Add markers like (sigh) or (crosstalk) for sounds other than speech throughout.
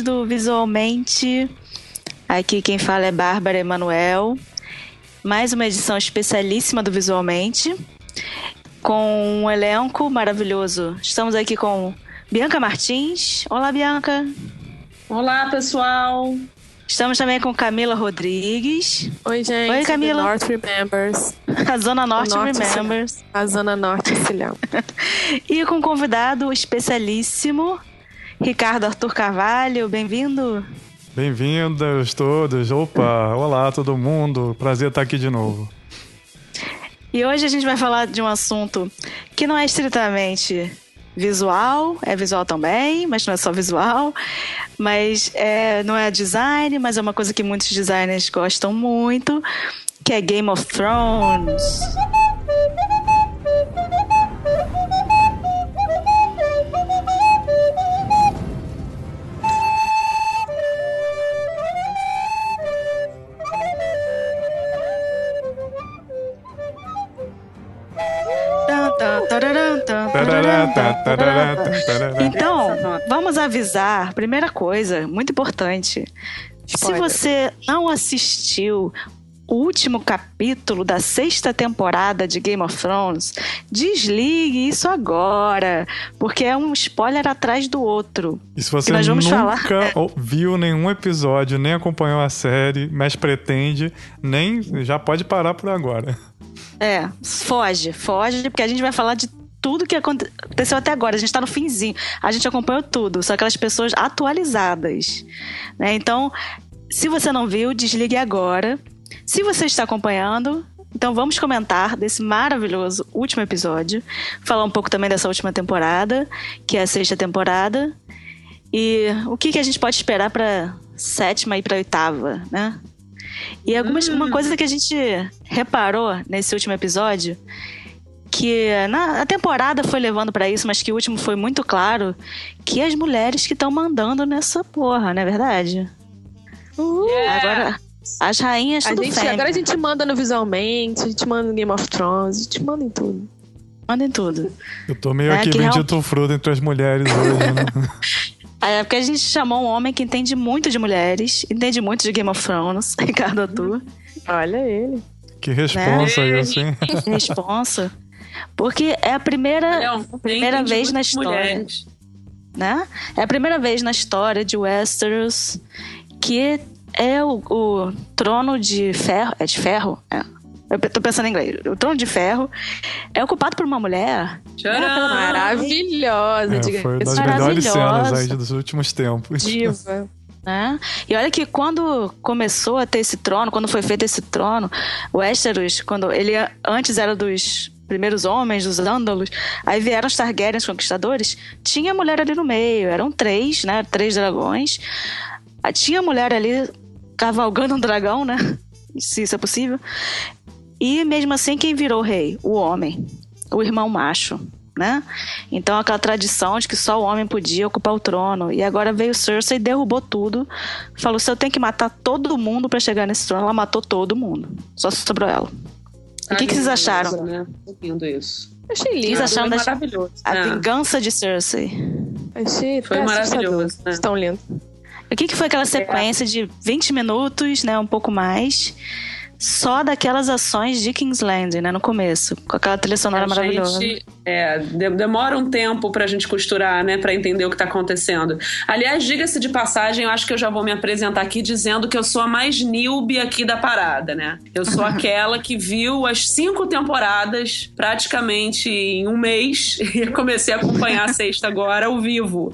ouvintes do Visualmente. Aqui quem fala é Bárbara Emanuel. Mais uma edição especialíssima do Visualmente, com um elenco maravilhoso. Estamos aqui com Bianca Martins. Olá, Bianca. Olá, pessoal. Estamos também com Camila Rodrigues. Oi, gente. Oi, Camila. North Remembers. A Zona Norte, Norte Remembers. A Zona Norte Cilhão. (laughs) e com um convidado especialíssimo, Ricardo Arthur Carvalho. Bem-vindo. Bem-vindos todos. Opa, olá todo mundo. Prazer estar aqui de novo. E hoje a gente vai falar de um assunto que não é estritamente visual, é visual também, mas não é só visual. Mas é, não é design, mas é uma coisa que muitos designers gostam muito, que é Game of Thrones. Avisar. Primeira coisa, muito importante. Spoiler. Se você não assistiu o último capítulo da sexta temporada de Game of Thrones, desligue isso agora, porque é um spoiler atrás do outro. E se você nós vamos nunca falar. (laughs) ou- viu nenhum episódio, nem acompanhou a série, mas pretende, nem já pode parar por agora. É, foge, foge, porque a gente vai falar de tudo que aconte- aconteceu até agora. A gente tá no finzinho. A gente acompanhou tudo, são aquelas pessoas atualizadas. né? Então, se você não viu, desligue agora. Se você está acompanhando, então vamos comentar desse maravilhoso último episódio. Falar um pouco também dessa última temporada, que é a sexta temporada. E o que, que a gente pode esperar para sétima e para oitava, né? E algumas, uma coisa que a gente reparou nesse último episódio, que na, a temporada foi levando pra isso, mas que o último foi muito claro, que as mulheres que estão mandando nessa porra, não é verdade? Agora, as rainhas A tudo gente, fêmea. agora a gente manda no Visualmente, a gente manda no Game of Thrones, a gente manda em tudo. Mandem tudo. Eu tô meio É, aqui que real- bendito fruto entre as mulheres hoje, né? (laughs) É porque a gente chamou um homem que entende muito de mulheres, entende muito de Game of Thrones, (laughs) Ricardo Atu, Olha ele. Que responsa Né? isso, hein? (laughs) responsa. Porque é a primeira. Leão, primeira tem vez na história. mulheres. né? É a primeira vez na história de Westeros que é o, o trono de ferro. É de ferro? É. Eu tô pensando em inglês. O trono de ferro é ocupado por uma mulher. Tcharam! Maravilhosa, É, diga foi uma das melhores cenas aí dos últimos tempos. diva. Né? E olha que quando começou a ter esse trono, quando foi feito esse trono, o Westeros, quando ele antes era dos primeiros homens, dos Ândalos, aí vieram os Targaryens conquistadores, tinha mulher ali no meio, eram três, né? Três dragões. Tinha mulher ali cavalgando um dragão, né? (laughs) Se isso é possível. E mesmo assim, quem virou rei? O homem, o irmão macho, né? Então aquela tradição de que só o homem podia ocupar o trono. E agora veio Cersei e derrubou tudo. Falou: se eu tenho que matar todo mundo pra chegar nesse trono, ela matou todo mundo. Só sobrou ela. O que, que vocês acharam? Né? Lindo isso. Achei Vocês lindo. acharam Foi das- maravilhoso. A né? vingança de Cersei. Achei Foi maravilhoso, né? Estão lindos. O que, que foi aquela sequência de 20 minutos, né? Um pouco mais. Só daquelas ações de King's Landing, né? No começo. Com aquela trilha sonora A maravilhosa. gente, é, de- demora um tempo pra gente costurar, né? Pra entender o que tá acontecendo. Aliás, diga-se de passagem, eu acho que eu já vou me apresentar aqui dizendo que eu sou a mais newbie aqui da parada, né? Eu sou (laughs) aquela que viu as cinco temporadas praticamente em um mês (laughs) e comecei a acompanhar a sexta agora ao vivo.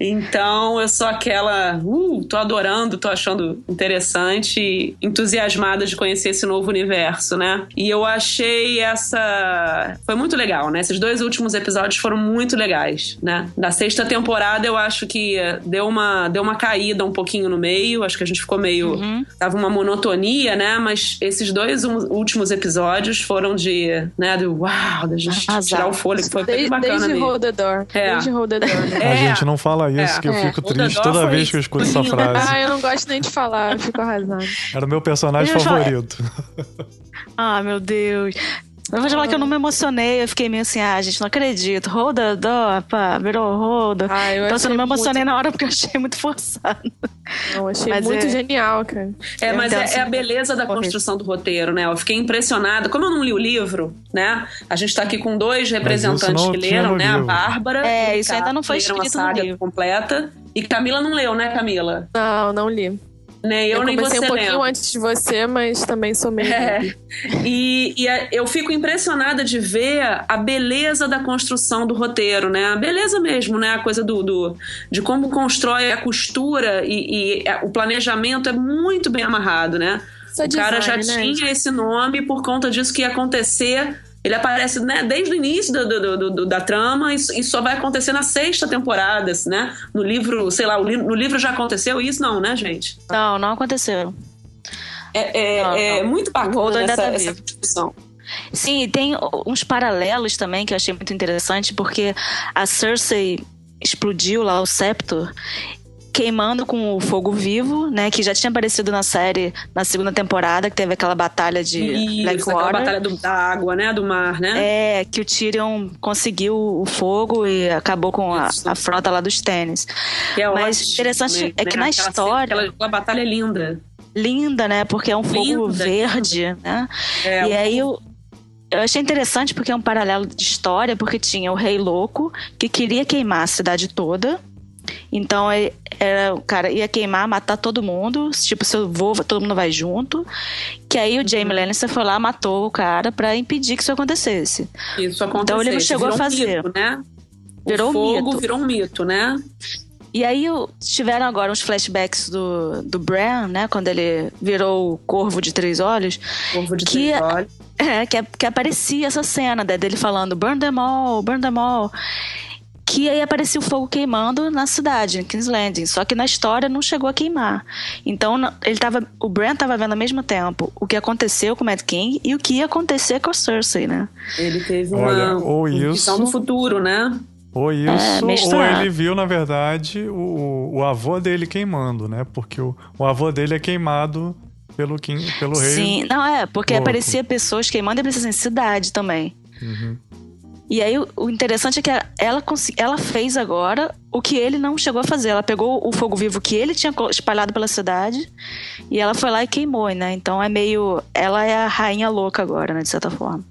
Então, eu sou aquela, uh, tô adorando, tô achando interessante e entusiasmada de conhecer esse novo universo, né? E eu achei essa. Foi muito legal, né? Esses dois últimos episódios foram muito legais, né? Da sexta temporada, eu acho que deu uma, deu uma caída um pouquinho no meio, acho que a gente ficou meio. Uhum. Tava uma monotonia, né? Mas esses dois últimos episódios foram de, né? De uau, da gente Arrasar. tirar o fôlego, foi bem Desde, bacana desde mesmo. Hold the Door. É. Desde Hold the Door. né? A É. gente não fala isso, É. que eu É. fico O triste toda foi vez que eu escuto essa (laughs) frase. Ah, eu não gosto nem de falar, eu fico arrasando. Era o meu personagem favorito. Ah, meu Deus. Eu vou te falar que eu não me emocionei, eu fiquei meio assim, ah, gente, não acredito. Hold the door, pá, virou hold. Ah, eu então assim, eu não me emocionei na hora porque eu achei muito forçado. Não, achei Mas muito é- genial, cara. É, mas Então, é, assim, é a beleza da construção do roteiro, né? Eu fiquei impressionada. Como eu não li o livro, né? A gente tá aqui com dois representantes que leram, no né? A. Bárbara. É, e isso ainda não foi escrito a no saga livro. completa. E Camila não leu, né, Camila? Não, não li. Nem eu, Eu, nem você um pouquinho lembra. antes de você, mas também sou meio. É. E, e a- eu fico impressionada de ver a beleza da construção do roteiro, né? A beleza mesmo, né? A coisa do, do- de como constrói a costura e, e, é, o planejamento é muito bem amarrado, né? Isso é o cara já design, né? tinha esse nome por conta disso que ia acontecer. Ele aparece né, desde o início do- do- do- da trama e, e só vai acontecer na sexta temporada, né? No livro, sei lá, no livro já aconteceu isso? Não, né, gente? Não, não aconteceu. É, é- Não, é não. muito bacana essa, tá essa construção. Sim, e tem uns paralelos também que eu achei muito interessante, porque a Cersei explodiu lá o septo queimando com o fogo vivo, né, que já tinha aparecido na série na segunda temporada, que teve aquela batalha de Isso, aquela Blackwater. batalha do- da água, né? Do mar, né? É, que o Tyrion conseguiu o fogo e acabou com a, a frota lá dos tênis. É mas ótimo interessante também, é que na Aquela história- Aquela, aquela batalha é linda. Linda, né? Porque é um fogo Linda, verde, né? É, e aí eu, eu achei interessante porque é um paralelo de história, porque tinha o rei louco que queria queimar a cidade toda. Então é- era, o cara ia queimar, matar todo mundo. Tipo, se eu vou, todo mundo vai junto. Que aí o Jaime Lannister foi lá, matou o cara pra impedir que isso acontecesse. Isso aconteceu. Então ele não chegou a Virou um fazer. mito, né? Virou o um fogo mito. virou um mito, né? E aí tiveram agora uns flashbacks do, do Bran, né? Quando ele virou o corvo de três olhos. Corvo de Que- três olhos. É, que, que aparecia essa cena né, dele falando burn them all, burn them all. Que aí aparecia o fogo queimando na cidade, em King's Landing. Só que na história não chegou a queimar. Então ele tava, o Bran tava vendo ao mesmo tempo o que aconteceu com o Mad King e o que ia acontecer com a Cersei, né? Ele teve Olha, uma ou visão isso- do futuro, né? Ou isso, É, ou ele viu, na verdade, o, o avô dele queimando, né? Porque o, o avô dele é queimado pelo, King, pelo rei. Sim, não é, porque louco. aparecia pessoas queimando e aparecia em cidade também. Uhum. E aí o, interessante é que ela, ela fez agora o que ele não chegou a fazer. Ela pegou o fogo vivo que ele tinha espalhado pela cidade e ela foi lá e queimou, né? Então é meio. Ela é a rainha louca agora, né? De certa forma.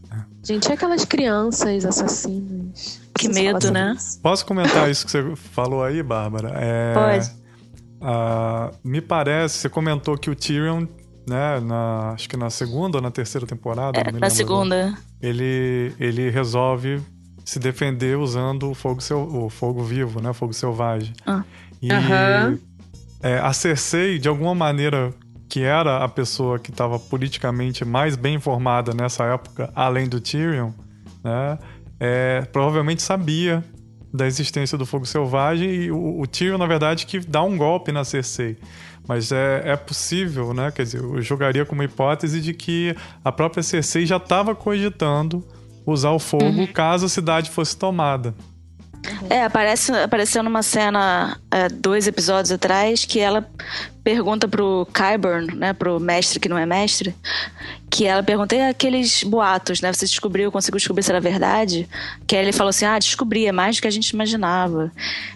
Gente, e aquelas crianças assassinas? Que medo, né? Posso comentar isso que você falou aí, Bárbara? É, Pode. ah, me parece, você comentou que o Tyrion, né, na, acho que na segunda ou na terceira temporada, É, Na segunda. agora, ele, ele resolve se defender usando o fogo, sel, o fogo vivo, né, o fogo selvagem. Ah. E Aham. é, a Cersei, de alguma maneira, que era a pessoa que estava politicamente mais bem informada nessa época, além do Tyrion, né, é, provavelmente sabia da existência do fogo selvagem e o, o Tyrion, na verdade, que dá um golpe na Cersei. Mas é, é possível, né? Quer dizer, eu jogaria como hipótese de que a própria Cersei já estava cogitando usar o fogo caso a cidade fosse tomada. É, aparece, apareceu numa cena é, dois episódios atrás que ela pergunta pro Kyburn, né, pro mestre que não é mestre, que ela pergunta, e aqueles boatos, né, você descobriu, conseguiu descobrir se era verdade? Que aí ele falou assim, ah, descobri, é mais do que a gente imaginava,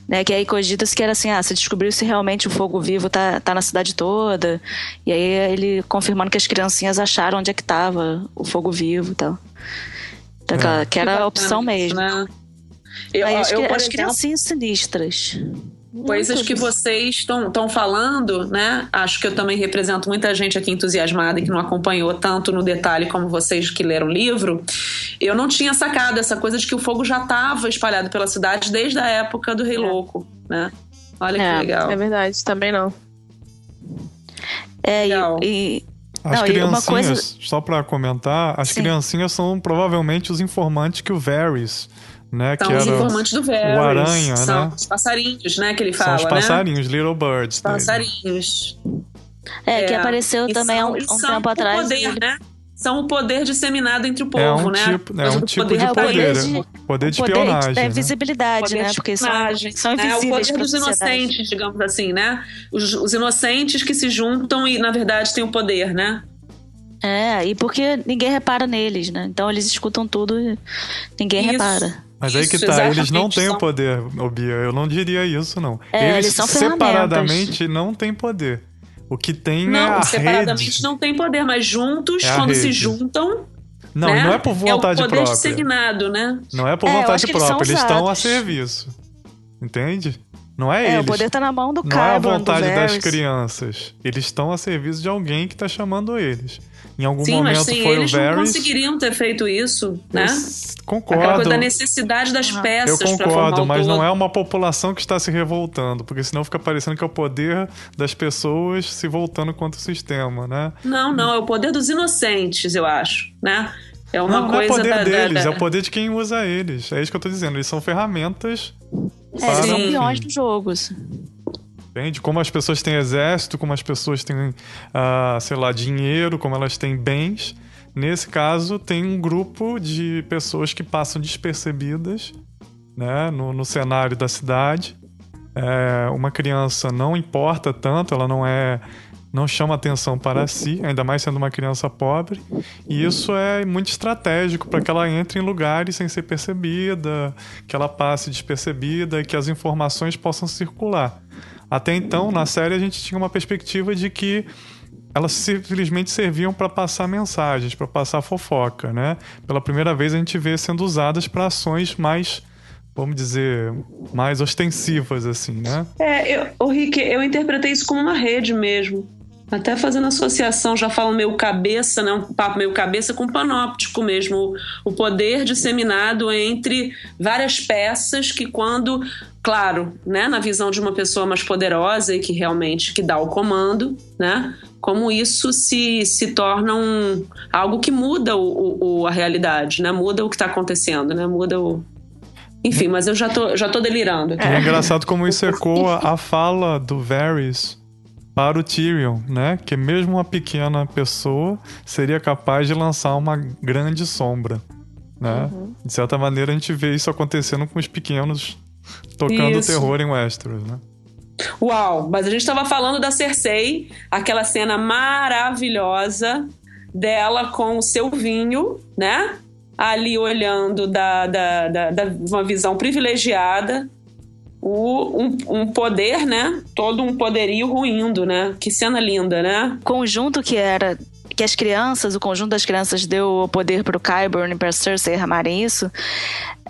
né, que aí cogita-se que era assim, ah, você descobriu se realmente o fogo vivo tá, tá na cidade toda, e aí ele confirmando que as criancinhas acharam onde é que tava o fogo vivo e tal. Então, É. que era a opção mesmo. Né? Eu, Aí as, eu, as exemplo, criancinhas sinistras. Coisas Muito que vocês estão falando, né? Acho que eu também represento muita gente aqui entusiasmada e que não acompanhou tanto no detalhe como vocês que leram o livro. Eu não tinha sacado essa coisa de que o fogo já estava espalhado pela cidade desde a época do Rei É. Louco, né? Olha É, que legal. É verdade, também não. É, Legal. e, e- As Não, criancinhas, coisa- só pra comentar, as Sim. criancinhas são provavelmente os informantes que o Varys, né? São que os era informantes do Varys. o aranha, são né? os passarinhos, né? Que ele São fala, os né? passarinhos, little birds. dele. Passarinhos. é, que É, apareceu E também há são- um, e um são tempo o atrás. poder, né? São o poder disseminado entre o povo, É um né? tipo, é um tipo poder de É, o poder. poder Poder, de- poder de o poder espionagem. da né? visibilidade, poder né? de Porque são, são né? O invisíveis poder pra dos inocentes, digamos assim, né? Os, os inocentes que se juntam e, na verdade, têm o poder, né? É, e porque ninguém repara neles, né? Então eles escutam tudo e ninguém Isso. repara. Mas aí que Isso, tá, eles não têm o são- poder, ô Bia. Eu não diria isso, não. É, eles, eles separadamente não têm poder. O que tem é Não, a separadamente rede. não tem poder, mas juntos, É quando se rede. juntam. Não, né? não é por vontade É o poder própria. disseminado, né? Não é por É, vontade própria. Eles estão a serviço. Entende? Não é, É, eles. o poder tá na mão do Não é a vontade das crianças. Eles estão a serviço de alguém que tá chamando eles. Em algum Sim, momento mas sem foi eles o não Varys. conseguiriam ter feito isso, né? Eu Aquela concordo. coisa da necessidade das. Eu peças formar concordo, o mas todo. não é uma população que está se revoltando, porque senão fica parecendo que é o poder das pessoas se voltando contra o sistema, né? Não, não, é o poder dos inocentes, eu acho, né? É uma não, coisa não é poder da, da- deles, da- é o poder de quem usa eles. É isso que eu tô dizendo. Eles são ferramentas É, eles são Sim. peões dos jogos. Entende? Como as pessoas têm exército, como as pessoas têm, ah, sei lá, dinheiro, como elas têm bens. Nesse caso, tem um grupo de pessoas que passam despercebidas né, no, no cenário da cidade. É, uma criança não importa tanto, ela não é. não chama atenção para si, ainda mais sendo uma criança pobre. E isso é muito estratégico para que ela entre em lugares sem ser percebida, que ela passe despercebida e que as informações possam circular. Até então, na série, a gente tinha uma perspectiva de que elas simplesmente serviam para passar mensagens, para passar fofoca, né? Pela primeira vez a gente vê sendo usadas para ações mais, vamos dizer, mais ostensivas, assim, né? É, eu, o Rick, eu interpretei isso como uma rede mesmo. Até fazendo associação, já falo meio cabeça, né? Um papo meio cabeça com panóptico mesmo. O, poder disseminado entre várias peças que quando, claro, né, na visão de uma pessoa mais poderosa e que realmente que dá o comando, né? Como isso se, se torna um, algo que muda o, o- a realidade, né? Muda o que está acontecendo, né? Muda o... Enfim, mas eu já tô, já tô delirando. E é engraçado como isso ecoa a fala do Varys para o Tyrion, né? Que mesmo uma pequena pessoa seria capaz de lançar uma grande sombra, né? De certa maneira a gente vê isso acontecendo com os pequenos tocando Isso. terror em Westeros, né? Uau, mas a gente estava falando da Cersei, aquela cena maravilhosa dela com o seu vinho, né? Ali olhando da, da, da, da- uma visão privilegiada, o, um, um poder, né? Todo um poderio ruindo, né? Que cena linda, né? O conjunto que era que as crianças, o conjunto das crianças deu o poder pro Qyburn e pra Cersei armarem isso,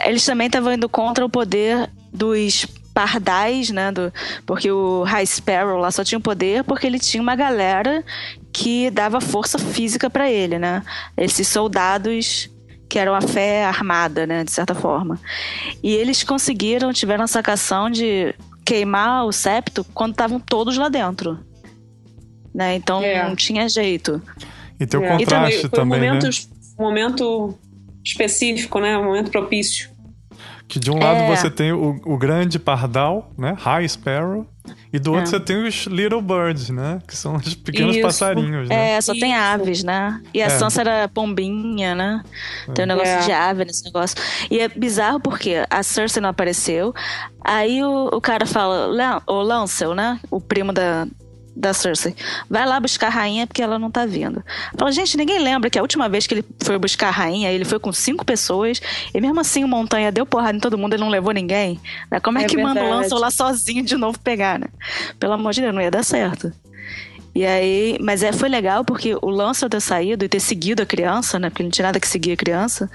eles também estavam indo contra o poder dos pardais, né, do, porque o High Sparrow lá só tinha o poder porque ele tinha uma galera que dava força física pra ele, né? Esses soldados que eram a fé armada, né, de certa forma. E eles conseguiram, tiveram a sacação de queimar o septo quando estavam todos lá dentro. Né? Então É. não tinha jeito. E tem o É. contraste foi um também, né? momento, um momento específico, né? Um momento propício. Que de um lado É. você tem o, o grande pardal, né? High Sparrow. E do outro É. você tem os Little Birds, né? Que são os pequenos Isso. passarinhos, né? É, só tem Isso. aves, né? E a É. Sansa era pombinha, né? Tem um negócio É. de ave nesse negócio. E é bizarro porque a Cersei não apareceu. Aí o, o cara fala, "Lan- o Lancel, né? O primo da, da Cersei. Vai lá buscar a rainha porque ela não tá vindo. Fala, gente, ninguém lembra que a última vez que ele foi buscar a rainha, ele foi com cinco pessoas. E mesmo assim o Montanha deu porrada em todo mundo, ele não levou ninguém. Né? Como é, É que manda o. Lancel lá sozinho de novo pegar, né? Pelo amor de Deus, não ia dar certo. E aí, mas é, foi legal porque o Lancel ter saído e ter seguido a criança, né? Porque não tinha nada que seguir a criança.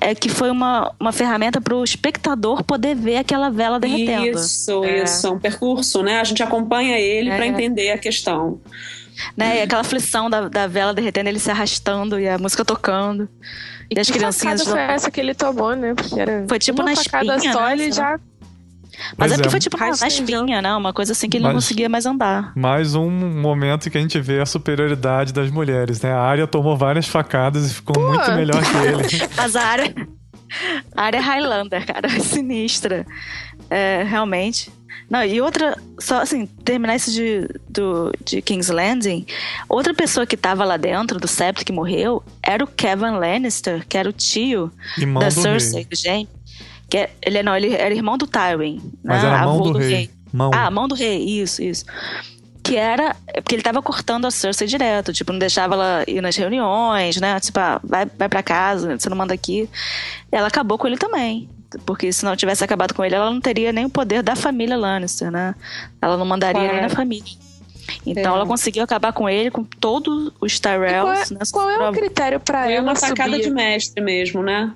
É que foi uma, uma ferramenta para o espectador poder ver aquela vela derretendo. Isso, É. isso. É um percurso, né? A gente acompanha ele É. pra entender a questão. Né? E aquela aflição da, da vela derretendo, ele se arrastando e a música tocando. E, as que criancinhas. facada foi essa que ele tomou, né? Porque era Foi tipo uma na facada espinha, só, né? ele já... Mas Pois é porque é. foi tipo Rastejão. espinha, né? Uma coisa assim que ele não conseguia mais andar. Mais um momento em que a gente vê a superioridade das mulheres, né? A Arya tomou várias facadas e ficou muito melhor que ele. (laughs) Mas a área. A área Highlander, cara, (laughs) é sinistra. É, realmente. Não, e outra, só assim, terminar isso de, do, de King's Landing, outra pessoa que tava lá dentro do septo que morreu era o Kevin Lannister, que era o tio Irmão da Cersei, rei. do Jaime. Que é- ele não, ele era irmão do Tywin. Mas né? era mão avô do rei. Mão. Ah, mão do rei, isso, isso. que era porque ele tava cortando a Cersei direto, tipo, não deixava ela ir nas reuniões, né? Tipo, ah, vai, vai pra casa, você não manda aqui. Ela acabou com ele também. Porque se não tivesse acabado com ele, ela não teria nem o poder da família Lannister, né? Ela não mandaria Claro. nem na família. Então É. ela conseguiu acabar com ele, com todos os E qual é, Tyrells. né? qual é o critério pra Foi ela uma sacada subir? de mestre mesmo, né?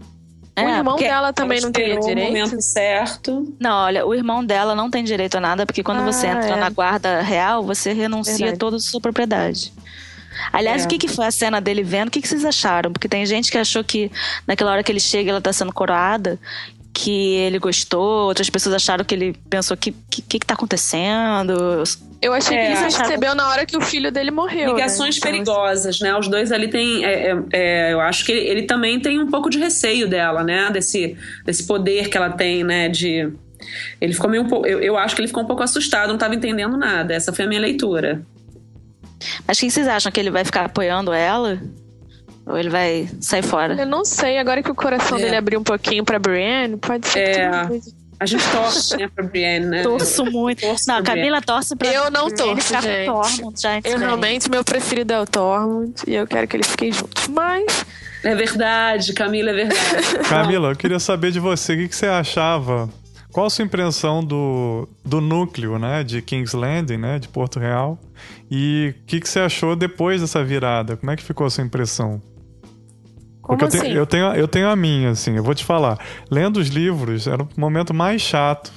O É, irmão porque- dela também não teria o direito? momento certo. Não, olha, o irmão dela não tem direito a nada, porque quando você Ah, entra é. na guarda real, você renuncia Verdade. a toda a sua propriedade. Aliás, É. o que, que foi a cena dele vendo? O que, que vocês acharam? Porque tem gente que achou que naquela hora que ele chega ela tá sendo coroada, que ele gostou, outras pessoas acharam que ele pensou que que, que, que tá acontecendo. Eu achei É, que ele acharam- percebeu na hora que o filho dele morreu. Ligações né? Perigosas, né? Os dois ali têm. é, é, é, eu acho que ele, ele também tem um pouco de receio dela, né? Desse, desse poder que ela tem, né? De. Ele ficou meio um pouco. Eu, eu acho que ele ficou um pouco assustado, não estava entendendo nada. Essa foi a minha leitura. Mas o que vocês acham? Que ele vai ficar apoiando ela? Ou ele vai sair fora? Eu não sei, agora que o coração É. dele abriu um pouquinho pra Brienne, pode ser que É. tenha coisa. A gente torce, né, pra Brienne, né? Torço muito. Torço Não, a Camila torce pra Eu não ele torço, ficar gente. com Tormund antes Eu realmente, meu preferido é o Tormund e eu quero que eles fiquem juntos. Mas É verdade, Camila, é verdade. (laughs) Camila, eu queria saber de você o que, que você achava. Qual a sua impressão do, do núcleo, né, de King's Landing, né, de Porto Real? E o que, que você achou depois dessa virada? Como é que ficou a sua impressão? Como Porque eu, assim? tenho, eu, tenho, eu tenho a minha, assim, eu vou te falar. Lendo os livros, era o momento mais chato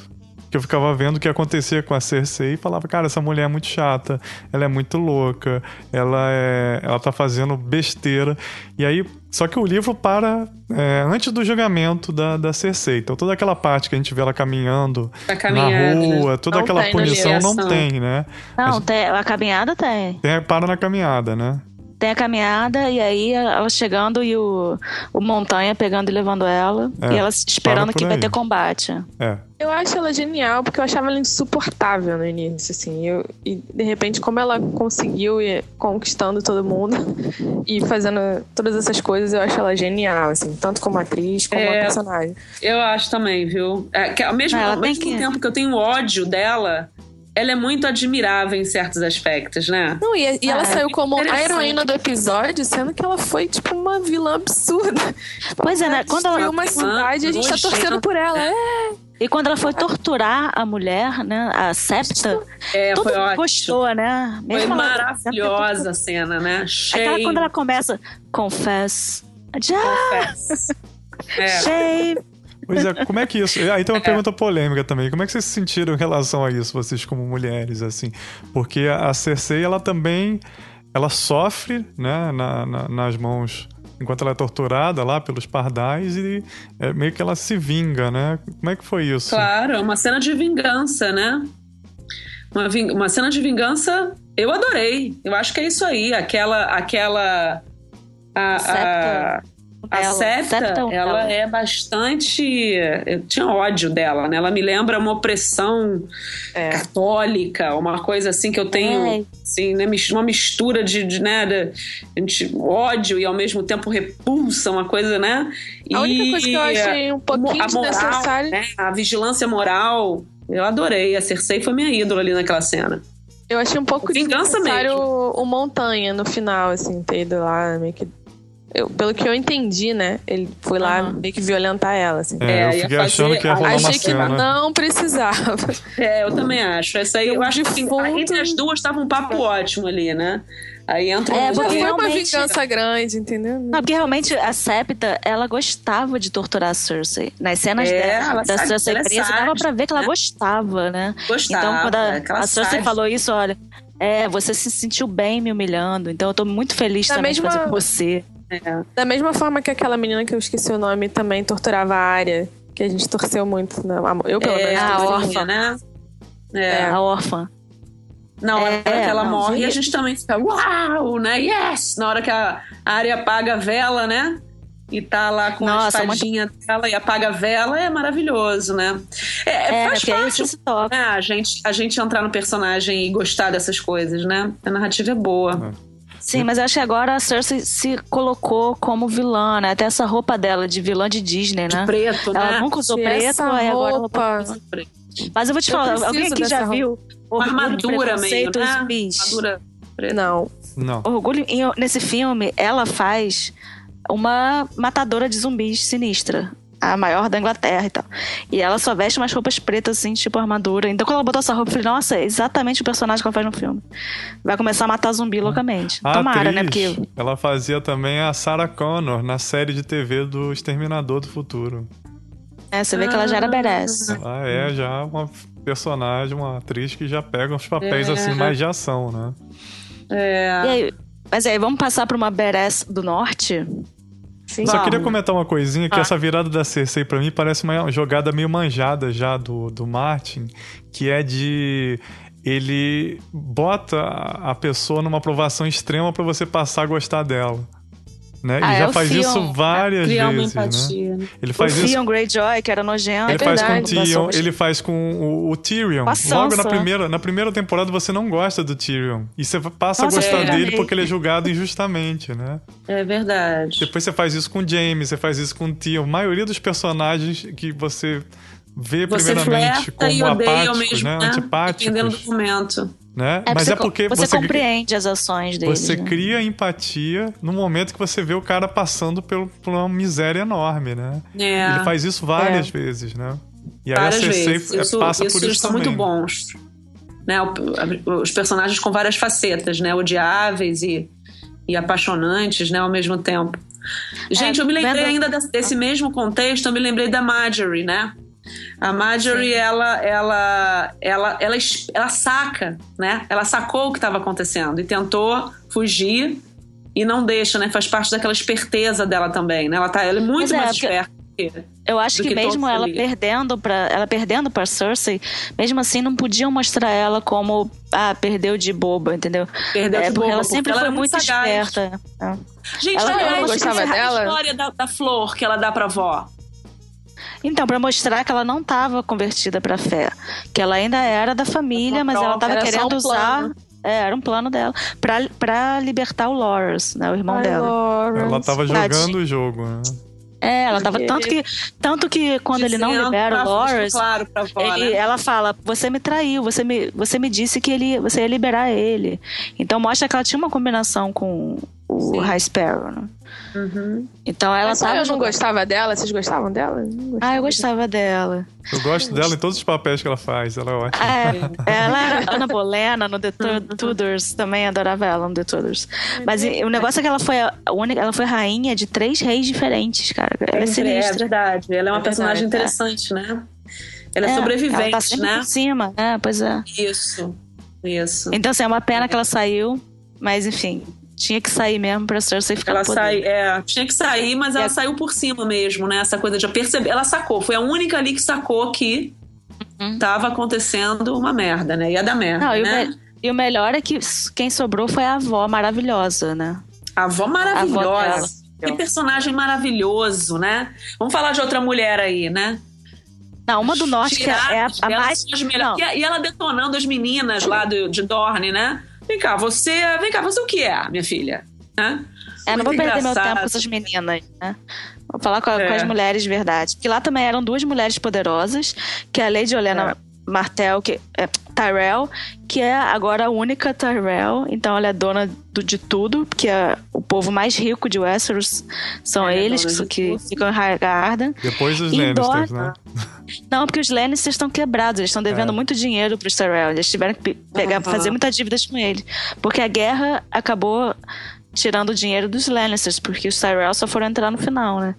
que eu ficava vendo o que acontecia com a Cersei e falava, cara, essa mulher é muito chata, ela é muito louca, ela é, ela tá fazendo besteira. E aí, só que o livro para é, antes do julgamento da, da Cersei. Então toda aquela parte que a gente vê ela caminhando Tá na caminhando. né? rua, toda Não aquela na punição não tem, né? Não, tem, a caminhada tem. Tem, para na caminhada, né? Tem a caminhada e aí ela chegando e o, o Montanha pegando e levando ela. É, e ela esperando que vai aí. ter combate. É. Eu acho ela genial, porque eu achava ela insuportável no início, assim. Eu, e de repente, como ela conseguiu ir conquistando todo mundo (laughs) e fazendo todas essas coisas, eu acho ela genial, assim, tanto como atriz como É. personagem. Eu acho também, viu? É, que ao mesmo, Ah, ela ao tem mesmo que- tempo que eu tenho ódio dela, ela é muito admirável em certos aspectos, né? Não, e, e ela Ah, saiu como a heroína do episódio, sendo que ela foi, tipo, uma vilã absurda. Pois é, né? Quando ela, uma cidade e a gente tá torcendo por ela. É, e quando ela foi torturar a mulher, né? A Septa, É, todo foi mundo ótimo. gostou, né? Foi Mesmo ela- maravilhosa a cena, né? Aquela Cheio. quando ela começa, confess. Já, É. shame. Pois é, como é que isso. Aí tem uma pergunta polêmica também. Como é que vocês se sentiram em relação a isso, vocês como mulheres, assim? Porque a Cersei, ela também. Ela sofre, né, na- na- nas mãos. Enquanto ela é torturada lá pelos pardais e é, meio que ela se vinga, né? Como é que foi isso? Claro, é uma cena de vingança, né? Uma, ving- uma cena de vingança, eu adorei. Eu acho que é isso aí. Aquela. aquela a, a. a Ela. Septa, ela ela? é bastante. Eu tinha ódio dela, né? Ela me lembra uma opressão é. católica, uma coisa assim que eu tenho, É. assim, né, uma mistura de, de, né, de, de ódio e ao mesmo tempo repulsa, uma coisa, né? A única E coisa que eu achei um pouquinho a moral, desnecessária. né, a vigilância moral, eu adorei. A Cersei foi minha ídola ali naquela cena. Eu achei um pouco Vingança desnecessário mesmo. o, o Montanha no final, assim, ter ido lá, meio que. Eu, pelo que eu entendi, né? Ele foi lá Aham. meio que violentar ela, assim. É, eu É, fiquei fazer- achando que ia rolar uma Achei que cena. não precisava. É, eu também acho. Essa aí, eu Um acho que defunto- entre as duas tava um papo ótimo ali, né? Aí entra É, um- porque foi uma realmente- vingança grande, entendeu? Não, porque realmente a Septa, ela gostava de torturar a Cersei. Nas cenas É, dela, ela da sabe- Cersei é presa, dava pra ver que ela né? gostava, né? gostava. Então, quando a, aquela a Cersei sádica. falou isso, olha, é, você se sentiu bem me humilhando, então eu tô muito feliz Da também mesma- de fazer com você. Da mesma forma que aquela menina que eu esqueci o nome também torturava a área, que a gente torceu muito. Né? Eu, pelo É, menos, a órfã. muito. né? É. É. A órfã. Na hora É, que ela não, morre, sim. a gente também fica, uau, né? Yes! Na hora que a área apaga a vela, né? E tá lá com Nossa, a espadinha dela e apaga a vela, é maravilhoso, né? É, É, faz parte toca. né, a, gente, a gente entrar no personagem e gostar dessas coisas, né? A narrativa é boa. Sim, mas eu acho que agora a Cersei se colocou como vilã, né? Até essa roupa dela de vilã de Disney, né? Preto, Ela né? nunca usou preto, essa aí agora ela roupa- tá Mas eu vou te Eu falar, alguém aqui já roupa. viu Uma armadura meio, né? Zumbis. Armadura preta. Não. Não. Orgulho, nesse filme, ela faz uma matadora de zumbis sinistra. A maior da Inglaterra e tal. E ela só veste umas roupas pretas, assim, tipo armadura. Então, quando ela botou essa roupa, eu falei, nossa, é exatamente o personagem que ela faz no filme. Vai começar a matar zumbi loucamente. A Tomara, atriz, né? Porque ela fazia também a Sarah Connor na série de TV do Exterminador do Futuro. é, você vê que ela já era badass. Ela é já uma personagem, uma atriz que já pega uns papéis É. assim mais de ação, né? É. E aí, mas aí, vamos passar pra uma badass do norte? Sim. Só Vamos. queria comentar uma coisinha, que Ah. essa virada da Cersei pra mim parece uma jogada meio manjada já do, do Martin, que é de ele bota a pessoa numa aprovação extrema pra você passar a gostar dela. Né? Ah, e é já o faz Theon. isso várias Criar uma vezes, né? empatia. né? Ele O faz isso Theon Greyjoy, que era nojento. ele É faz com o. Tyrion, ele faz com o, o Tyrion. Logo na primeira, na primeira temporada você não gosta do Tyrion. E você passa Nossa, a gostar é. dele porque ele é julgado injustamente, né? É verdade. Depois você faz isso com o James, você faz isso com o Tyrion. A maioria dos personagens que você vê Você primeiramente como apáticos, mesmo né? né? Antipáticos, Dependendo do momento. Né? É, Mas você, é porque você, você, compreende as ações dele. você né? cria empatia no momento que você vê o cara passando pelo- por uma miséria enorme, né? É. Ele faz isso várias vezes, né? E aí várias a Cersei vezes. é- Isso, passa isso por isso são também. muito bons. Né? Os personagens com várias facetas, né? Odiáveis e, e apaixonantes, né? Ao mesmo tempo. Gente, É, eu me lembrei vendo- ainda desse, desse mesmo contexto, eu me lembrei da Marjorie, né? A Marjorie, ela, ela, ela, ela, ela saca, né? Ela sacou o que estava acontecendo e tentou fugir e não deixa, né? Faz parte daquela esperteza dela também, né? Ela, tá, ela é muito é, mais porque- esperta. que. Eu acho que, que mesmo ela ali. perdendo para ela perdendo para Cersei, mesmo assim não podiam mostrar ela como ah, perdeu de boba, entendeu? Perdeu é de boba, ela sempre ela foi é muito sagaz. esperta. É. Gente, Ela- aliás, ela gostava a dela? história da, da flor que ela dá pra avó. Então, para mostrar que ela não estava convertida para fé, que ela ainda era da família, mas ela estava querendo um usar, é, era um plano dela pra- pra libertar o Loras, né, o irmão Ai, dela. Lawrence. Ela tava jogando o jogo, né? É, ela tava tanto que tanto que quando ele não Dizendo libera pra- o Loras, Claro, pra avó, Ele- né? Ela fala, você me traiu, você me, você me disse que ele, você ia liberar ele. Então mostra que ela tinha uma combinação com o Sim. High Sparrow. né? Uhum. Então ela Mas tava eu não jogando. gostava dela. Vocês gostavam dela? Não Ah, eu gostava. gostava dela. Eu gosto dela em todos os papéis que ela faz, ela é ótima. É, (laughs) ela era Ana Bolena no The Tu- Tudors, também adorava ela no The Tudors. Mas e- o negócio é que ela foi a única, ela foi rainha de três reis diferentes, cara. Ela é É sinistra. verdade. Ela é uma É personagem verdade, é. interessante, né? Ela é, Ela tá sobrevivente, sempre né? por cima, é, pois é. Isso. Isso. Então, assim, é uma pena que ela saiu, mas enfim, tinha que sair mesmo pra Cersei ficar Ela no poder. sai, é, tinha que sair, mas ela E a- saiu por cima mesmo, né? Essa coisa de perceber. Ela sacou, foi a única ali que sacou que Uhum. tava acontecendo uma merda, né? Ia dar merda, Não, e, o né? me- e o melhor é que quem sobrou foi a avó maravilhosa, né? A avó A avó maravilhosa. que personagem maravilhoso, né? Vamos falar de outra mulher aí, né? Não, uma do norte que é a, a mais. E, a- e ela detonando as meninas lá do, de Dorne, né? Vem cá, você. Vem cá, você o que é, minha filha? Hã? é, não vou perder meu tempo com essas meninas, né? Vou falar com, a- É. com as mulheres de verdade. Porque lá também eram duas mulheres poderosas, que é a Lady Olena Martel, que é Tyrell, que é agora a única Tyrell. Então ela é dona do- de tudo, que é o povo mais rico de Westeros. São é eles que, que ficam em Highgarden. Depois dos Lannisters, né? (laughs) Não, porque os Lannisters estão quebrados, eles estão devendo É. muito dinheiro pros Tyrell. Eles tiveram que pe- pegar, Aham. fazer muitas dívidas com ele. Porque a guerra acabou tirando o dinheiro dos Lannisters, porque os Tyrell só foram entrar no final, né?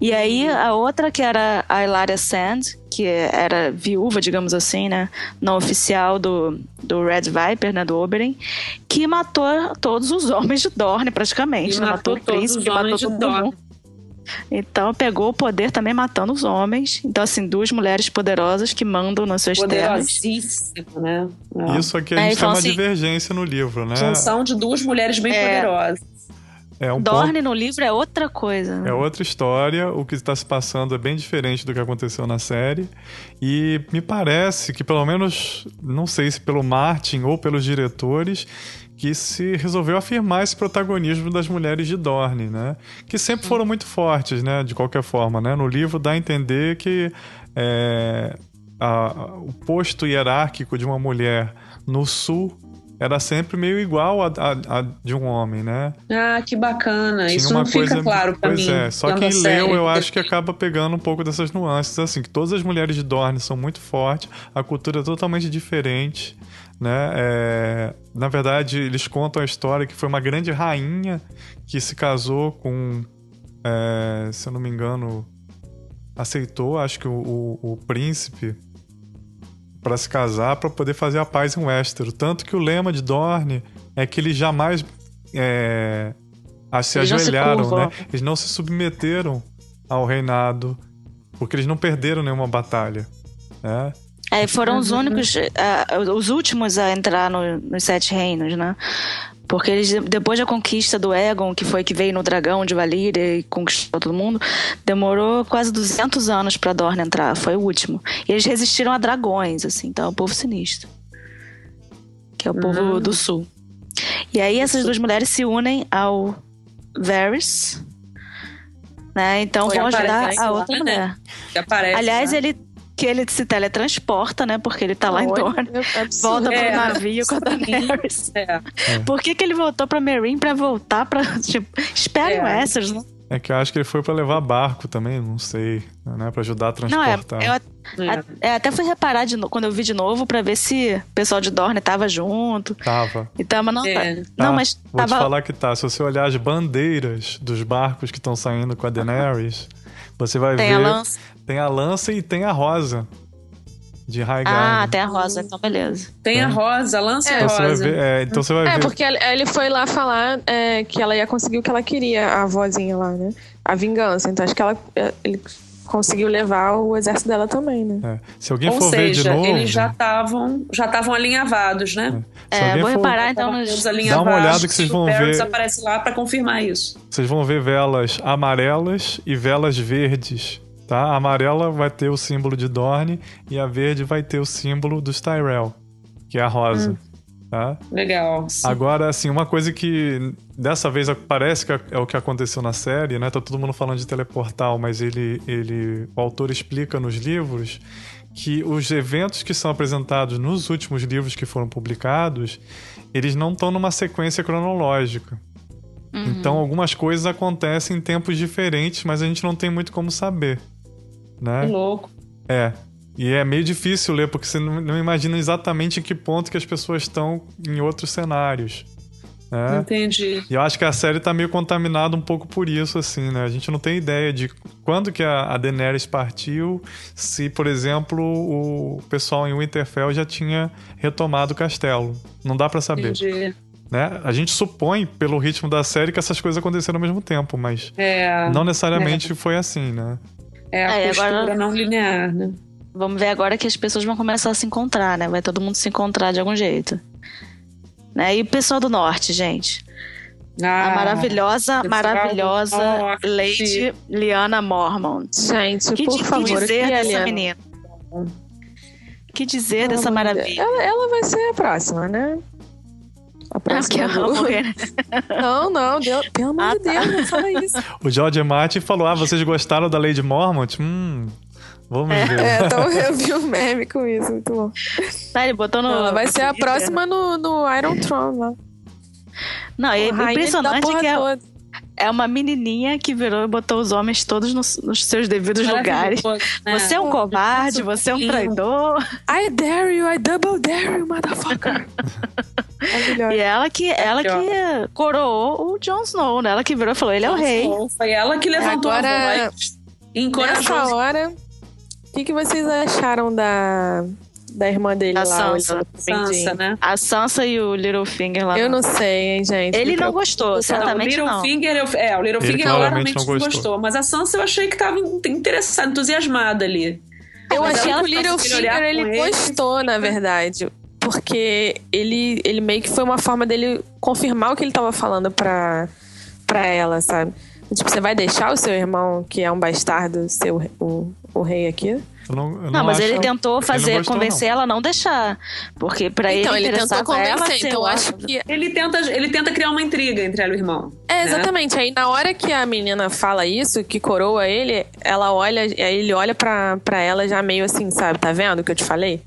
E aí a outra que era a Elaria Sand, que era viúva, digamos assim, né? Não oficial do, do Red Viper, né? Do Oberyn, que matou todos os (laughs) homens de Dorne, praticamente. Né? matou Matou o príncipe, matou de todo Dorne. mundo. Então pegou o poder também matando os homens. Então, assim, duas mulheres poderosas que mandam nas suas terras. Né? É. Isso aqui a É, gente e tem falam uma assim- divergência no livro, né? Junção de duas mulheres bem É. poderosas. É um ponto Dorne no livro é outra coisa. né? É outra história, o que está se passando é bem diferente do que aconteceu na série. E me parece que, pelo menos, não sei se pelo Martin ou pelos diretores, que se resolveu afirmar esse protagonismo das mulheres de Dorne, né? Que sempre foram muito fortes, né? De qualquer forma, né? No livro dá a entender que é, a, o posto hierárquico de uma mulher no sul era sempre meio igual a, a, a, de um homem, né? Ah, que bacana. Tinha Isso não coisa, fica claro pra pois mim. É. Só quem leu, eu acho que acaba pegando um pouco dessas nuances, assim, que todas as mulheres de Dorne são muito fortes, a cultura é totalmente diferente, né? É, na verdade, eles contam a história que foi uma grande rainha que se casou com, é, se eu não me engano, aceitou, acho que o, o, o príncipe para se casar para poder fazer a paz em Westeros. Tanto que o lema de Dorne é que eles jamais é, se eles ajoelharam, se né? Eles não se submeteram ao reinado porque eles não perderam nenhuma batalha, né? É, foram os únicos, uh, os últimos a entrar no, nos Sete Reinos, né? Porque eles, depois da conquista do Egon, que foi que veio no dragão de Valíria e conquistou todo mundo, demorou quase 200 anos para Dorne entrar, foi o último. E eles resistiram a dragões, assim, então é o povo sinistro. Que é o povo uhum. do sul. E aí essas duas mulheres se unem ao Varys, né? Então vão ajudar a outra né? mulher. Que aparece, Aliás, né? ele que ele se teletransporta, né? Porque ele tá lá Oi, em Dorne. Volta é, pro navio com a Daenerys. É. Por que, que ele voltou pra Meereen pra voltar pra. Tipo, espere é. o Essos, né? É que eu acho que ele foi para levar barco também, não sei, né? Para ajudar a transportar. Não, é, eu, é. é. até fui reparar de, quando eu vi de novo para ver se o pessoal de Dorne tava junto. Tava. E tava, não, é. não, mas Vou tava... te falar que tá. Se você olhar as bandeiras dos barcos que estão saindo com a Daenerys, você vai tem ver. A lança. Tem a lança e tem a rosa. De High Ah, tem a rosa, então beleza. Tem a rosa, a lança é, então rosa. Você ver, é, então você vai é, ver. porque ele foi lá falar é, que ela ia conseguir o que ela queria, a vozinha lá, né? A vingança. Então acho que ela, é, ele conseguiu levar o exército dela também, né? É. Se alguém Ou for seja, ver de novo... eles já estavam já estavam alinhavados, né? É, é vou for... reparar então nos... Dá uma olhada que vocês vão ver... aparece lá para confirmar isso. Vocês vão ver velas amarelas e velas verdes Tá? A amarela vai ter o símbolo de Dorne e a verde vai ter o símbolo dos Tyrell, que é a rosa. Hum. Tá? Legal. Agora, assim, uma coisa que dessa vez parece que é o que aconteceu na série, né? Tá todo mundo falando de teleportal, mas ele, ele, o autor explica nos livros que os eventos que são apresentados nos últimos livros que foram publicados, eles não estão numa sequência cronológica. Uhum. Então, algumas coisas acontecem em tempos diferentes, mas a gente não tem muito como saber né? Que louco. É. E é meio difícil ler, porque você não, não imagina exatamente em que ponto que as pessoas estão em outros cenários. Né? Entendi. E eu acho que a série tá meio contaminada um pouco por isso, assim, né? A gente não tem ideia de quando que a, a Daenerys partiu, se, por exemplo, o pessoal em Winterfell já tinha retomado o castelo. Não dá para saber. Entendi. Né? A gente supõe, pelo ritmo da série, que essas coisas aconteceram ao mesmo tempo, mas é, não necessariamente é. foi assim, né? É a Aí, postura agora... não linear, né? Vamos ver agora que as pessoas vão começar a se encontrar, né? Vai todo mundo se encontrar de algum jeito. Né? E o pessoal do norte, gente. Ah, a maravilhosa, maravilhosa Lady Liana Mormont. Gente, que, por que favor, dizer dessa menina? que dizer dessa maravilha? Ela, ela vai ser a próxima, né? A próxima ah, do... morrer. (laughs) Não, não, Deus, pelo amor ah, de Deus, tá. não fala isso. O George Martin falou: Ah, vocês gostaram da Lady Mormont? Hum. Vamos é. ver. É, (laughs) então eu vi o um meme com isso, muito bom. Tá, ele botou no. Ela vai ser a próxima no, no Iron Throne lá. Não, é impressionante que é, é uma menininha que virou e botou os homens todos nos, nos seus devidos lugares. Né? Você é um covarde, você é um traidor. I dare you, I double dare you, motherfucker. (laughs) e ela que, ela que coroou o Jon Snow, né? Ela que virou e falou: ele é o rei. Foi ela que levantou Agora, a voz. Nessa hora, o que, que vocês acharam da da irmã dele a lá. Sansa. Sansa, né? A Sansa e o Littlefinger lá. Eu não sei, hein, gente. Ele não gostou, certamente não. Littlefinger, eu, é, o Littlefinger claramente não gostou. gostou. Mas a Sansa eu achei que tava interessada, entusiasmada ali. Eu mas achei que o Littlefinger ele, ele gostou, na verdade. Porque ele, ele meio que foi uma forma dele confirmar o que ele tava falando pra, pra ela, sabe? Tipo, você vai deixar o seu irmão, que é um bastardo, ser o, o, o rei aqui? Eu não, eu Não, não mas acho- ele tentou fazer, gostou, convencer ela a não deixar. Porque pra Então, ele ele tentou ela convencer. ser Então, eu acho que Ele tenta, ele tenta criar uma intriga entre ela e o irmão. É, né? exatamente. Aí na hora que a menina fala isso, que coroa ele, ela olha, aí ele olha pra, pra ela já meio assim, sabe? Tá vendo o que eu te falei?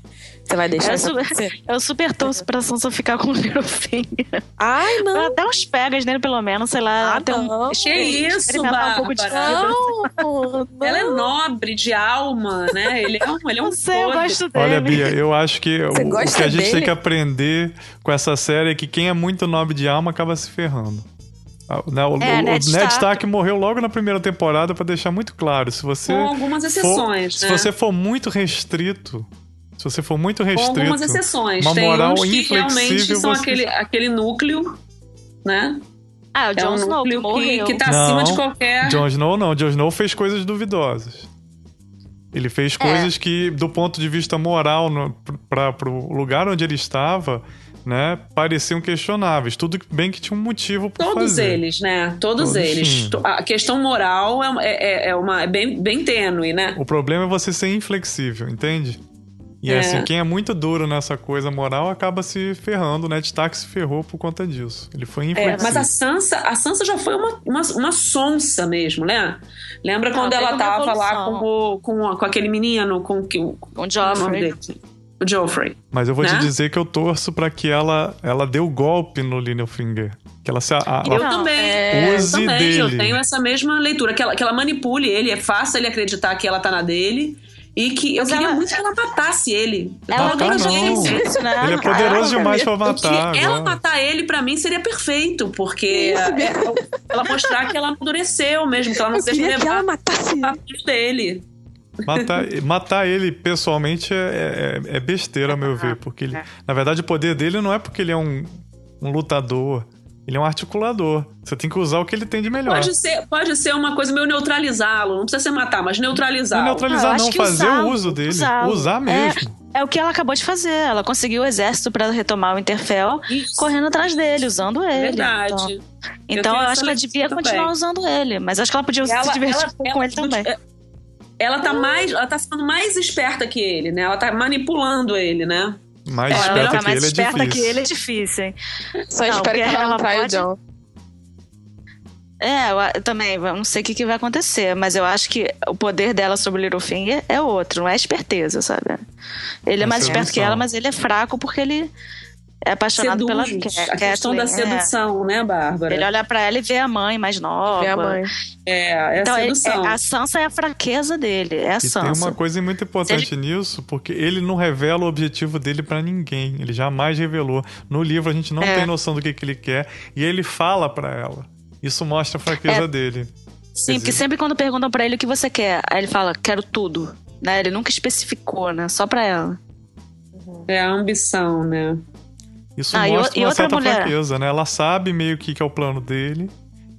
Você vai deixar Eu, isso su- acontecer? eu super torço pra Sansa ficar com o Littlefinger. Ai, não. Ela dá uns pegas nele, pelo menos, sei lá. Ah, tem um- não. Que isso, um pouco de? Não, (laughs) não. Ela é nobre de alma, né? Ele é um, ele é um Não sei, eu gosto dele. Olha, Bia, eu acho que o, Você o que a gente dele? tem que aprender com essa série é que quem é muito nobre de alma acaba se ferrando. Ah, né, O, É, o Ned Ned Stark. Stark morreu logo na primeira temporada pra deixar muito claro. Se você Com algumas exceções, for, né? Se você for muito restrito, se você for muito Com restrito, algumas exceções. uma Tem moral uns que realmente inflexível, são você- aquele, aquele núcleo, né? Ah, o É Jon um Snow, que núcleo que, morreu. que tá Não. acima de qualquer. Jon Snow não, Jon Snow fez coisas duvidosas. Ele É. fez coisas que, do ponto de vista moral, no, para pro lugar onde ele estava, né, pareciam questionáveis. Tudo bem que tinha um motivo por Todos fazer. eles, né? Todos, Todos eles. sim. A questão moral é, é, é uma, é bem, bem tênue, né? O problema é você ser inflexível, entende? E É. assim, quem é muito duro nessa coisa moral acaba se ferrando. Ned Stark se ferrou por conta disso. Ele foi É, inflexível. mas a Sansa, a Sansa já foi uma, uma, uma sonsa mesmo, né? Lembra quando teve ela tava lá com, o, com, com aquele menino, com, que, o Com o é o nome Joffrey. dele? O Joffrey. Mas eu vou te né? dizer que eu torço pra que ela, ela dê o golpe no Littlefinger. Que ela se. a- a- Eu Não, também. é, eu também. Eu dele. tenho essa mesma leitura. Que ela, que ela manipule ele. É fácil ele acreditar que ela tá na dele. E que eu Mas queria ela- muito que ela matasse ele. Ela Matar não. isso, né? Ele é no poderoso demais pra matar. queria- ela agora. matar ele, pra mim, seria perfeito, porque é, ela mostrar que ela amadureceu mesmo, que ela não Eu se deixa queria que ela levar matasse ele. dele. Matar, matar ele pessoalmente é, é- é besteira, a meu ver. Porque ele, na verdade, o poder dele não é porque ele é um, um lutador. Ele é um articulador. Você tem que usar o que ele tem de melhor. Pode ser, pode ser uma coisa meio neutralizá-lo. Não precisa ser matar, mas neutralizá-lo. Não, neutralizar, acho não, fazer usá-lo, o uso dele. usá-lo. Usar mesmo. É o que ela acabou de fazer. Ela conseguiu o exército pra retomar o Interfell, Isso. correndo atrás dele, usando ele. Verdade. Então, Eu então eu, acho que ela devia também. continuar usando ele. Mas acho que ela podia se divertir um pouco com ele também. Ela tá mais, ela tá ficando mais esperta que ele, né? Ela tá manipulando ele, né? Mais É, ela esperta que mais ele é esperta difícil. que ele é difícil, hein? Só Não, espero que ela não ela traia o pode- John. É, eu, eu também, eu não sei o que, que vai acontecer, mas eu acho que o poder dela sobre o Littlefinger é outro, não é esperteza, sabe? Ele é É mais esperto que ela, mas ele é fraco porque ele é apaixonado pela Seduz. Ca- A questão da é. sedução, né, Bárbara? Ele olha pra ela e vê a mãe mais nova. Vê a mãe. É, é Então, a ele- sedução. é- a Sansa é a fraqueza dele, é a E tem Sansa. uma coisa muito importante nisso, porque ele não revela o objetivo dele pra ninguém. Ele jamais revelou. No livro a gente não É. tem noção do que, que ele quer e ele fala pra ela. Isso mostra a fraqueza É. dele. Sim, porque sempre quando perguntam pra ele o que você quer, aí ele fala, quero tudo. Né? Ele nunca especificou, né? Só pra ela. É a ambição, né? Isso Ah, e mostra e uma outra certa mulher? fraqueza, né? Ela sabe meio que que é o plano dele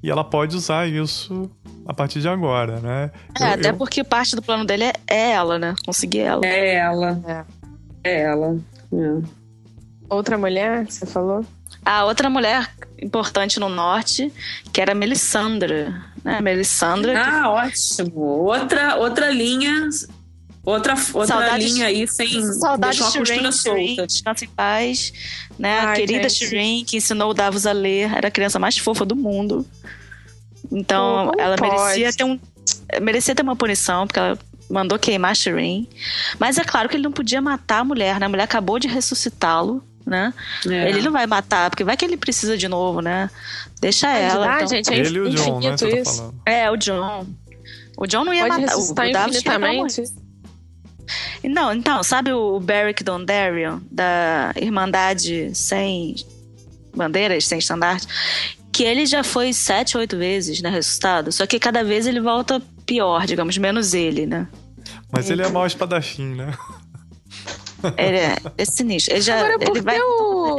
e ela pode usar isso a partir de agora, né? É, Eu- até eu- porque parte do plano dele é, é ela, né? Conseguir ela. É ela. É. É ela. É. Outra mulher, você falou? A outra mulher importante no norte, que era a Melisandra. Né? Melisandra. que- Ah, ótimo. Outra, outra linha. Outra, outra Saudades- linha aí sem Saudade deixar uma costura solta. descansa em paz. Né? a Ai, querida gente. Shireen, que ensinou o Davos a ler, era a criança mais fofa do mundo. Então, Pô, ela pode? merecia ter um. Merecia ter uma punição, porque ela mandou queimar a Shireen. Mas é claro que ele não podia matar a mulher, né? A mulher acabou de ressuscitá-lo, né? É. Ele não vai matar, porque vai que ele precisa de novo, né? Deixa ela. ah, então. gente, é Ele e o John, né? tá. É, o John. O John não ia Pode matar. O, o Davos infinitamente? morresse. Não, então, sabe o Beric Dondarrion, da Irmandade Sem Bandeiras, Sem Estandarte? Que ele já foi sete, oito vezes, né, ressuscitado. Só que cada vez ele volta pior, digamos, menos ele, né? Mas ele é mau espadachim, né? Ele é, é sinistro. Ele já Agora, por ele que vai o...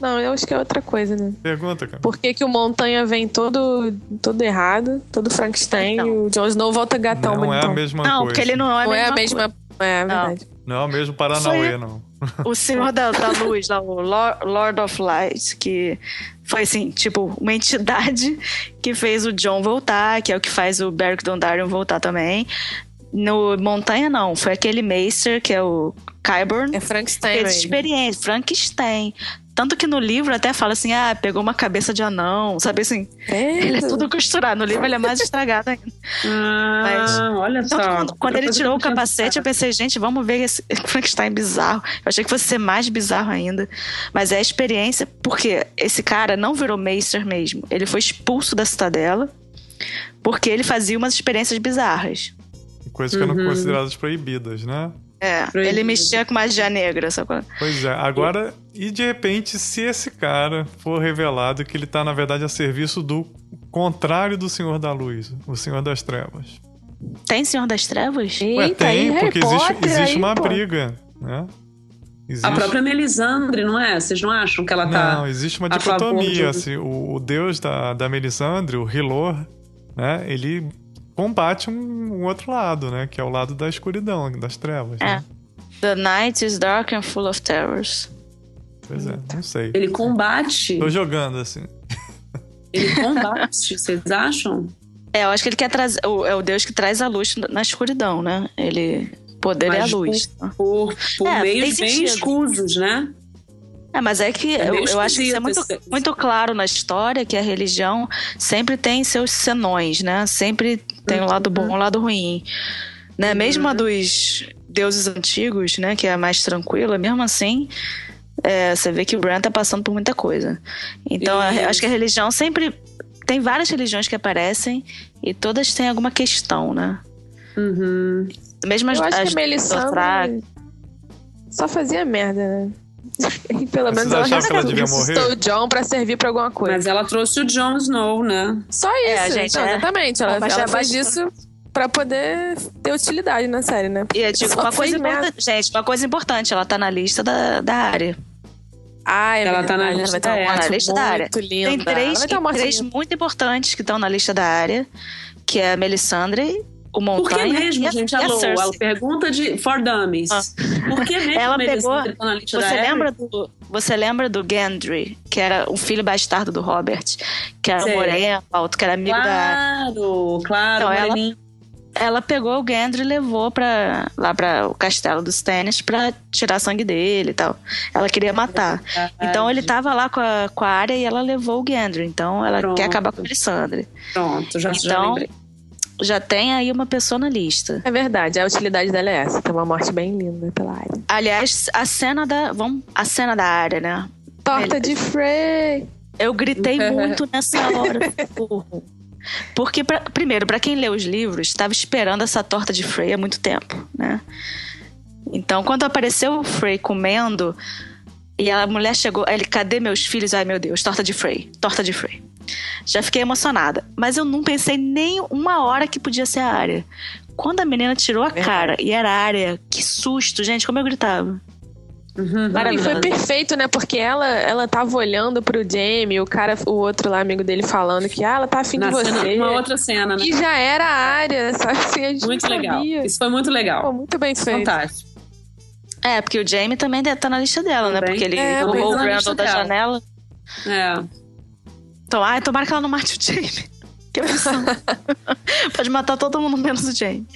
Não, eu acho que é outra coisa, né? Pergunta, cara. Por que, que o Montanha vem todo, todo errado, todo Frankenstein, Então. e o Jon Snow volta gatão Não é a bonitão? mesma Não, coisa. porque ele não é a Não é a mesma mesma... É, Não. verdade. Não é o mesmo Paranauê, não. o Senhor da, da Luz, lá, o Lord, of Light, que foi assim, tipo, uma entidade que fez o John voltar, que é o que faz o Beric Dondarrion voltar também. No Montanha, não. Foi aquele Maester, que é o Kyburn. É Frankenstein. Fez experiência, Frankenstein. Tanto que no livro até fala assim: ah, pegou uma cabeça de anão, sabe assim? Ele é tudo costurado. No livro ele é mais estragado ainda. Ah, Mas- olha só. Tanto quando, quando ele tirou o capacete, eu pensei, gente, vamos ver esse (laughs) Frankenstein bizarro. Eu achei que fosse ser mais bizarro ainda. Mas é a experiência, porque esse cara não virou Meister mesmo. Ele foi expulso da cidadela porque ele fazia umas experiências bizarras. Coisas que eram Uhum. consideradas proibidas, né? É, Proibido. ele mexia com magia negra, sabe? Pois é, agora, e de repente, se esse cara for revelado que ele tá, na verdade, a serviço do contrário do Senhor da Luz, o Senhor das Trevas. Tem Senhor das Trevas? Ué, Eita, aí tem, Harry porque existe, Potter existe aí, uma pô. briga, né? Existe... A própria Melisandre, não é? Vocês não acham que ela tá. Não, existe uma dicotomia. de- Assim, o, o deus da, da Melisandre, o Hilor, né? Ele combate um, um outro lado, né? Que é o lado da escuridão, das trevas. É. Né? The night is dark and full of terrors. Pois é, não sei. Ele combate. Tô jogando, assim. Ele combate, (laughs) vocês acham? É, eu acho que ele quer trazer. É o Deus que traz a luz na escuridão, né? Ele. Poder é a Mas luz. Por, por É, meios bem escusos, né? É, mas é que É eu, eu acho que isso é muito, muito claro na história que a religião sempre tem seus senões, né? Sempre tem um lado bom e um lado ruim. Né? Mesmo a dos deuses antigos, né? Que é a mais tranquila, mesmo assim, é, você vê que o Bran tá passando por muita coisa. Então, Isso. acho que a religião sempre. Tem várias religiões que aparecem e todas têm alguma questão, né? Uhum. Mesmo as, Eu acho as que a Melisandre só fazia merda, né? (laughs) Pelo menos ela achavam que ela devia ressuscitou morrer? o John pra servir pra alguma coisa. Mas ela trouxe o Jon Snow, né? Só isso. É, a gente Não, é- Exatamente. Ela, Mas ela já faz isso pra poder ter utilidade na série, né? E eu digo, Só uma coisa importante, gente, uma coisa importante, ela tá na lista da, da área. Ah, é Ela tá na lista vai ter uma da morte área. Lista da área. muito linda. Tem três, Ela vai ter uma morte três muito importantes que estão na lista da área, que é a Melisandre, o Por Montanha que mesmo, e a, gente? e a Alô, ela pergunta de For Dummies. Ah. Por que mesmo Ela pegou- Você lembra, do, você lembra do Gendry, que era um filho bastardo do Robert, que era Sei. moreno, alto, que era amigo da... Claro, claro. Então, ela- pegou o Gendry e levou pra, lá para o castelo dos Stannis pra tirar sangue dele e tal. Ela queria matar. Então ele tava lá com a, com a área e ela levou o Gendry. Então ela Pronto. quer acabar com a Melisandre. Pronto, já, já Então, lembrei. Já tem aí uma pessoa na lista. É verdade, a utilidade dela é essa. Tem uma morte bem linda pela área. Aliás, a cena da. Vamos, a cena da área, né? Torta de Frey. Eu gritei (laughs) muito nessa hora. burro. Porque, pra- primeiro, pra quem lê os livros, estava esperando essa torta de Frey há muito tempo, né? Então, quando apareceu o Frey comendo e a mulher chegou, ele, cadê meus filhos? Ai, meu Deus, torta de Frey, torta de Frey. Já fiquei emocionada. Mas eu não pensei nem uma hora que podia ser a área. Quando a menina tirou a cara e era a área, que susto, gente, como eu gritava. Uhum. E foi perfeito, né? Porque ela, ela tava olhando pro Jamie, o cara, o outro lá, amigo dele, falando que ah, ela tá afim de Na cena- você. uma outra cena, né? E já era a área, sabe? Assim, a gente Muito legal. sabia. Isso foi muito Pô, legal. muito bem feito. Fantástico. É, porque o Jamie também deve estar na lista dela, né? Também. Porque ele É, empurrou o tá na Brandon lista da dela. janela. É. Então, ai, tomara que ela não mate o Jamie. (laughs) Que. (laughs) Pode matar todo mundo menos o Jamie.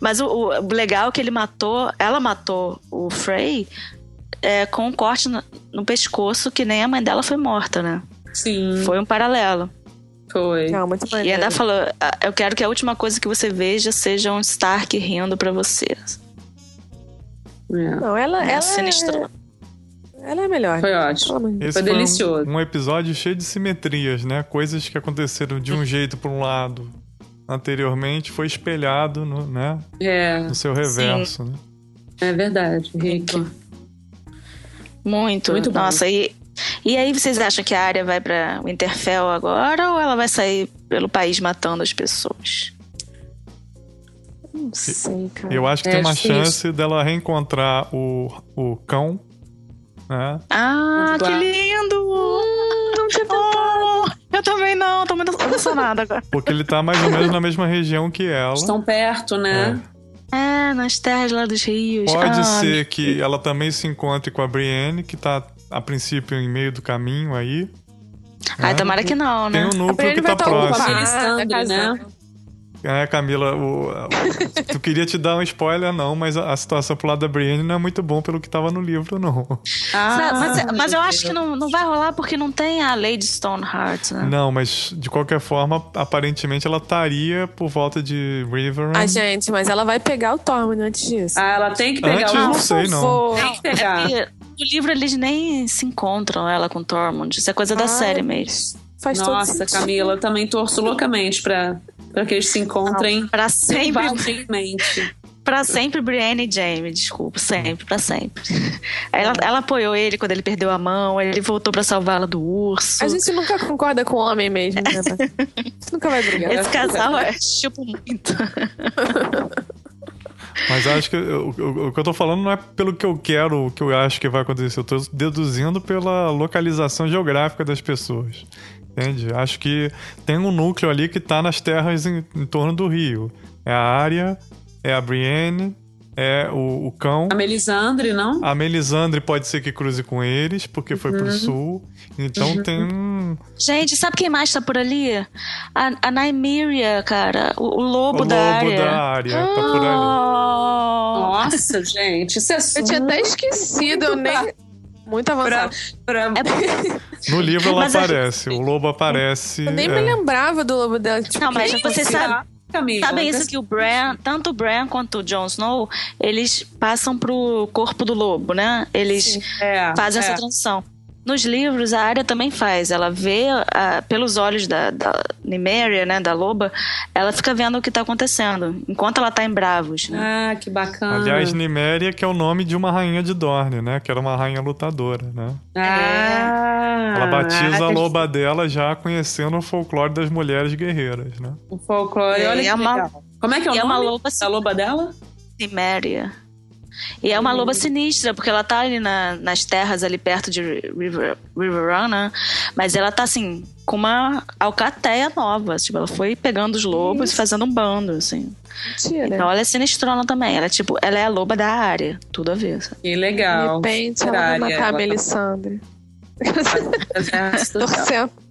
Mas o, o- legal é que ele matou, ela matou o Frey é, com um corte no, no pescoço, que nem a mãe dela foi morta, né? Sim, Foi um paralelo. foi. Não, muito E ainda falou: "Ah, Eu quero que a última coisa que você veja seja um Stark rindo pra você. É. Não, ela, É, ela, sinistro. Ela é melhor. Foi ótimo. Esse Foi um- delicioso. Um, episódio cheio de simetrias, né? Coisas que aconteceram de um jeito por um lado anteriormente foi espelhado no, né? É, no seu reverso. Né? é verdade, Rick. Muito. Muito bom. Nossa, e, e aí vocês acham que a área vai pra Winterfell agora ou ela vai sair pelo país matando as pessoas? Não sei, cara. Eu acho que É tem uma chance dela reencontrar o, o cão, né? Ah, que lindo! não tinha Eu também não, tô muito emocionada agora. Porque ele tá mais ou menos na mesma região que ela. Estão perto, né? É, nas terras lá dos rios. Pode Ah, ser que ela também se encontre com a Brienne, que tá a princípio em meio do caminho aí. Ai, né? tomara que não, Tem né? um núcleo que tá próximo. casando. né? É, Camila, o, o, (laughs) tu queria te dar um spoiler, não, mas a, a, situação pro lado da Brienne não é muito bom pelo que tava no livro, não. Ah, mas, mas eu acho que não, não vai rolar porque não tem a Lady Stoneheart, né? Não, mas de qualquer forma, aparentemente ela estaria por volta de River. Ah, gente, mas ela vai pegar o Tormund antes disso. Ah, ela tem que pegar antes, o não sei, não. Tem que pegar. É no livro eles nem se encontram, ela com Tormund. Isso é coisa da Ai, série mesmo. Faz Nossa, todo sentido. Camila, eu também torço loucamente pra, pra que eles se encontrem Pra sempre, pra sempre Brienne e Jaime, desculpa, sempre, pra sempre. Ela, ela apoiou ele quando ele perdeu a mão, ele voltou pra salvá-la do urso. A gente nunca concorda com o homem mesmo, né? Nunca vai brigar. Esse casal é tipo muito. (laughs) Mas acho que o, o, o, que eu tô falando não é pelo que eu quero, o que eu acho que vai acontecer. Eu tô deduzindo pela localização geográfica das pessoas. Entende? Acho que tem um núcleo ali que tá nas terras em, em torno do rio. É a área, é a Brienne, é o, o, cão. A Melisandre, não? A Melisandre pode ser que cruze com eles, porque foi pro sul. Então Uhum. tem um. Gente, sabe quem mais tá por ali? A, a Nymeria, cara. O, o lobo o da lobo área. da área. Tá por ali. Oh. Nossa, gente, isso é Eu tinha até esquecido, eu nem. Muito avançado. pra, pra... No livro ela Mas aparece. O lobo aparece. Eu nem é. me lembrava do lobo dela. Tipo, Não, mas você sabe- Camila, Sabem isso que o Bran, tanto o Bran quanto o Jon Snow, eles passam pro corpo do lobo, né? Eles Sim. é, fazem é. essa transição. Nos livros, a área também faz. Ela vê, ah, pelos olhos da, da Nymeria, né, da loba, ela fica vendo o que tá acontecendo, enquanto ela tá em Bravos, né? Ah, que bacana. Aliás, Niméria, que é o nome de uma rainha de Dorne, né? Que era uma rainha lutadora, né? Ah, Ela batiza a ah, loba dela já conhecendo o folclore das mulheres guerreiras, né? O folclore, É, olha e que é uma-. Como é que é o e é uma nome loba da loba dela? Nymeria. E é uma loba sinistra, porque ela tá ali na- nas terras ali perto de River, River Run, né? Mas ela tá assim, com uma alcateia nova. Tipo, ela foi pegando os lobos e fazendo um bando, assim. Mentira. Então ela é sinistrona também. Ela é tipo, ela é a loba da área. Tudo a ver. sabe? Que De legal. repente ela vai matar a ela- Melisandre. Torcendo. (laughs)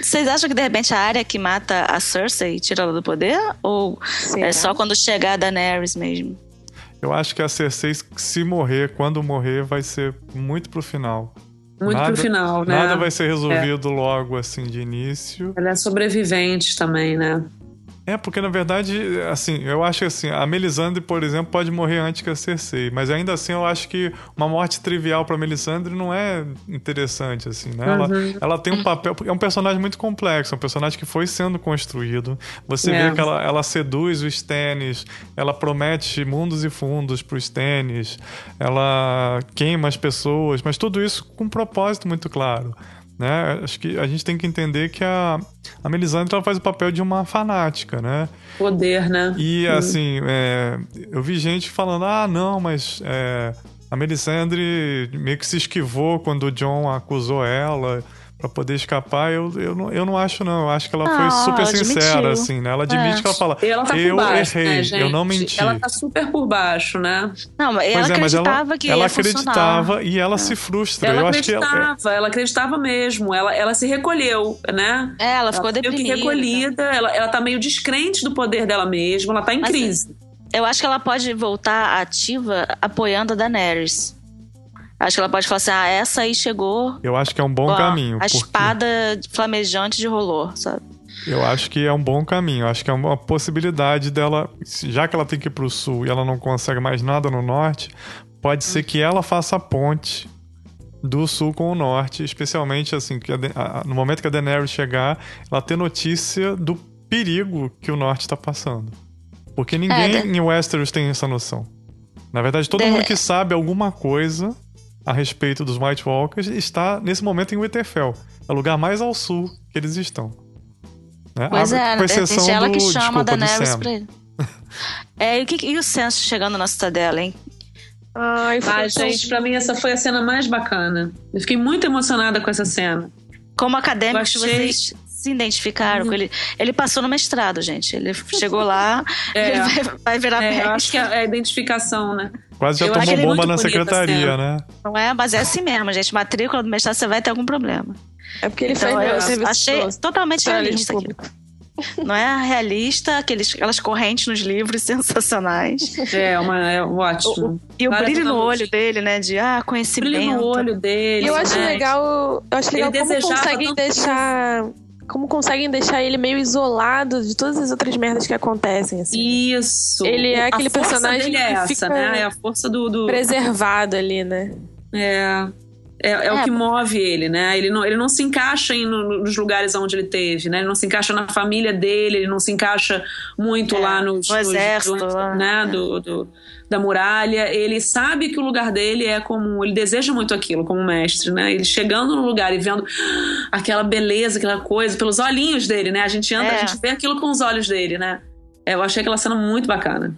Vocês acham que de repente a área que mata a Cersei e tira ela do poder? Ou Será? é só quando chegar a Daenerys mesmo? Eu acho que a Cersei, se morrer, quando morrer, vai ser muito pro final. Muito Nada- pro final, né? Nada vai ser resolvido logo assim de início. Ela é sobrevivente também, né? É, porque na verdade, assim, eu acho que assim, a Melisandre, por exemplo, pode morrer antes que a Cersei, mas ainda assim eu acho que uma morte trivial pra Melisandre não é interessante, assim, né? Ela, ela tem um papel, é um personagem muito complexo, é um personagem que foi sendo construído. Você É. vê que ela, ela seduz os Stannis, ela promete mundos e fundos pros Stannis, ela queima as pessoas, mas tudo isso com um propósito muito claro. Né? Acho que a gente tem que entender que a, a Melisandre ela faz o papel de uma fanática, né? Poder, né? E assim, é, eu vi gente falando: ah, não, mas é, a Melisandre meio que se esquivou quando o John acusou ela pra poder escapar. Eu, eu, não, eu não acho, não. Eu acho que ela Ah, foi super ela sincera, admitiu. assim, né? Ela admite É. que ela fala: ela tá eu por baixo, errei, né, gente? eu não menti. Ela tá super por baixo, né? Não, mas ela Pois é, mas acreditava ela, que ela ia acreditava funcionar. e ela se frustra. Ela eu acho que ela, acreditava, ela acreditava mesmo. Ela, ela se recolheu, né? É, ela ficou meio que deprimida. recolhida, ela, ela tá meio descrente do poder dela mesma, ela tá em Mas- crise. Eu acho que ela pode voltar ativa apoiando a Daenerys. Acho que ela pode falar assim: ah, essa aí chegou. eu acho que é um bom ó, caminho. A porque- espada flamejante de rolô, sabe? Eu acho que é um bom caminho. Eu acho que é uma possibilidade dela, já que ela tem que ir pro sul e ela não consegue mais nada no norte, pode ser que ela faça a ponte do sul com o norte, especialmente assim, que a no momento que a Daenerys chegar, ela ter notícia do perigo que o norte está passando. Porque ninguém É, em Westeros tem essa noção. Na verdade, todo Da- mundo que sabe alguma coisa a respeito dos White Walkers está nesse momento em Winterfell. É o lugar mais ao sul que eles estão. Né? Pois Ah, é, com exceção repente ela do, que chama desculpa, a Daenerys pra ele. É, e, o que, e o Censo chegando na cidadela, hein? Ai, foi tão- gente, pra mim essa foi a cena mais bacana. Eu fiquei muito emocionada com essa cena. Como acadêmicos, achei- vocês se identificaram com ele. Ele passou no mestrado, gente. Ele chegou lá, (laughs) É. ele (laughs) vai, vai virar É, eu acho que é a identificação, né? Quase já Eu tomou bomba na secretaria, cena. né? Não é, mas é assim mesmo, gente. Matrícula do mestrado, você vai ter algum problema. É porque ele Então, fez eu o achei do totalmente realista aqui. público. Não é realista, aqueles, aquelas correntes nos livros (laughs) sensacionais. É, uma, é ótimo. E o brilho no olho dele, né? De ah, conhecimento. Brilho no olho dele. E eu acho né? legal, eu acho Ele legal como desejava conseguem tanto deixar. Como conseguem deixar ele meio isolado de todas as outras merdas que acontecem, assim. Isso. Ele é A aquele força personagem dele é que essa, fica né? É a força do. do Preservado ali, né? é, é, é o É. que move ele, né? Ele não, ele não se encaixa em, no- nos lugares onde ele teve, né? Ele não se encaixa na família dele, ele não se encaixa muito É, lá nos, no nos- exército, lá. né? Do, do- da muralha. Ele sabe que o lugar dele é como. Ele deseja muito aquilo como mestre, né? Ele chegando no lugar e vendo aquela beleza, aquela coisa, pelos olhinhos dele, né? A gente anda, É. a gente vê aquilo com os olhos dele, né? É, Eu achei aquela cena muito bacana.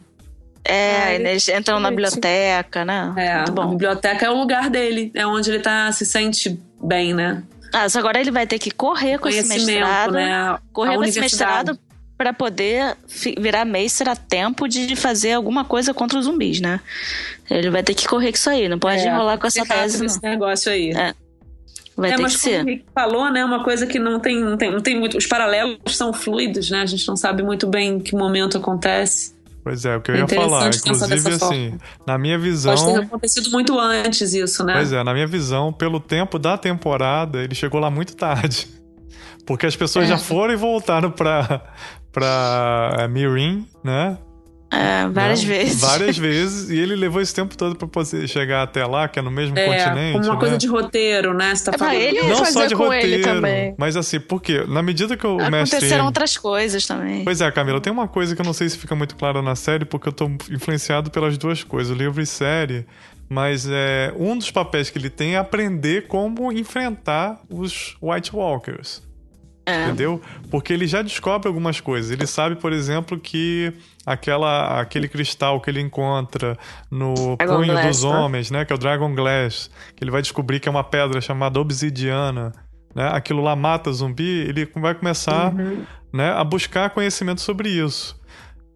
É, ele- eles entram na biblioteca, né? É, Muito a bom. biblioteca é o lugar dele, é onde ele tá, se sente bem, né? Ah, só agora ele vai ter que correr com esse mestrado. né? Correr A com esse mestrado pra poder virar mestre a tempo de fazer alguma coisa contra os zumbis, né? Ele vai ter que correr com isso aí, não pode É, enrolar com essa tese, não. nesse negócio aí. É, Vai É, ter mas que como o ser. Falou, né? Uma coisa que não tem, não tem, não tem muito. Os paralelos são fluidos, né? A gente não sabe muito bem em que momento acontece. Pois é, o que eu ia falar. Inclusive, assim, na minha visão. Pode ter acontecido muito antes isso, né? Pois é, na minha visão, pelo tempo da temporada, ele chegou lá muito tarde. (laughs) Porque as pessoas É. já foram e voltaram pra, pra é, Mirin, né? É, várias Né? vezes. Várias vezes. E ele levou esse tempo todo pra poder chegar até lá, que é no mesmo É, continente. como uma né? coisa de roteiro, né? Você tá É, pra falando. ele- Não só fazer de com ele roteiro. também. Mas assim, porque na medida que o mestre. Aconteceram outras coisas também. Pois é, Camila, tem uma coisa que eu não sei se fica muito clara na série, porque eu tô influenciado pelas duas coisas, livro e série. Mas é, um dos papéis que ele tem é aprender como enfrentar os White Walkers. É. Entendeu? Porque ele já descobre algumas coisas. Ele sabe, por exemplo, que aquela, aquele cristal que ele encontra no Dragon punho Glass, dos né? homens, né? Que é o Dragon Glass. Que ele vai descobrir que é uma pedra chamada obsidiana. Né? Aquilo lá mata zumbi. Ele vai começar Uhum. né, a buscar conhecimento sobre isso.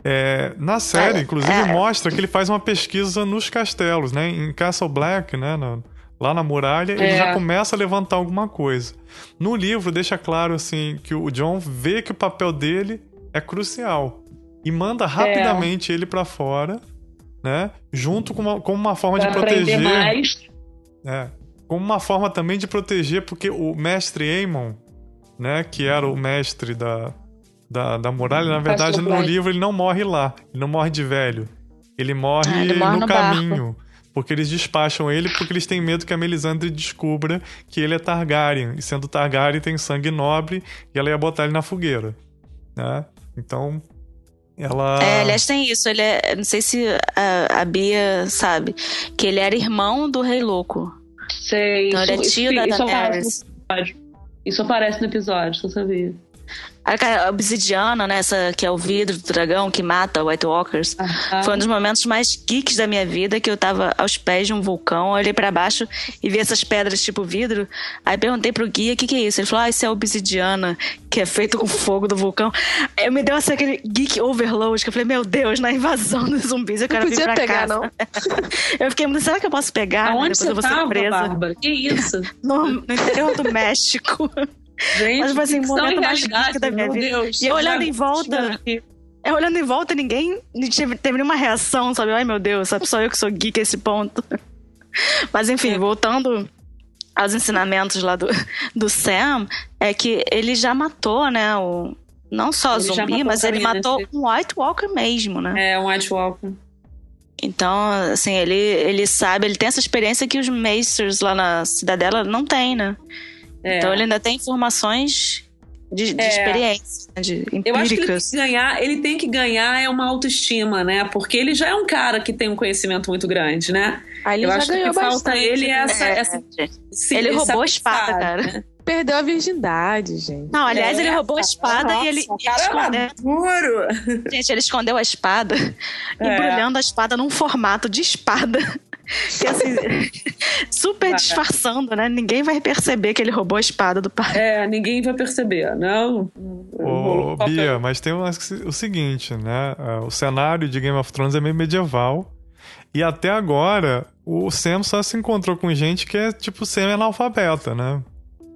É, na série, É, inclusive, é. mostra que ele faz uma pesquisa nos castelos, né? Em Castle Black, né? lá na muralha, ele É. já começa a levantar alguma coisa. No livro, deixa claro assim que o John vê que o papel dele é crucial e manda rapidamente ele pra fora, né? Junto com uma, como uma forma de Pra aprender proteger. mais. É. Como uma forma também de proteger, porque o mestre Aemon, né, que era o mestre da, da, da muralha, na verdade, no livro ele não morre lá. Ele não morre de velho. Ele morre, Ah, ele morre no, no caminho. Porque eles despacham ele porque eles têm medo que a Melisandre descubra que ele é Targaryen. E sendo Targaryen tem sangue nobre e ela ia botar ele na fogueira. Né? Então, ela... É, aliás, tem isso. Ele é. Não sei se a, a Bia sabe. Que ele era irmão do Rei Louco. Sei. Então ele é isso, tio da isso aparece Daenerys. no episódio. Isso aparece no episódio, você sabia? A obsidiana, né? Essa que é o vidro do dragão que mata White Walkers. Ah, Foi um dos momentos mais geeks da minha vida, que eu tava aos pés de um vulcão, olhei pra baixo e vi essas pedras tipo vidro. Aí perguntei pro guia o que, que é isso. Ele falou: Ah, isso é obsidiana, que é feito com fogo do vulcão. Aí me deu assim, aquele geek overload, que eu falei: Meu Deus, na invasão dos zumbis eu quero vir podia pra pegar, casa. não. (laughs) eu fiquei, "Mas será que eu posso pegar? Aonde Depois você eu vou ser tava, presa. Bárbara? Que isso? No, no interior do México. (laughs) Gente, Mas, tipo assim, ficção momento mais geek da minha vida. Deus. E eu olhando em volta, É, olhando em volta, ninguém teve, nenhuma reação, sabe? Ai, meu Deus, sabe? Só eu que sou geek a esse ponto. (laughs) Mas É. enfim, voltando aos ensinamentos lá do, do Sam, é que ele já matou, né? O, não só Ele zumbi, mas ele matou um White Walker mesmo, né? É, um White Walker. Então, assim, ele, ele sabe, ele tem essa experiência que os Maesters lá na cidadela não têm, né? É. Então ele ainda tem informações de, de É. experiência, né? de Eu acho que ele tem empíricas. que ganhar, ele tem que ganhar é uma autoestima, né? Porque ele já é um cara que tem um conhecimento muito grande, né? Aí ele Eu já acho que que falta ele é né? essa- É, essa-. Sim, Ele roubou a espada, cara. né? Perdeu a virgindade, gente. Não, aliás, É, ele roubou a espada e ele, Nossa, o ele cara é escondeu, maduro. gente, ele escondeu a espada, É. embrulhando a espada num formato de espada. Que assim, (laughs) super disfarçando, né? Ninguém vai perceber que ele roubou a espada do pai. É, ninguém vai perceber, não. Ô, Qual que é? Bia, mas tem o, o seguinte, né? O cenário de Game of Thrones é meio medieval. E até agora, o Sam só se encontrou com gente que é tipo semi-analfabeta, né?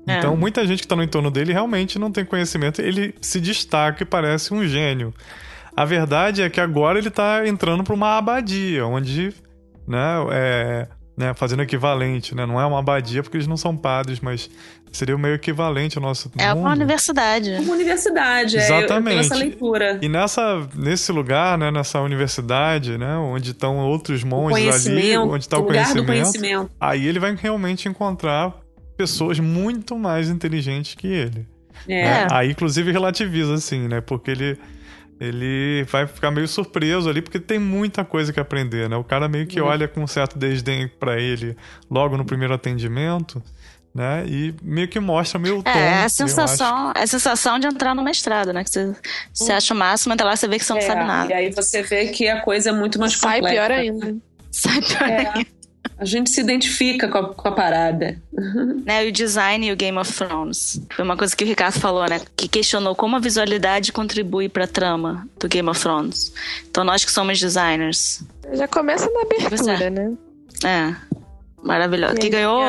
É. Então, muita gente que tá no entorno dele realmente não tem conhecimento. Ele se destaca e parece um gênio. A verdade é que agora ele tá entrando pra uma abadia, onde, né, é, né, fazendo equivalente, né? Não é uma abadia porque eles não são padres, mas seria o meio equivalente ao nosso É mundo. uma universidade. Uma universidade, é, Exatamente. essa leitura. E nessa, nesse lugar, né, nessa universidade, né, onde estão outros monges ali, onde está o o lugar conhecimento, do conhecimento. aí ele vai realmente encontrar pessoas muito mais inteligentes que ele. É. né? Aí, inclusive, relativiza, assim, né? Porque ele, ele vai ficar meio surpreso ali, porque tem muita coisa que aprender, né? O cara meio que olha com um certo desdém pra ele logo no primeiro atendimento, né? E meio que mostra meio tom. É, é eu a sensação, é a sensação de entrar no mestrado, né? Que você, você acha o máximo, até lá você vê que você não É, sabe E nada. aí você vê que a coisa é muito mais Sai complexa. pior ainda. Sabe? É. A gente se identifica com a, com a parada. né, o design e o Game of Thrones. Foi uma coisa que o Ricardo falou, né? Que questionou como a visualidade contribui pra trama do Game of Thrones. Então nós que somos designers. Já começa na abertura, é. né? É. Maravilhoso. Que ganhou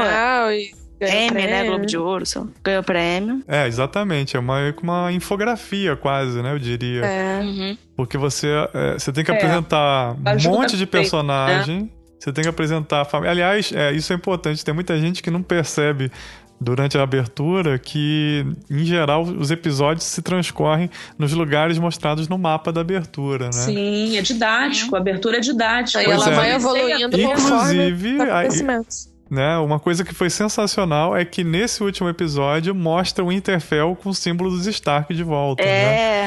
e ganhou né? prêmio. Globo de Ouro, lá. ganhou prêmio. É, exatamente. É uma, uma infografia quase, né? Eu diria. É. Uhum. Porque você, é, você tem que É. apresentar um monte de bem, personagem. Você tem que apresentar a família. Aliás, é, isso é importante. Tem muita gente que não percebe durante a abertura que, em geral, os episódios se transcorrem nos lugares mostrados no mapa da abertura, né? Sim, é didático. A abertura é didática. Aí Pois ela é. vai evoluindo conforme Inclusive, o aí- acontecimento. Né? Uma coisa que foi sensacional é que nesse último episódio mostra o Interfell com o símbolo dos Stark de volta, né?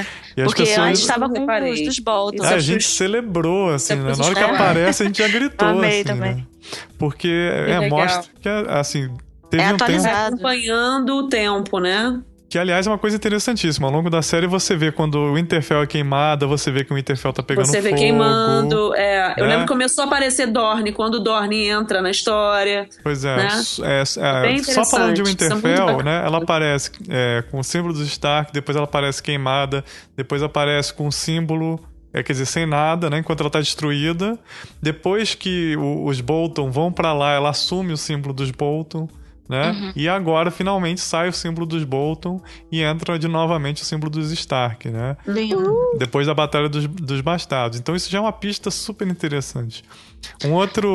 É, E as porque pessoas... antes estava com os dos Bolton. É, a gente é celebrou, assim, é né? Na hora que positivo. aparece, a gente (laughs) já gritou, Amei assim, também. né? Porque é, mostra que, assim, teve É um tempo... atualizado. acompanhando o tempo, né? Que, aliás, é uma coisa interessantíssima. Ao longo da série, você vê quando o Winterfell é queimada, você vê que o Winterfell tá pegando Você vê fogo. queimando. é, eu né? lembro que começou a aparecer Dorne quando Dorne entra na história. Pois é, né? é, é, só falando de é Winterfell, né? Ela aparece é, com o símbolo dos Stark, depois ela aparece queimada, depois aparece com o símbolo, é, quer dizer, sem nada, né? Enquanto ela tá destruída. Depois que o- os Bolton vão pra lá, ela assume o símbolo dos Bolton. Né? Uhum. E agora finalmente sai o símbolo dos Bolton e entra de novamente o símbolo dos Stark, né? Lindo. depois da Batalha dos, dos Bastardos. Então isso já é uma pista super interessante. Um outro,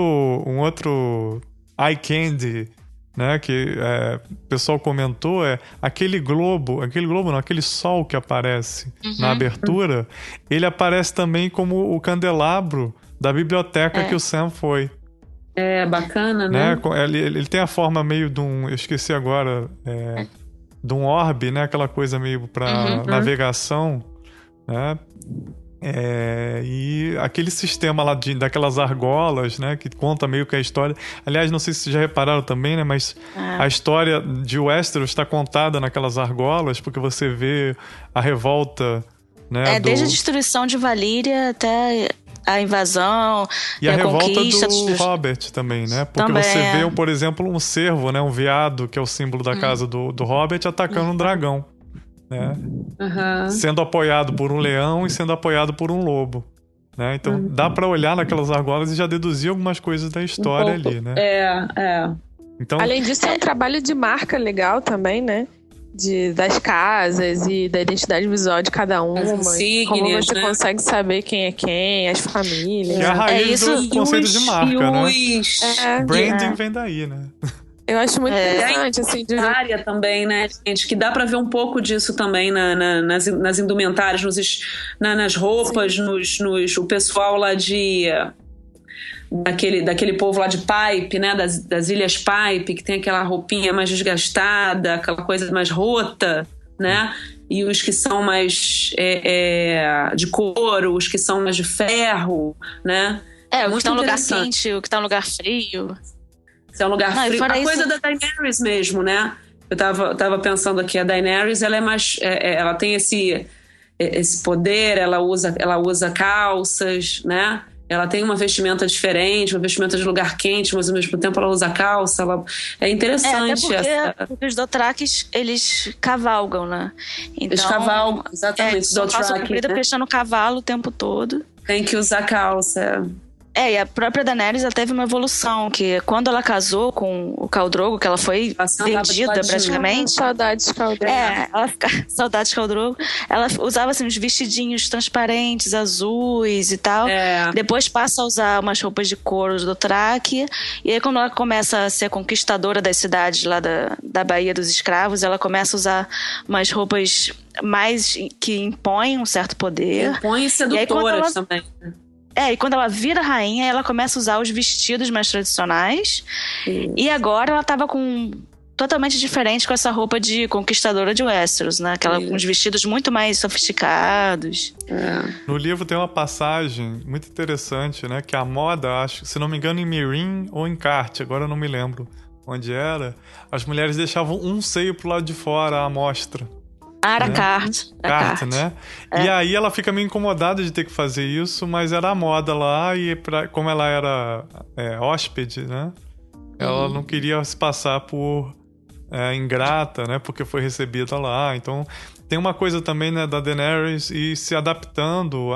um outro eye candy, né, que é, o pessoal comentou é aquele globo, aquele globo não, aquele sol que aparece na abertura, ele aparece também como o candelabro da biblioteca que o Sam foi, É bacana, né? né? Ele, ele tem a forma meio de um, eu esqueci agora, é, de um orbe, né? Aquela coisa meio para Uhum. navegação, né? É, e aquele sistema lá de, daquelas argolas, né? Que conta meio que a história. Aliás, não sei se vocês já repararam também, né? Mas É. a história de Westeros está contada naquelas argolas, porque você vê a revolta, né? É, do- desde a destruição de Valíria até a invasão E a, revolta conquista do dos- Robert também, né? Porque Também, você é. vê, por exemplo, um cervo, né? Um veado, que é o símbolo Hum. da casa do, do Robert, atacando um dragão. Né? Aham. Sendo apoiado por um leão e sendo apoiado por um lobo. Né? Então Uhum. dá pra olhar naquelas argolas e já deduzir algumas coisas da história Um ali, né? É, é. Então, Além disso, é um trabalho de marca legal também, né? De, das casas e da identidade visual de cada uma. As e Como insígnias, você né? consegue saber quem é quem, as famílias. que é a raiz isso, do conceito de marca, né? os- É, Branding É. vem daí, né? eu acho muito É. interessante, assim, de área também, né, gente? Que dá pra ver um pouco disso também na- na- nas, nas indumentárias, nos, na- nas roupas, nos, nos- o pessoal lá de. Daquele, daquele povo lá de Pipe, né? Das, das Ilhas Pipe, que tem aquela roupinha mais desgastada, aquela coisa mais rota, né? E os que são mais é, é, de couro, os que são mais de ferro, né? É, o que Muito tá no lugar quente, o que tá no lugar frio. Se é um lugar Não, frio. A isso- coisa da Daenerys mesmo, né? Eu tava, tava pensando aqui, a Daenerys, ela é mais. é- é- ela tem esse, esse poder, ela usa, ela usa calças, né? Ela tem uma vestimenta diferente, uma vestimenta de lugar quente, mas ao mesmo tempo ela usa calça. Ela... É É, até interessante porque, essa. porque os Dothrakis, eles cavalgam, né? Então, Eles cavalgam, É, exatamente. são calça Dothraki, comprida né? fechando o cavalo o tempo todo. Tem que usar calça. É, e a própria Daenerys ela teve uma evolução, que quando ela casou com o Khal Drogo, que ela foi vendida praticamente. Saudades Khal Drogo. É, ela fica, (laughs) saudades Khal Drogo. Ela usava assim uns vestidinhos transparentes, azuis e tal. É. Depois passa a usar umas roupas de couro do Traque. E aí quando ela começa a ser conquistadora das cidades lá da, da Baía dos Escravos, ela começa a usar umas roupas mais que impõem um certo poder. Impõem E aí, sedutoras ela- também. É, e quando ela vira rainha, ela começa a usar os vestidos mais tradicionais. E agora ela tava com totalmente diferente com essa roupa de conquistadora de Westeros, né? Aquela, Isso. uns vestidos muito mais sofisticados. É. No livro tem uma passagem muito interessante, né? Que a moda, acho, se não me engano, em Mirim ou em Carte, agora eu não me lembro onde era, as mulheres deixavam um seio pro lado de fora, à mostra. Ah, era É. Carte. era Carte, Carte. né? E aí ela fica meio incomodada de ter que fazer isso, mas era a moda lá e pra, como ela era é, hóspede, né? Ela não queria se passar por é, ingrata, né? Porque foi recebida lá. Então tem uma coisa também né, da Daenerys e se adaptando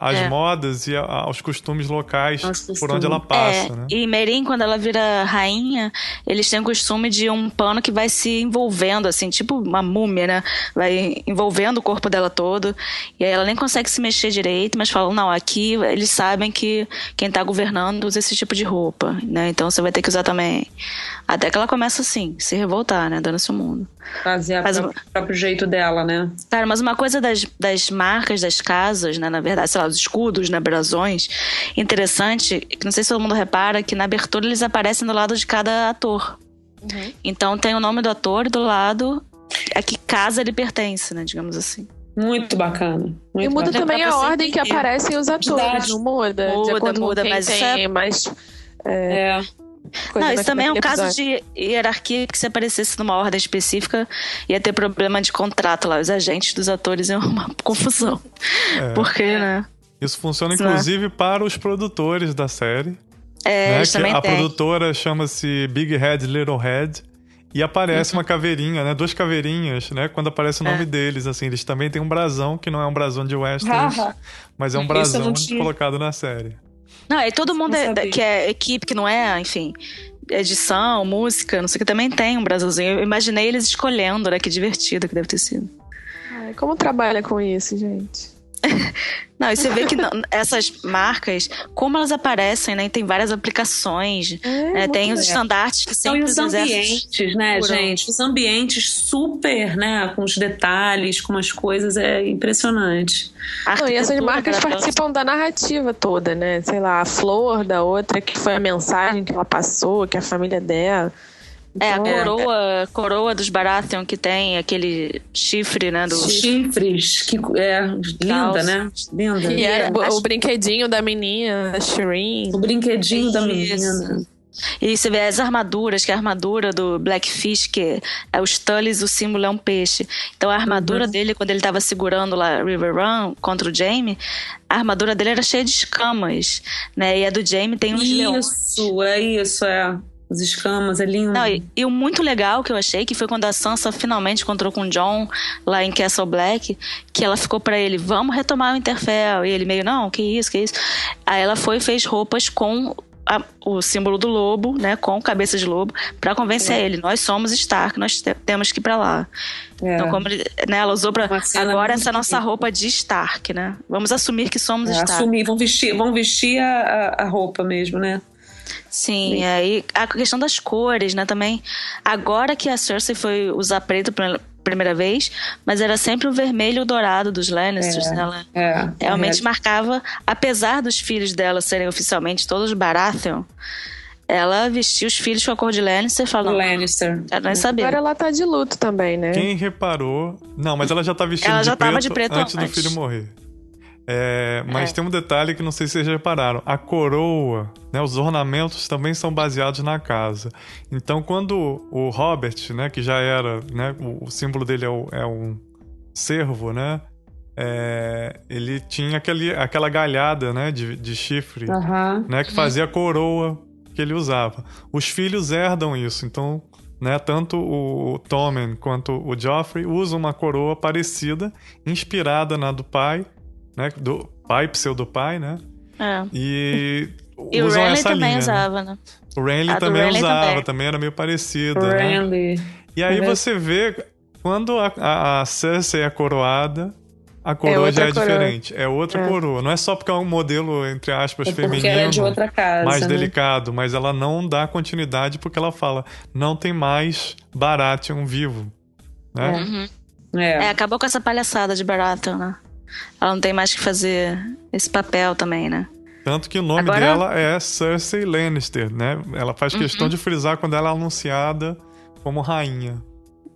às É. modas e a- aos costumes locais por onde ela passa, É, né? e Merim, quando ela vira rainha, eles têm o costume de um pano que vai se envolvendo, assim, tipo uma múmia, né? Vai envolvendo o corpo dela todo. E aí ela nem consegue se mexer direito, mas falam, não, aqui eles sabem que quem tá governando usa esse tipo de roupa, né? Então você vai ter que usar também. Até que ela começa, assim, se revoltar, né? Dando-se o mundo. Fazer a Mas pró- próprio jeito dela, né? Cara, mas uma coisa das, das marcas das casas, né, na verdade, sei lá, os escudos, né, brasões, interessante, que não sei se todo mundo repara, que na abertura eles aparecem do lado de cada ator. Então tem o nome do ator e do lado a que casa ele pertence, né, digamos assim. Muito bacana. Muito E muda bacana. também a ordem que entender. aparecem os atores, não muda? de Muda, muda, quem mas isso tem é- mais É. coisa não, isso também é um caso de hierarquia que se aparecesse numa ordem específica ia ter problema de contrato lá. Os agentes dos atores iam (laughs) uma confusão. É. Porque, né? Isso funciona Isso, né? inclusive para os produtores da série. É, né? também a têm. produtora chama-se Big Head Little Head. E aparece uma caveirinha, né? Duas caveirinhas, né? Quando aparece o nome É. deles, assim. Eles também têm um brasão, que não é um brasão de Westeros, mas é um brasão tinha. colocado na série. Não, e todo mundo é- que é equipe, que não é, enfim, edição, música, não sei o que, também tem um Brasilzinho. Eu imaginei eles escolhendo, né? Que divertido que deve ter sido. Ai, como trabalha com isso, gente? (laughs) Não, e você vê que não- essas marcas, como elas aparecem, né? e Tem várias aplicações. É, né, tem os estandartes que Então, sempre e os ambientes, né, procuram. gente? Os ambientes super, né? Com os detalhes, com as coisas, é impressionante. Não, e essas marcas participam da narrativa toda, né? Sei lá, a flor da outra, que foi a mensagem que ela passou, que a família dela. É, a Então, coroa, coroa dos Baratheon que tem aquele chifre, né? Do... Chifres, que é linda, Calça. né? Linda. Que é o, o brinquedinho da menina, da Shireen. O brinquedinho da Isso. menina. E você vê as armaduras, que a armadura do Blackfish, que é os Tullys, o símbolo é um peixe. Então a armadura Uhum. dele, quando ele tava segurando lá River Run contra o Jaime, a armadura dele era cheia de escamas, né? E a do Jaime tem uns leões. Isso, é isso, é. As escamas, é lindo. Não, e, e o muito legal que eu achei que foi quando a Sansa finalmente encontrou com o John lá em Castle Black, que ela ficou pra ele, vamos retomar o Interfell. E ele meio, não, que isso, que isso. Aí ela foi e fez roupas com a- o símbolo do lobo, né, com cabeça de lobo, pra convencer ele, nós somos Stark, nós te- temos que ir pra lá. É. Então, como ele, né, ela usou cena agora essa nossa roupa de Stark, né? Vamos assumir que somos É, Stark. assumir, vão vestir, vão vestir a- a roupa mesmo, né? Sim, aí a questão das cores, né, também. Agora que a Cersei foi usar preto pela primeira vez, mas era sempre o vermelho e o dourado dos Lannisters, É. né? Ela É, realmente é. marcava, apesar dos filhos dela serem oficialmente todos Baratheon, ela vestia os filhos com a cor de Lannister e falou, não, Lannister. quero nem saber. Agora ela tá de luto também, né? Quem reparou. Não, mas ela já tá vestida Ela de, já preto tava de preto antes do antes. filho morrer. É, mas É. tem um detalhe que não sei se vocês repararam. A coroa, né, os ornamentos também são baseados na casa. Então, quando o Robert, né, que já era, né, o, o símbolo dele é, o- é um cervo, né? é, ele tinha aquele, aquela galhada, né, de, de chifre, né, que fazia a coroa que ele usava. Os filhos herdam isso, então, né, tanto o Tommen quanto o Joffrey usam uma coroa parecida, inspirada na do pai, né, do pai pseudo pai, né? É. E E o usam Renly essa também linha. né? usava, né? O Renly A do também Renly usava, também. também. era meio parecida. né? Randy. E aí É. você vê, quando a, a, a Cersei é coroada, a coroa outra já é coroa. diferente. É outra É. coroa. Não é só porque é um modelo, entre aspas, É porque feminino. ela é de outra casa. mais né? delicado, mas ela não dá continuidade porque ela fala, não tem mais Baratheon vivo. Né? Uhum. É. É, acabou com essa palhaçada de Baratheon, né? Ela não tem mais que fazer esse papel também, né? Tanto que o nome Agora- dela é Cersei Lannister, né? Ela faz questão de frisar quando ela é anunciada como rainha.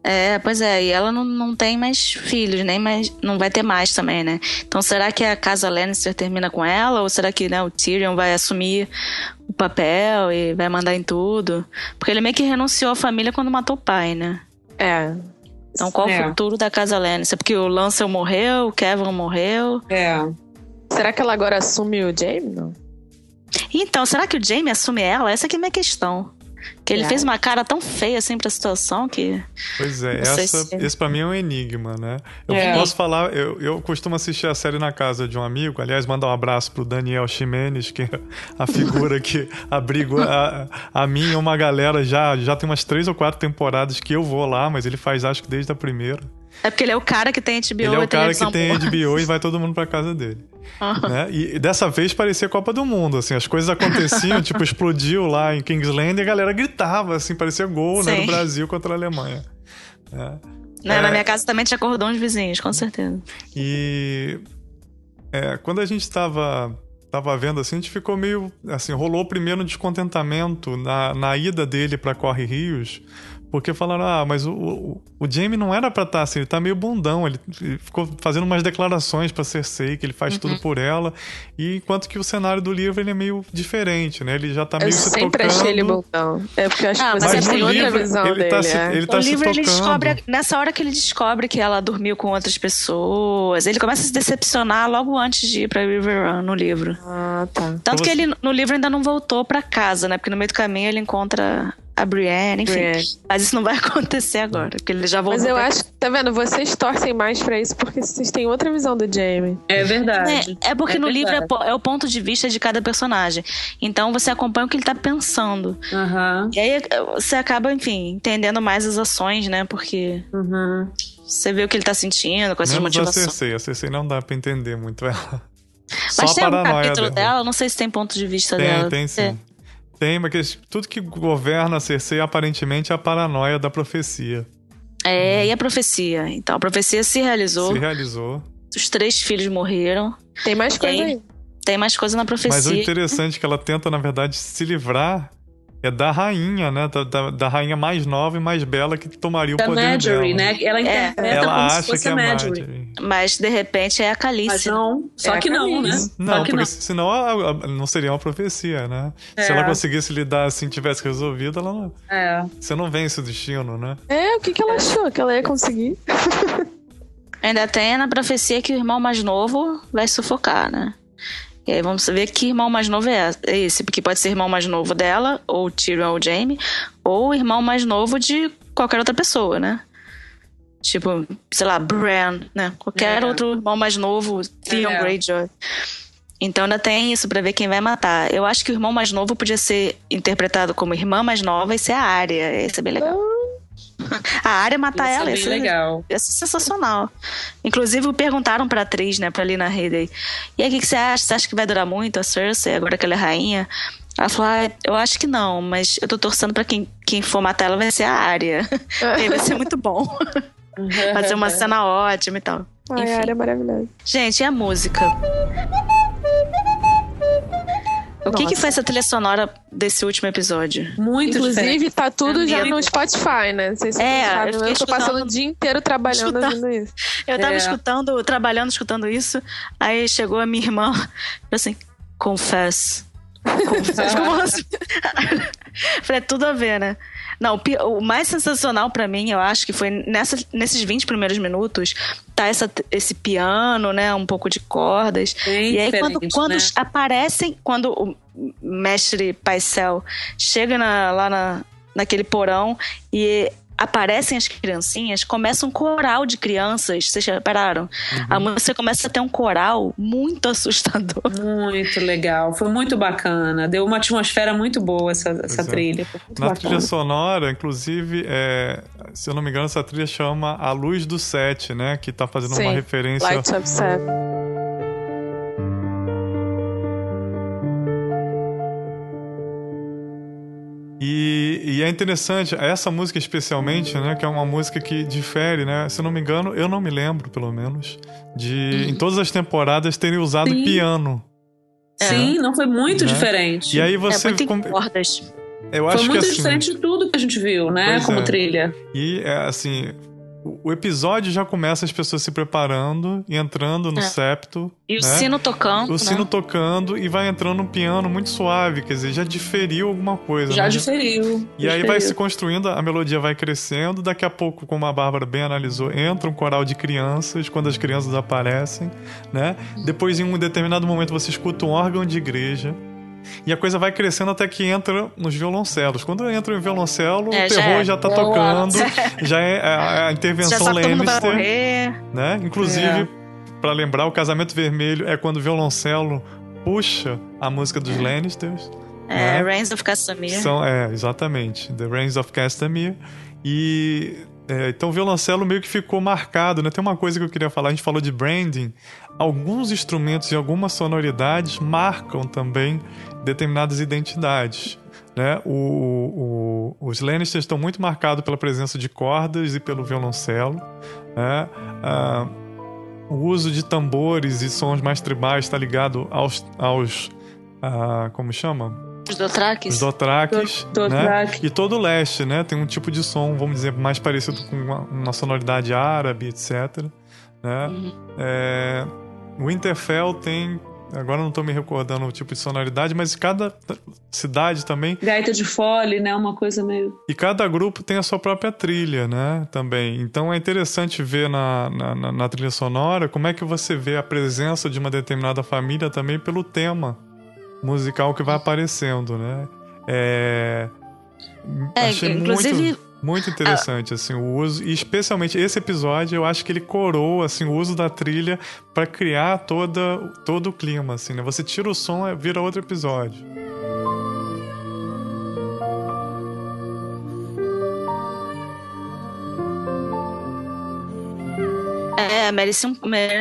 É, pois é, e ela não, não tem mais filhos, nem mais. Não vai ter mais também, né? Então será que a casa Lannister termina com ela? Ou será que né, o Tyrion vai assumir o papel e vai mandar em tudo? Porque ele meio que renunciou à família quando matou o pai, né? É. Então qual É. o futuro da casa Lannister? Porque o Lancel morreu, o Kevin morreu. É. Será que ela agora assume o Jaime? Então, será que o Jaime assume ela? Essa que é a minha questão. Que ele É. fez uma cara tão feia assim pra situação que. Pois é, Não sei essa, se- esse pra mim é um enigma, né? Eu É. posso falar, eu, eu costumo assistir a série na casa de um amigo, aliás, mandar um abraço pro Daniel Ximenes, que é a figura que (laughs) abriga a, a mim e uma galera já, já tem umas três ou quatro temporadas que eu vou lá, mas ele faz acho que desde a primeira. É porque ele é o cara que tem HBO ele é o cara que tem. HBO e vai todo mundo pra casa dele. Aham. né? E dessa vez parecia Copa do Mundo, assim, as coisas aconteciam, tipo, (laughs) explodiu lá em Kingsland e a galera gritava, assim, parecia gol, né, do Brasil contra a Alemanha. né? Né, É. Na minha casa também tinha cordões vizinhos, com certeza. E é, quando a gente estava tava vendo assim, a gente ficou meio assim, rolou primeiro um descontentamento na, na ida dele para Corre Rios, porque falaram: "Ah, mas o, o, o Jamie não era pra estar assim, ele tá meio bundão, ele, ele ficou fazendo umas declarações pra Cersei que ele faz Uhum. tudo por ela". E enquanto que o cenário do livro ele é meio diferente, né? Ele já tá meio Eu se sempre tocando. achei ele botão. É porque eu acho Ah, que mas é têm no outra livro, visão ele dele. tá se- é. ele tá no se livro ele tocando. descobre, nessa hora que ele descobre que ela dormiu com outras pessoas, ele começa a se decepcionar logo antes de ir pra River Run no livro. Ah, tá. Tanto Então que você- ele no livro ainda não voltou pra casa, né? Porque no meio do caminho ele encontra a Brienne, enfim. Brienne. Mas isso não vai (laughs) acontecer agora, porque ele já voltou. Mas eu acho, tá vendo? Vocês torcem mais pra isso porque vocês têm outra visão do Jamie. É verdade. É, é porque É no livro é, verdade. é o ponto de vista de cada personagem. Então você acompanha o que ele tá pensando. Aham. E aí você acaba, enfim, entendendo mais as ações, né? Porque Uhum. você vê o que ele tá sentindo, com essas Menos a motivações. Cersei, a Cersei não dá pra entender muito ela. Só Mas a tem um capítulo dela. dela, não sei se tem ponto de vista Tem, dela. tem sim. Tem, mas que- tudo que governa a Cersei aparentemente é a paranoia da profecia. É, e a profecia? Então, a profecia se realizou, Se realizou. os três filhos morreram. Tem mais coisa Tem. aí. Tem mais coisa na Mas o profecia. interessante é que ela tenta, na verdade, se livrar é da rainha, né? Da, da, da rainha mais nova e mais bela que tomaria o Da poder Marjorie, dela. né? Ela interpreta Ela como se acha fosse que é a Marjorie. Marjorie. Mas, de repente, é a Mas Calice. não, só É que não, né? Não, só que porque não. senão a- a- não seria uma profecia, né? Se É. ela conseguisse lidar assim, tivesse resolvido, ela não, É. você não vence o destino, né? É, o que, que ela achou? Que ela ia conseguir? Ainda tem na profecia que o irmão mais novo vai sufocar, né? E aí vamos ver que irmão mais novo é é esse, porque pode ser irmão mais novo dela, ou Tyrion ou Jaime, ou irmão mais novo de qualquer outra pessoa, né? Tipo, sei lá, Bran, né? Qualquer É. outro irmão mais novo, Theon É. Greyjoy. Então ainda tem isso pra ver quem vai matar. Eu acho que o irmão mais novo podia ser interpretado como irmã mais nova e ser a Arya. Ia ser bem legal. A Arya matar Isso ela, é legal. ser sensacional. Inclusive, perguntaram pra atriz, né, pra Lina Headey. E aí, o que, que você acha? Você acha que vai durar muito a Cersei, agora que ela é rainha? Ela falou, ah, eu acho que não, mas eu tô torcendo pra quem, quem for matar ela vai ser a (laughs) e aí vai ser muito bom. (laughs) vai ser uma cena ótima e tal. Ai, Enfim. a área é maravilhosa. Gente, e a música? O que, que foi essa trilha sonora desse último episódio? Muito Inclusive, diferente. tá tudo já Amigo. no Spotify, né? Não sei se É, vocês eu eu tô passando o dia inteiro trabalhando escutando. ouvindo isso. Eu tava É. escutando, trabalhando, escutando isso. Aí chegou a minha irmã, falou (laughs) assim, confess. Confess. Como (laughs) assim? (laughs) Falei, é tudo a ver, né? Não, o mais sensacional pra mim, eu acho que foi nessa, nesses 20 primeiros minutos, tá essa, esse piano, né? Um pouco de cordas. Bem e aí, quando, quando né? aparecem, quando o mestre Paisel chega na- lá na, naquele porão e aparecem as criancinhas, começa um coral de crianças. Vocês repararam? Uhum. A música começa a ter um coral muito (laughs) assustador. Muito legal. Foi muito bacana. Deu uma atmosfera muito boa essa, essa é. trilha. Na bacana. trilha sonora, inclusive, é, se eu não me engano, essa trilha chama A Luz do Sete, né? Que tá fazendo Sim. uma referência. Lights of Seven. E, e, é interessante, essa música especialmente, né, que é uma música que difere, né? Se eu não me engano, eu não me lembro, pelo menos, de uhum. em todas as temporadas terem usado Sim. piano. É. Sim, não foi muito né? diferente. E aí você. É com... cordas. Eu acho foi muito que, assim, diferente de tudo que a gente viu, né? Como é. trilha. E é, assim, o episódio já começa as pessoas se preparando e entrando no é. septo. E né? o sino tocando. O né? sino tocando e vai entrando um piano muito suave, quer dizer, já diferiu alguma coisa. Já né? diferiu. E aí vai se construindo, a melodia vai crescendo. Daqui a pouco, como a Bárbara bem analisou, entra um coral de crianças, quando as crianças aparecem, né? Depois, em um determinado momento, você escuta um órgão de igreja. E a coisa vai crescendo até que entra nos violoncelos. Quando entra em violoncelo, é, o terror já, é. já tá tocando, (laughs) já é a, a intervenção Lannister. Né? Inclusive, é. para lembrar, o casamento vermelho é quando o violoncelo puxa a música dos Lannisters. É, né? Reigns of Castamere. São, é, exatamente. The Reigns of Castamere. E é, então o violoncelo meio que ficou marcado, né? Tem uma coisa que eu queria falar, a gente falou de branding. Alguns instrumentos e algumas sonoridades marcam também determinadas identidades. Né? O, o, os Lannisters estão muito marcados pela presença de cordas e pelo violoncelo. Né? Ah, o uso de tambores e sons mais tribais está ligado aos, aos ah, como chama? Os dotraques. Os dotraques, Do, né? E todo o leste, né? Tem um tipo de som, vamos dizer, mais parecido com uma, uma sonoridade árabe, etc. Né? Uhum. É, Winterfell tem Agora não estou me recordando o tipo de sonoridade, mas cada cidade também. Gaita de fole, né? Uma coisa meio. E cada grupo tem a sua própria trilha, né? Também. Então é interessante ver na, na, na trilha sonora como é que você vê a presença de uma determinada família também pelo tema musical que vai aparecendo, né? É. é Achei inclusive. Muito muito interessante, assim, o uso. E especialmente esse episódio, eu acho que ele coroa, assim, o uso da trilha para criar toda, todo o clima, assim, né? Você tira o som, é, vira outro episódio. É, merece um,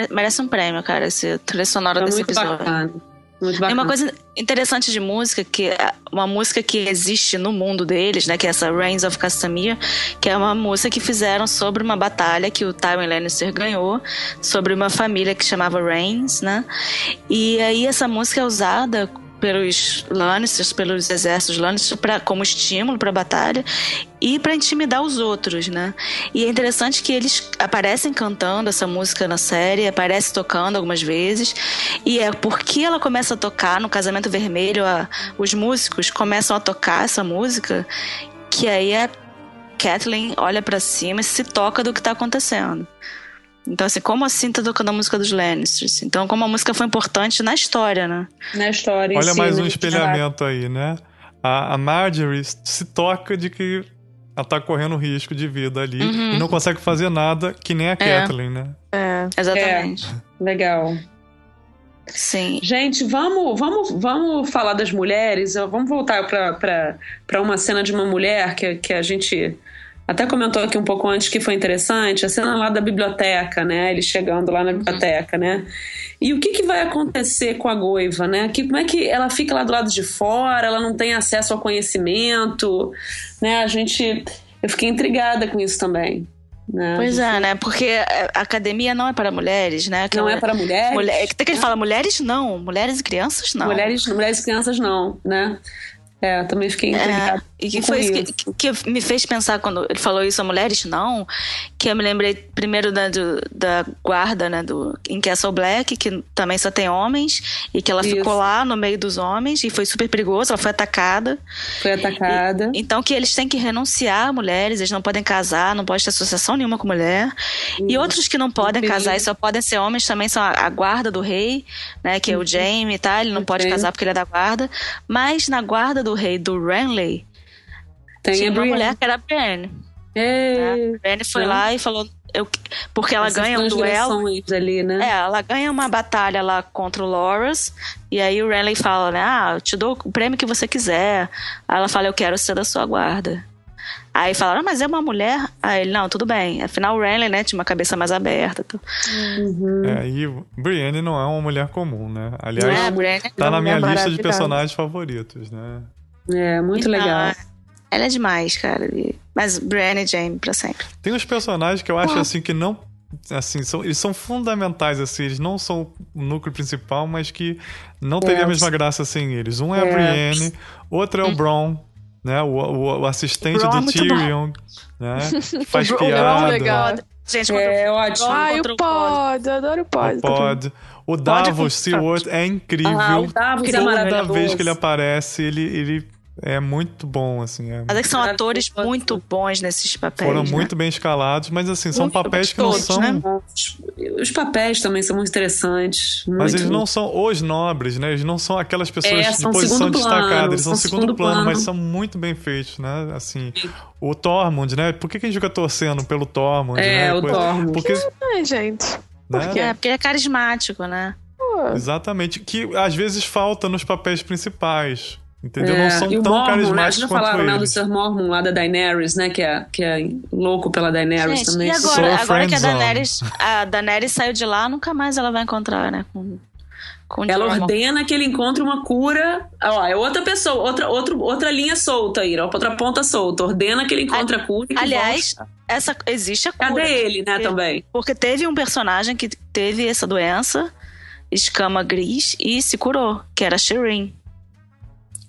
merece um prêmio, cara, esse trilha sonora é desse episódio. Bacana. Bacana. uma coisa interessante de música, que é uma música que existe no mundo deles, né? Que é essa Reigns of Castamere, que é uma música que fizeram sobre uma batalha que o Tywin Lannister ganhou, sobre uma família que chamava Reigns, né? E aí essa música é usada pelos Lannisters, pelos exércitos Lannister, pra, como estímulo para a batalha e para intimidar os outros, né? E é interessante que eles aparecem cantando essa música na série, aparece tocando algumas vezes, e é porque ela começa a tocar no Casamento Vermelho, a, os músicos começam a tocar essa música, que aí a Kathleen olha para cima e se toca do que está acontecendo. Então, assim, como assim tá tocando a música dos Lannisters? Então, como a música foi importante na história, né? Na história. Olha si, mais um espelhamento aí, né? A, a, Marjorie se toca de que ela tá correndo risco de vida ali uhum. e não consegue fazer nada que nem a é. Kathleen, né? É, exatamente. É. Legal. Sim. Gente, vamos, vamos, vamos falar das mulheres. Vamos voltar para uma cena de uma mulher que, que a gente até comentou aqui um pouco antes que foi interessante, a cena lá da biblioteca, né? Ele chegando lá na uhum. biblioteca, né? E o que, que vai acontecer com a Goiva, né? Que, como é que ela fica lá do lado de fora, ela não tem acesso ao conhecimento, né? A gente... Eu fiquei intrigada com isso também. Né? Pois é, né? Porque a academia não é para mulheres, né? Que não é para mulheres. Mulher, tem que ele fala mulheres não, mulheres e crianças não. Mulheres, mulheres e crianças não, né? É, eu também fiquei intrigada. É. E que foi isso que, que, me fez pensar quando ele falou isso a mulheres não, que eu me lembrei primeiro da, do, da guarda, né, do, em Castle Black, que também só tem homens, e que ela isso. ficou lá no meio dos homens, e foi super perigoso, ela foi atacada. Foi atacada. E, então que eles têm que renunciar a mulheres, eles não podem casar, não pode ter associação nenhuma com mulher. Isso. E outros que não podem casar e só podem ser homens também são a, a guarda do rei, né, que é o uhum. Jaime, tá? Ele não pode casar porque ele é da guarda. Mas na guarda do rei do Renly, tem Tinha uma mulher que era a Brienne. É. A Brienne foi Não. lá e falou. Eu, porque ela Essas ganha um duelo. ali, né? É, ela ganha uma batalha lá contra o Loras. E aí o Renly fala, né? Ah, eu te dou o prêmio que você quiser. Aí ela fala, eu quero ser da sua guarda. Aí falaram, ah, mas é uma mulher? Aí ele, não, tudo bem. Afinal, o Renly, né, tinha uma cabeça mais aberta. Então. Uhum. É, e Brienne não é uma mulher comum, né? Aliás, É, a Brienne tá na minha lista de personagens favoritos, né? É, muito Então, legal. Ela é demais, cara. Mas Brienne e Jaime pra sempre. Tem uns personagens que eu acho assim que não. Assim, são, eles são fundamentais, assim, eles não são o núcleo principal, mas que não teria a mesma graça sem eles. Um é a É. Brienne, outro é o Bron, né? O, o, o assistente O Bron é do Tyrion, né? Que (laughs) faz O Bron é piada. legal. Gente, É ótimo. Ai, o Pod. Eu adoro o Pod. O Pod. O Davos Stewart é incrível. Ah, o Davos é. Toda maravilhoso. vez que ele aparece, ele, ele é muito bom, assim. é- Mas é que são atores muito bons nesses papéis. foram né? muito bem escalados, mas assim, são Muito, papéis que não todos, são. né? Os, papéis também são muito interessantes. Mas muito- eles não são os nobres, né? Eles não são aquelas pessoas É, de são posição plano, destacada, eles são são segundo, segundo plano, plano. mas são muito bem feitos, né? Assim, o Tormund, né? Por que, que a gente fica torcendo pelo Tormund? É, né? o Coisa- Tormund. Porque, Ai, gente. né? quê? É, porque ele é carismático, né? Exatamente. Que às vezes falta nos papéis principais. Entendeu? É, Não são e o tão Mormon, né? carismáticos Vocês já quanto falaram né, do. Sir Mormon lá da Daenerys, né? Que é, que é louco pela Daenerys Gente, também. e agora, a agora que a. Daenerys, a Daenerys saiu de lá, nunca mais ela vai encontrar, né? Com, com Ela ordena que ele encontre uma cura. Ó, é outra pessoa, outra, outra, outra linha solta aí, outra ponta solta. Ordena que ele encontre a cura. e que Aliás, volte. essa existe a cura. cadê ele, né, Porque- também? Porque teve um personagem que teve essa doença, escama gris, e se curou, que era Shireen.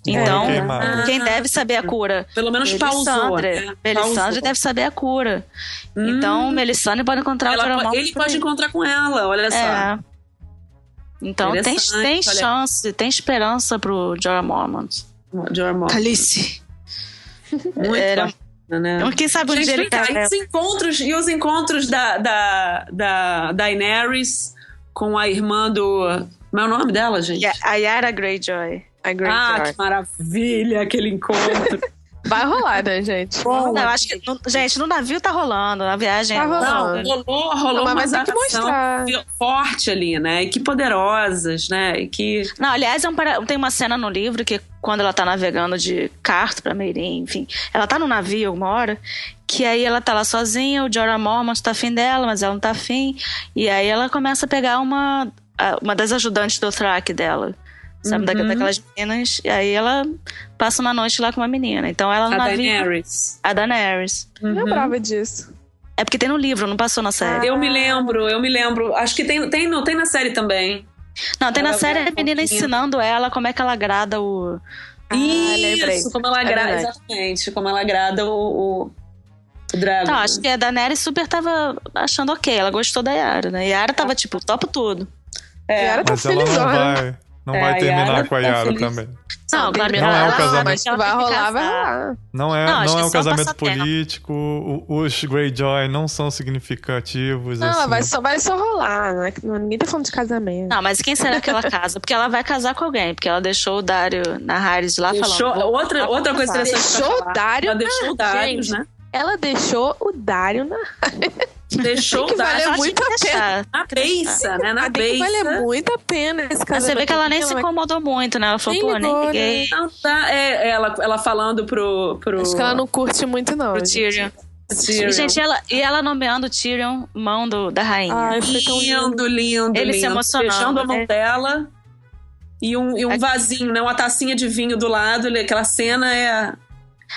Então, queimado. quem deve saber a cura? Pelo menos pausou. Melisandre. Né? Melisandre Pausou. deve saber a cura. Hum, Então, Melisandre pode encontrar ela o Mormont ele pode aí. encontrar com ela, olha só. É. Então tem, tem olha. chance, tem esperança pro Jorah Mormont. Jorah Mormont. Calice. Muito Era- bacana, né? Então, quem sabe Gente, dia ele tá... e os encontros, e os encontros da, da, da Daenerys com a irmã do. Como é o nome dela, gente? A Yara Greyjoy. Ah, que maravilha aquele encontro. (laughs) Vai rolar, né, gente? Não, eu acho que. no- gente, no navio tá rolando, na viagem. Tá rolando. Não, rolou, rolou Não, mas uma que mostrar. forte ali, né? E que poderosas, né? E que. Não, aliás, é um para- tem uma cena no livro que quando ela tá navegando de Carto pra Meirin, enfim, ela tá no navio alguma hora, que aí ela tá lá sozinha, o Jorah Mormont tá afim dela, mas ela não tá afim, e aí ela começa a pegar uma, uma das ajudantes do Thrak dela, sabe, da- Uhum. daquelas meninas, e aí ela passa uma noite lá com uma menina, então ela no A. Daenerys. A Daenerys. Não lembrava disso. É porque tem no livro, não passou na série. Eu me lembro, eu me lembro. Acho que tem, tem, não, tem na série também. Não, tem na Ela série vai a menina um ensinando ela como é que ela agrada o... Ah, lembrei. Isso, como ela É agrada. verdade. exatamente, como ela agrada o, o, o Dragon. Não, acho que a Daenerys super tava achando ok. Ela gostou da Yara, né? Yara tava tipo, topo tudo. É, Yara tá Mas ela não felizona. vai, não É, vai a terminar Yara com a Yara também. Não, que Não é um casamento. vai rolar, vai rolar. Não é, Não, não, que é um casamento político, o- os Greyjoy não são significativos. Não, assim. ela vai só, vai só rolar, né? Ninguém tá falando de casamento. Não, mas quem será que ela (laughs) casa? Porque ela vai casar com alguém. Porque ela deixou o Dário na Harris lá Deixou, falando. "Vou outra, outra coisa Dario." interessante Deixou o Dário Ela deixou na- o Gente, né? Ela deixou o Dário na. (laughs) Deixou o Dário Ela muito a pena. na beiça, né? Na beiça. valer muito a pena esse casamento. você vê que ela nem se Ela- incomodou muito, né? Ela falou, pô, nem liguei Não, tá, é, ela, ela falando pro, pro, Acho que ela não curte muito, não. pro gente. Tyrion. Tyrion. E, gente, ela, e ela nomeando o Tyrion mão do, da rainha. Ai, foi tão lindo. lindo, lindo, Ele se lindo. emocionando, Beijando a mão né? dela. E um, e um vasinho, né? Uma tacinha de vinho do lado. Aquela cena é.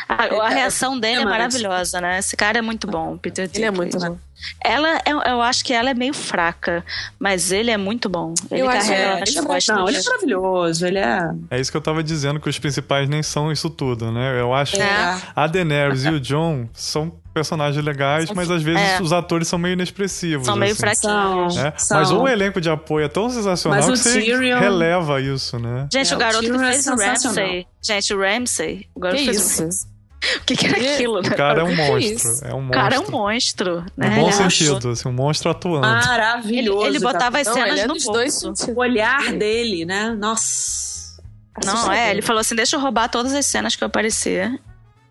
A, a reação dele é maravilhosa, né? Esse cara é muito bom, Peter Ele é muito bom. Ela, eu, eu acho que ela é meio fraca, mas ele é muito bom. Ele Eu acho- carrega é, ela nas ele, é, não, ele é maravilhoso. Ele é. É isso que eu tava dizendo, que os principais nem são isso tudo, né? Eu acho que É. a Daenerys e o John são personagens legais, mas às vezes É. os atores são meio inexpressivos. São meio assim. fraquinhos. São, são. Mas o elenco de apoio é tão sensacional Mas o que você Tyrion- releva isso, né? Gente, É, o o garoto que Tyrion é fez o. Ramsay. Gente, o Ramsay. O garoto Que fez isso? O. O que, que era aquilo, né? O cara é um Que que é monstro. isso? É um O monstro. cara é um monstro, né? No bom Ele achou- sentido, assim, um monstro atuando. Ele, Maravilhoso. ele botava as cenas ele é no dois bolso. sentidos. O olhar dele, né? Nossa. Não, é, ele falou assim: deixa eu roubar todas as cenas que eu aparecer.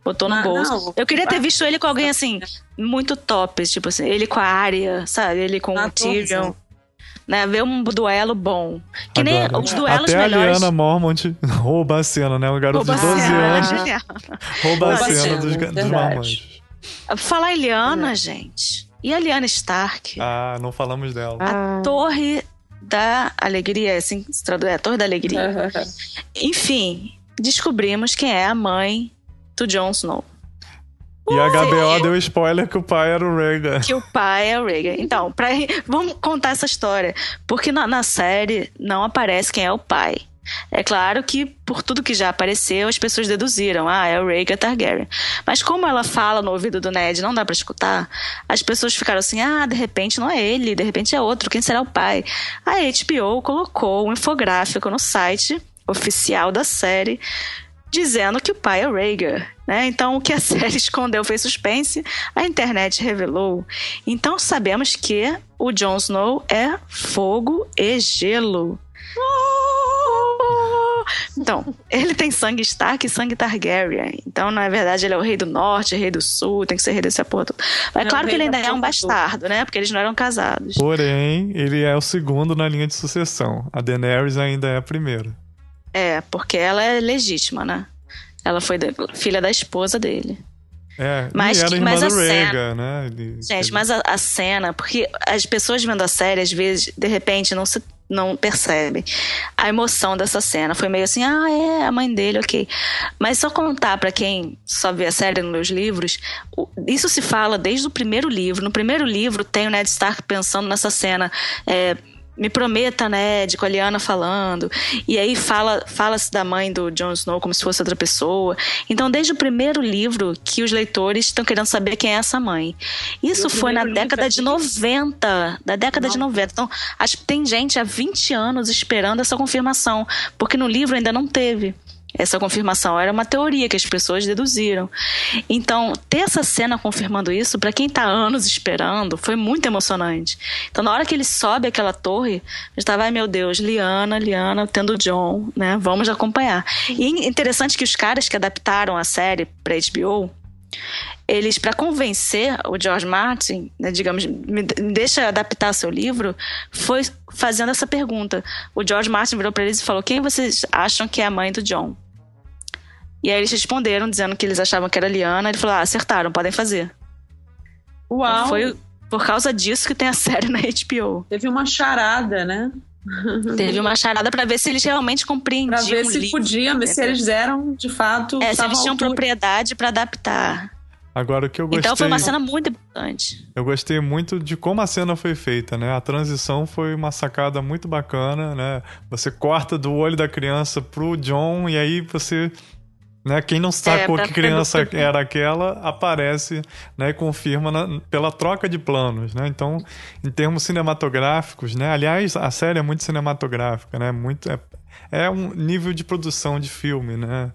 Botou no Ah, bolso. não. Eu queria ter visto ele com alguém assim, muito top. Tipo assim, ele com a Arya, sabe? Ele com o Ah, Tyrion. Né? Ver um duelo bom. Que nem Agora, os duelos Até melhores. a Liana Mormont (laughs) rouba a cena, né? Um garoto Rouba de 12 a cena, anos rouba a a cena cena, dos, dos marmanjos. Falar em Liana, gente. E a Liana Stark? Ah, não falamos dela. Ah, Torre da Alegria, assim se traduz, é Torre da Alegria. (laughs) Enfim, descobrimos quem é a mãe do Jon Snow. E a HBO deu spoiler que o pai era o Rhaegar. Que o pai é o Rhaegar. Então, pra, vamos contar essa história. Porque na, na série não aparece quem é o pai. É claro que, por tudo que já apareceu, as pessoas deduziram. Ah, é o Rhaegar Targaryen. Mas como ela fala no ouvido do Ned, não dá pra escutar, as pessoas ficaram assim, ah, de repente não é ele, de repente é outro, quem será o pai? A HBO colocou um infográfico no site oficial da série dizendo que o pai é o Rhaegar, né? Então o que a (laughs) série escondeu foi suspense, a internet revelou. Então sabemos que o Jon Snow é fogo e gelo. Então, ele tem sangue Stark e sangue Targaryen. Então, na verdade, ele é o rei do norte, rei do sul, tem que ser rei dessa porra. toda. Mas É claro que ele da ainda é um bastardo, né? Porque eles não eram casados. Porém, ele é o segundo na linha de sucessão. A Daenerys ainda é a primeira. É, porque ela é legítima, né? Ela foi filha da esposa dele. É, Mas que- mas a cena- né? Ele- Gente, ele- mas a, a cena, porque as pessoas vendo a série, às vezes, de repente, não se não percebem a emoção dessa cena. Foi meio assim, ah, é a mãe dele, ok. Mas só contar pra quem só vê a série nos livros, o- isso se fala desde o primeiro livro. No primeiro livro tem o Ned Stark pensando nessa cena. é, me prometa, Ned, com a Lyanna falando. E aí fala- fala-se da mãe do Jon Snow como se fosse outra pessoa. Então, desde o primeiro livro que os leitores estão querendo saber quem é essa mãe. Isso foi na década é de 90. Da década de 90. Então, acho que tem gente há 20 anos esperando essa confirmação. Porque no livro ainda não teve essa confirmação. Era uma teoria que as pessoas deduziram. Então, ter essa cena confirmando isso, para quem tá anos esperando, foi muito emocionante. Então, na hora que ele sobe aquela torre, eu estava, ai meu Deus, Liana, Liana, tendo John, né? Vamos acompanhar. E interessante que os caras que adaptaram a série para HBO, eles, para convencer o George Martin, né, digamos, me deixa adaptar seu livro, foi fazendo essa pergunta. O George Martin virou para eles e falou: Quem vocês acham que é a mãe do John? E aí eles responderam, dizendo que eles achavam que era a Liana. Ele falou: Ah, acertaram, podem fazer. Uau! Foi por causa disso que tem a série na (laughs) HBO. Teve uma charada, né? Teve uma charada para ver se eles realmente compreendiam Pra ver o se livro, podia, mas se eles eram, de fato, É, se eles tinham altura. propriedade para adaptar. Agora, o que eu gostei... Então foi uma cena muito importante. Eu gostei muito de como a cena foi feita, né? A transição foi uma sacada muito bacana, né? Você corta do olho da criança pro John e aí você, né? Quem não sacou pra- que criança era aquela aparece, né? E confirma na- pela troca de planos, né? Então, em termos cinematográficos, né? Aliás, a série é muito cinematográfica, né? Muito é, é um nível de produção de filme, né?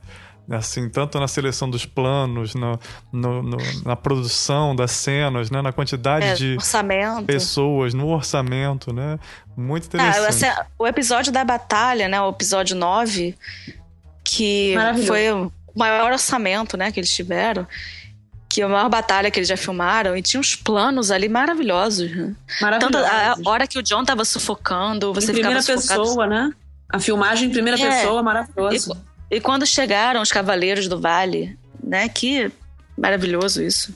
Assim, tanto na seleção dos planos, no, no- no- na produção das cenas, né? Na quantidade É, de orçamento. pessoas, no orçamento, né? Muito Ah, interessante. essa- o episódio da batalha, né? O episódio 9, que foi o maior orçamento, né, que eles tiveram. Que é a maior batalha que eles já filmaram. E tinha uns planos ali maravilhosos. Né? Tanto a, a Maravilhosos. hora que o John tava sufocando, você em ficava primeira sufocado. pessoa, né? A filmagem em primeira É. pessoa, maravilhoso. E quando chegaram os Cavaleiros do Vale, né? Que maravilhoso isso.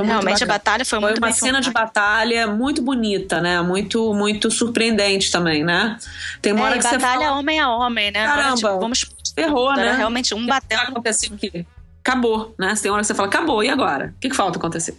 Realmente a batalha foi, Foi muito uma cena de batalha muito bonita, né? Muito, muito surpreendente também, né? Tem uma É, hora que você batalha fala, homem a homem, né? Agora, Caramba. tipo, vamos ferrou, né? realmente um O que batendo acontecer aqui? Acabou, né? Tem hora que você fala, acabou, e agora? O que, que falta acontecer?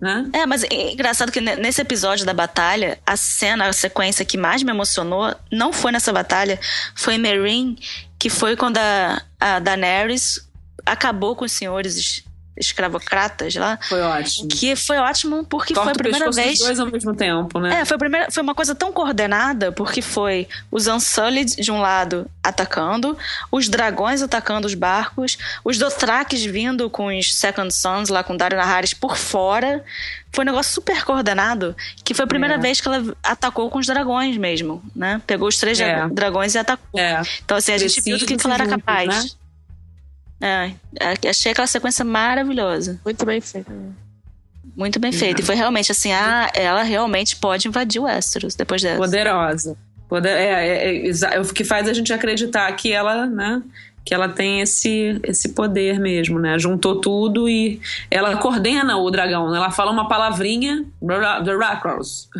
Né? É, mas é engraçado que ne- nesse episódio da batalha, a cena, a sequência que mais me emocionou não foi nessa batalha, foi Meereen, que foi quando a, a Daenerys acabou com os senhores es- escravocratas lá. Foi ótimo. Que foi ótimo porque Corta foi a primeira vez. dos dois ao mesmo tempo, né? É, foi, primeira, foi uma coisa tão coordenada, porque foi os Unsullied de um lado atacando, os dragões atacando os barcos, os Dothrakis vindo com os Second Sons lá com Dario Naharis por fora. Foi um negócio super coordenado, que foi a primeira É. vez que ela atacou com os dragões mesmo, né? Pegou os três É. dra- dragões e atacou. É. Então, assim, a gente viu do que, que ela era capaz. né? É, achei aquela sequência maravilhosa. Muito bem feita. Muito bem feita. E foi realmente assim, ah, ela realmente pode invadir o Westeros depois dessa. Poderosa. Poder, é, é, é, é, o que faz a gente acreditar que ela, né? Que ela tem esse, esse poder mesmo, né? Juntou tudo e ela coordena o dragão. Né? Ela fala uma palavrinha, Dracros.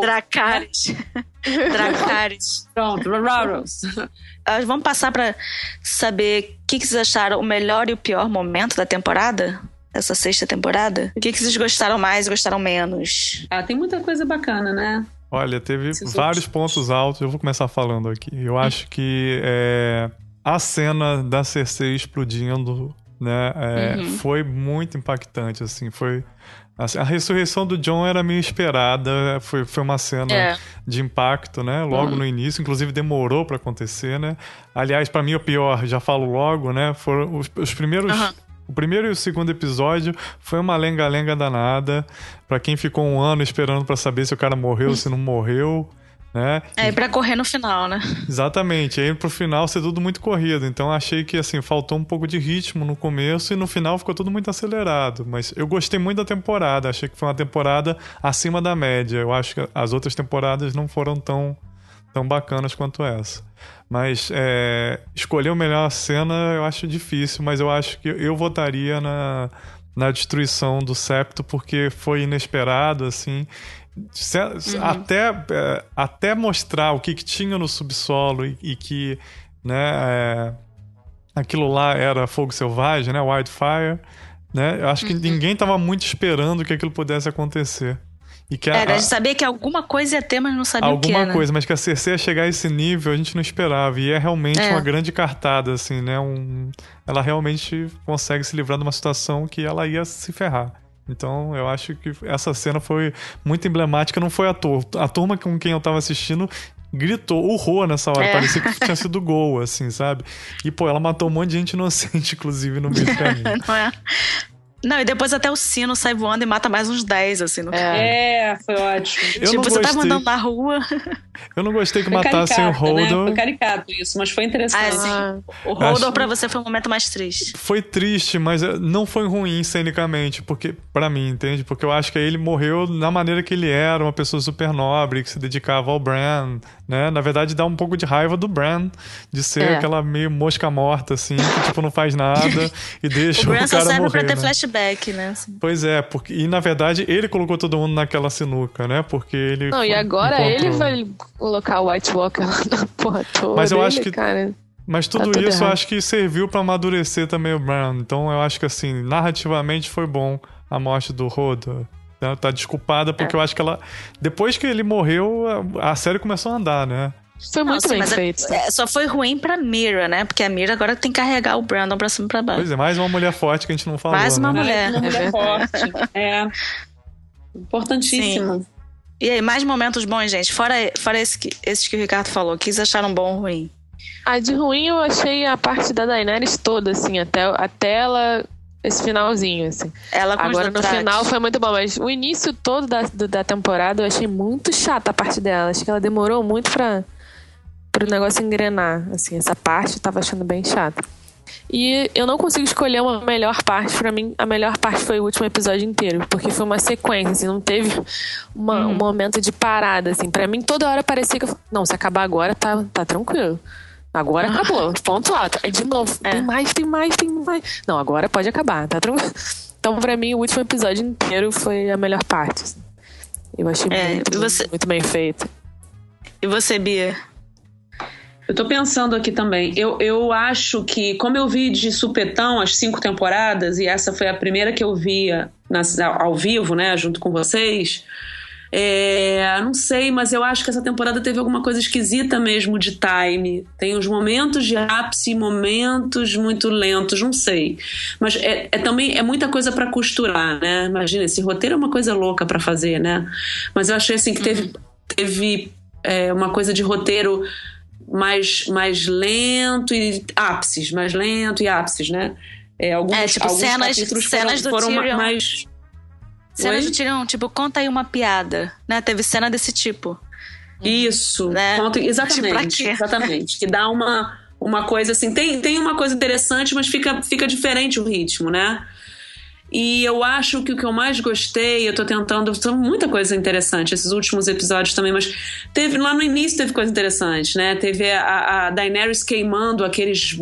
Dracarys. (laughs) (laughs) Dracarys. Pronto, Dracros. Vamos passar para saber o que, que vocês acharam o melhor e o pior momento da temporada? Essa sexta temporada? O que, que vocês gostaram mais e gostaram menos? Ah, tem muita coisa bacana, né? Olha, teve Esses vários outros. pontos altos. Eu vou começar falando aqui. Eu acho que é, a cena da Cersei explodindo, né, é, uhum. foi muito impactante, assim. Foi assim, a ressurreição do John era meio esperada. Foi, foi uma cena é. de impacto, né? Logo uhum. no início, inclusive demorou para acontecer, né? Aliás, para mim o pior, já falo logo, né? Foram os, os primeiros uhum. O primeiro e o segundo episódio foi uma lenga-lenga danada. para quem ficou um ano esperando para saber se o cara morreu ou se não morreu. Né? É, e pra correr no final, né? Exatamente. Aí pro final ser tudo muito corrido. Então achei que assim, faltou um pouco de ritmo no começo e no final ficou tudo muito acelerado. Mas eu gostei muito da temporada. Achei que foi uma temporada acima da média. Eu acho que as outras temporadas não foram tão, tão bacanas quanto essa. Mas é, escolher a melhor cena eu acho difícil, mas eu acho que eu votaria na, na destruição do septo porque foi inesperado, assim. Uhum. Até, é, até mostrar o que, que tinha no subsolo e, e que né, é, aquilo lá era fogo selvagem, né, wildfire. Né? Eu acho que uhum. ninguém estava muito esperando que aquilo pudesse acontecer. E que a, Era, a gente sabia que alguma coisa ia ter, mas não sabia o que. Alguma coisa, mas que a Cersei ia chegar a esse nível a gente não esperava. E é realmente é. uma grande cartada, assim, né? Um, ela realmente consegue se livrar de uma situação que ela ia se ferrar. Então, eu acho que essa cena foi muito emblemática. Não foi a turma. A turma com quem eu tava assistindo gritou, urrou nessa hora. É. Parecia que tinha sido gol, assim, sabe? E, pô, ela matou um monte de gente inocente, (laughs) inclusive, no meio do (laughs) caminho. não é? Não, e depois até o sino sai voando e mata mais uns 10, assim, no é. é, foi ótimo. Eu tipo, você tava andando na rua. (laughs) Eu não gostei que foi matassem o Hodor. Né? Foi caricato isso, mas foi interessante. Ah. Ah, o Hodor Acho... pra você foi o momento mais triste. Foi triste, mas eh, não foi ruim cenicamente, porque para mim, entende? Porque eu acho que ele morreu na maneira que ele era, uma pessoa super nobre, que se dedicava ao Bran, né? Na verdade, dá um pouco de raiva do Bran, de ser é. aquela meio mosca morta, assim, que tipo não faz nada (laughs) e deixa o, o cara só serve morrer, pra ter né? flashback, né? Assim. Pois é, porque, e na verdade ele colocou todo mundo naquela sinuca, né? Porque ele. Não, e agora encontrou... ele vai colocar o White Walker lá na porra toda. Mas eu ele, acho que. Cara, mas tudo, tá tudo isso errado. eu acho que serviu para amadurecer também o Bran. Então eu acho que assim, narrativamente foi bom a morte do Rodo. Tá, tá desculpada, porque é. eu acho que ela. Depois que ele morreu, a série começou a andar, né? Foi muito Nossa, bem é feito. É, só foi ruim pra Mira, né? Porque a Mira agora tem que carregar o Brandon pra cima e pra baixo. Pois é, mais uma mulher forte que a gente não falou. Mais uma né? mulher. Mais uma mulher forte. É. Importantíssimo. Sim. E aí, mais momentos bons, gente? Fora, fora esse que, esses que o Ricardo falou, o que vocês acharam bom ou ruim? Ah, de ruim eu achei a parte da Daenerys toda, assim, até, até ela. Esse finalzinho, assim. Ela Agora no final foi muito bom, mas o início todo da, da temporada eu achei muito chata a parte dela. Acho que ela demorou muito pra, pro negócio engrenar. Assim, essa parte eu tava achando bem chata. E eu não consigo escolher uma melhor parte. para mim, a melhor parte foi o último episódio inteiro. Porque foi uma sequência, assim, não teve uma, hum. um momento de parada, assim. para mim, toda hora parecia que. Eu, não, se acabar agora, tá, tá tranquilo. Agora ah. acabou, ponto alto. Aí de novo, é. tem mais, tem mais, tem mais. Não, agora pode acabar, tá tranquilo. Então, pra mim, o último episódio inteiro foi a melhor parte. Assim. Eu achei é, muito, você... muito bem feito. E você, Bia? Eu tô pensando aqui também. Eu, eu acho que, como eu vi de supetão as cinco temporadas, e essa foi a primeira que eu via na, ao vivo, né, junto com vocês. É, não sei, mas eu acho que essa temporada teve alguma coisa esquisita mesmo de time. Tem uns momentos de ápice, momentos muito lentos, não sei. Mas é, é também é muita coisa para costurar, né? Imagina, esse roteiro é uma coisa louca para fazer, né? Mas eu achei assim que teve, uhum. teve é, uma coisa de roteiro mais, mais lento e ápices, mais lento e ápices, né? É, alguns, é, tipo, alguns cenas, cenas foram, do foram Tyrion, mais. Cenas Oi? do Tyrion, tipo, conta aí uma piada, né? Teve cena desse tipo. Isso, né? conta, exatamente, tipo, exatamente. Que dá uma, uma coisa assim. Tem, tem uma coisa interessante, mas fica, fica diferente o ritmo, né? E eu acho que o que eu mais gostei, eu tô tentando. São muita coisa interessante, esses últimos episódios também, mas teve lá no início teve coisa interessante, né? Teve a, a Daenerys queimando aqueles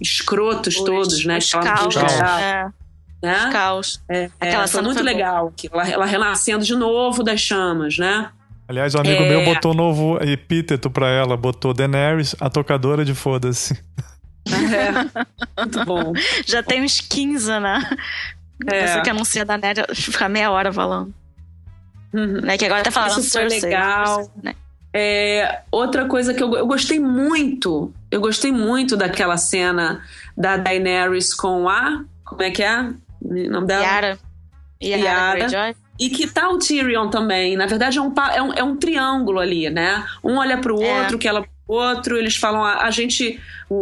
escrotos os, todos, né? Os caos, é. Né? Os caos. É, é, foi muito foi legal. Ela, ela renascendo de novo das chamas, né? Aliás, o um amigo é... meu botou um novo epíteto pra ela, botou Daenerys, a tocadora de foda-se. É, (laughs) muito bom. Já tem uns 15, né? É. Pessoa que anuncia da Nerd fica meia hora falando. Uhum. Né? Que agora tá falando Isso foi legal. Né? É, outra coisa que eu, eu gostei muito, eu gostei muito daquela cena da Daenerys com a. Como é que é? O nome dela? Yara. Yara. Yara. E que tá o Tyrion também. Na verdade, é um, é um, é um triângulo ali, né? Um olha pro é. outro, que ela outro, eles falam a, a gente,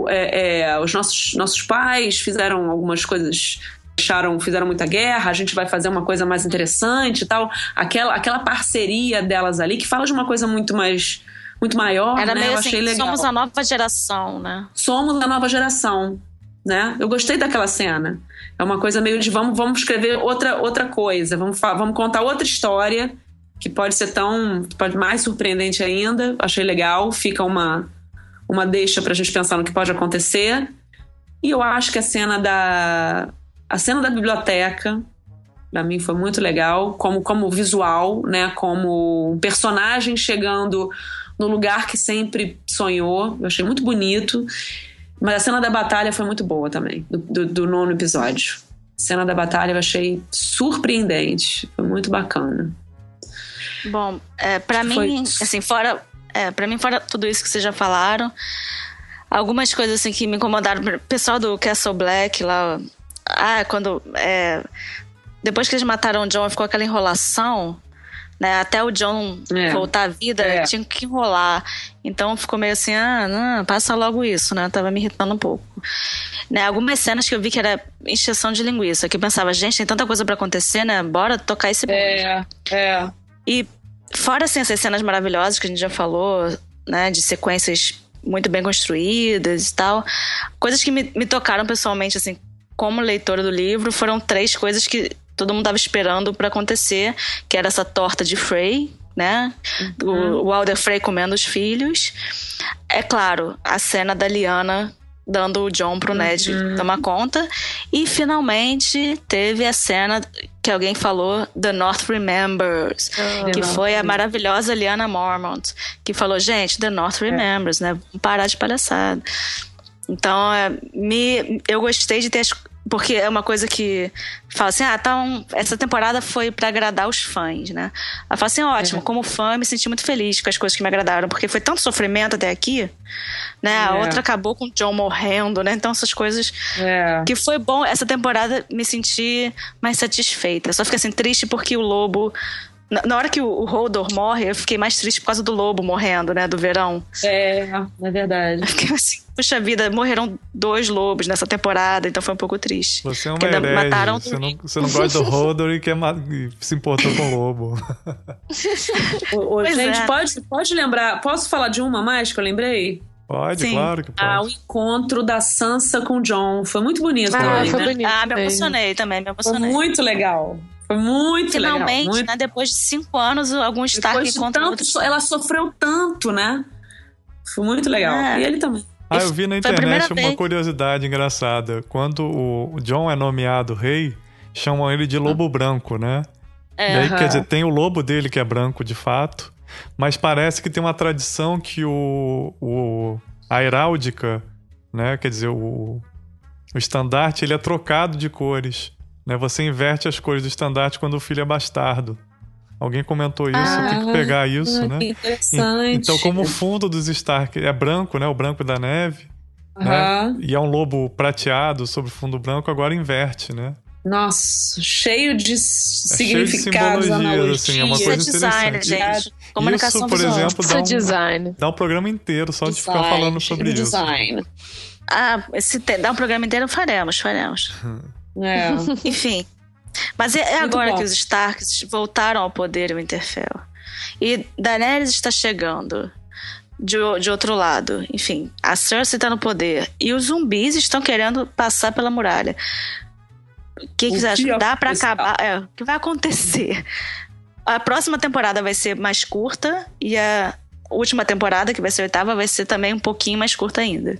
é, é, os nossos, nossos pais fizeram algumas coisas deixaram, fizeram muita guerra, a gente vai fazer uma coisa mais interessante e tal. Aquela, aquela parceria delas ali, que fala de uma coisa muito mais muito maior, Era né? Meio Eu assim, achei legal. Somos a nova geração, né? Somos a nova geração, né? Eu gostei daquela cena. É uma coisa meio de vamos, vamos escrever outra, outra coisa, vamos, vamos contar outra história que pode ser tão pode mais surpreendente ainda. Achei legal, fica uma uma deixa pra gente pensar no que pode acontecer. E eu acho que a cena da a cena da biblioteca para mim foi muito legal, como como visual, né, como um personagem chegando no lugar que sempre sonhou. Eu achei muito bonito. Mas a cena da batalha foi muito boa também, do, do, do nono episódio. A cena da batalha eu achei surpreendente, foi muito bacana. Bom, é, para mim, assim, fora, é, para mim fora tudo isso que vocês já falaram, algumas coisas assim que me incomodaram, o pessoal do Castle Black lá, ah, quando é, depois que eles mataram o John, ficou aquela enrolação, né? Até o John é. voltar à vida, é. tinha que enrolar. Então ficou meio assim, ah, não, passa logo isso, né? Tava me irritando um pouco. Né? Algumas cenas que eu vi que era encheção de linguiça, que eu pensava, gente, tem tanta coisa para acontecer, né? Bora tocar esse. É, é. E fora assim, essas cenas maravilhosas que a gente já falou, né? De sequências muito bem construídas e tal. Coisas que me, me tocaram pessoalmente, assim, como leitora do livro, foram três coisas que todo mundo estava esperando para acontecer, que era essa torta de Frey, né? Uhum. O, Alder Frey comendo os filhos. É claro, a cena da Liana dando o John pro Ned uhum. tomar conta. E finalmente teve a cena que alguém falou, The North Remembers, oh, que foi a maravilhosa Liana Mormont, que falou, gente, The North é. Remembers, é. né? Vamos parar de palhaçada. Então, é, me, eu gostei de ter porque é uma coisa que fala assim, ah, tá um, essa temporada foi para agradar os fãs, né? Ela fala assim, ótimo, uhum. como fã me senti muito feliz com as coisas que me agradaram, porque foi tanto sofrimento até aqui, né? É. A outra acabou com o John morrendo, né? Então essas coisas é. que foi bom essa temporada me senti mais satisfeita. Só fiquei assim triste porque o lobo na, hora que o, o Holdor morre, eu fiquei mais triste por causa do lobo morrendo, né? Do verão. É, é verdade. (laughs) Eu fiquei assim, puxa vida, morreram dois lobos nessa temporada, então foi um pouco triste. Você é uma herege. Mataram... Você, não, você não gosta do Holdor e, quer, e se importou com o lobo. (laughs) ô, ô, gente, é. pode, pode lembrar... Posso falar de uma mais que eu lembrei? Pode, Sim. claro que pode. Ah, o encontro da Sansa com o John. Foi muito bonito ah, também, foi né? bonito, ah, me emocionei também, me emocionei. Foi muito legal. Foi muito Finalmente, legal. Muito... né? Depois de cinco anos, algum Stark de encontra tanto, outro... Ela sofreu tanto, né? Foi muito legal. É. E ele também. Ah, eu vi na internet uma curiosidade engraçada. Quando o John é nomeado rei, chamam ele de Lobo Branco, né? É. E aí, quer dizer, tem o lobo dele que é branco de fato, mas parece que tem uma tradição que o, o a heráldica, né? Quer dizer, o, o estandarte, ele é trocado de cores. Né? Você inverte as cores do estandarte quando o filho é bastardo. Alguém comentou isso, ah, tem que pegar isso, ah, né? Interessante. Então, como o fundo dos Stark é branco, né? O branco da neve, uhum. né? E é um lobo prateado sobre fundo branco, agora inverte, né? Nossa, cheio de é significados, cheio de simbologias, assim, é uma coisa Isso é design, gente. Comunicação isso, por visual. exemplo, dá um, design. dá um programa inteiro só design, de ficar falando sobre isso. Design. Ah, se dá um programa inteiro, faremos, faremos. (laughs) É. (laughs) Enfim. Mas é, é agora que os Starks voltaram ao poder e o Winterfell. E Daenerys está chegando. de, de outro lado. Enfim, a Cersei tá no poder. E os zumbis estão querendo passar pela muralha. O que, que você acha? Dá pra acontecer? acabar? É, o que vai acontecer? A próxima temporada vai ser mais curta e a última temporada, que vai ser a oitava, vai ser também um pouquinho mais curta ainda.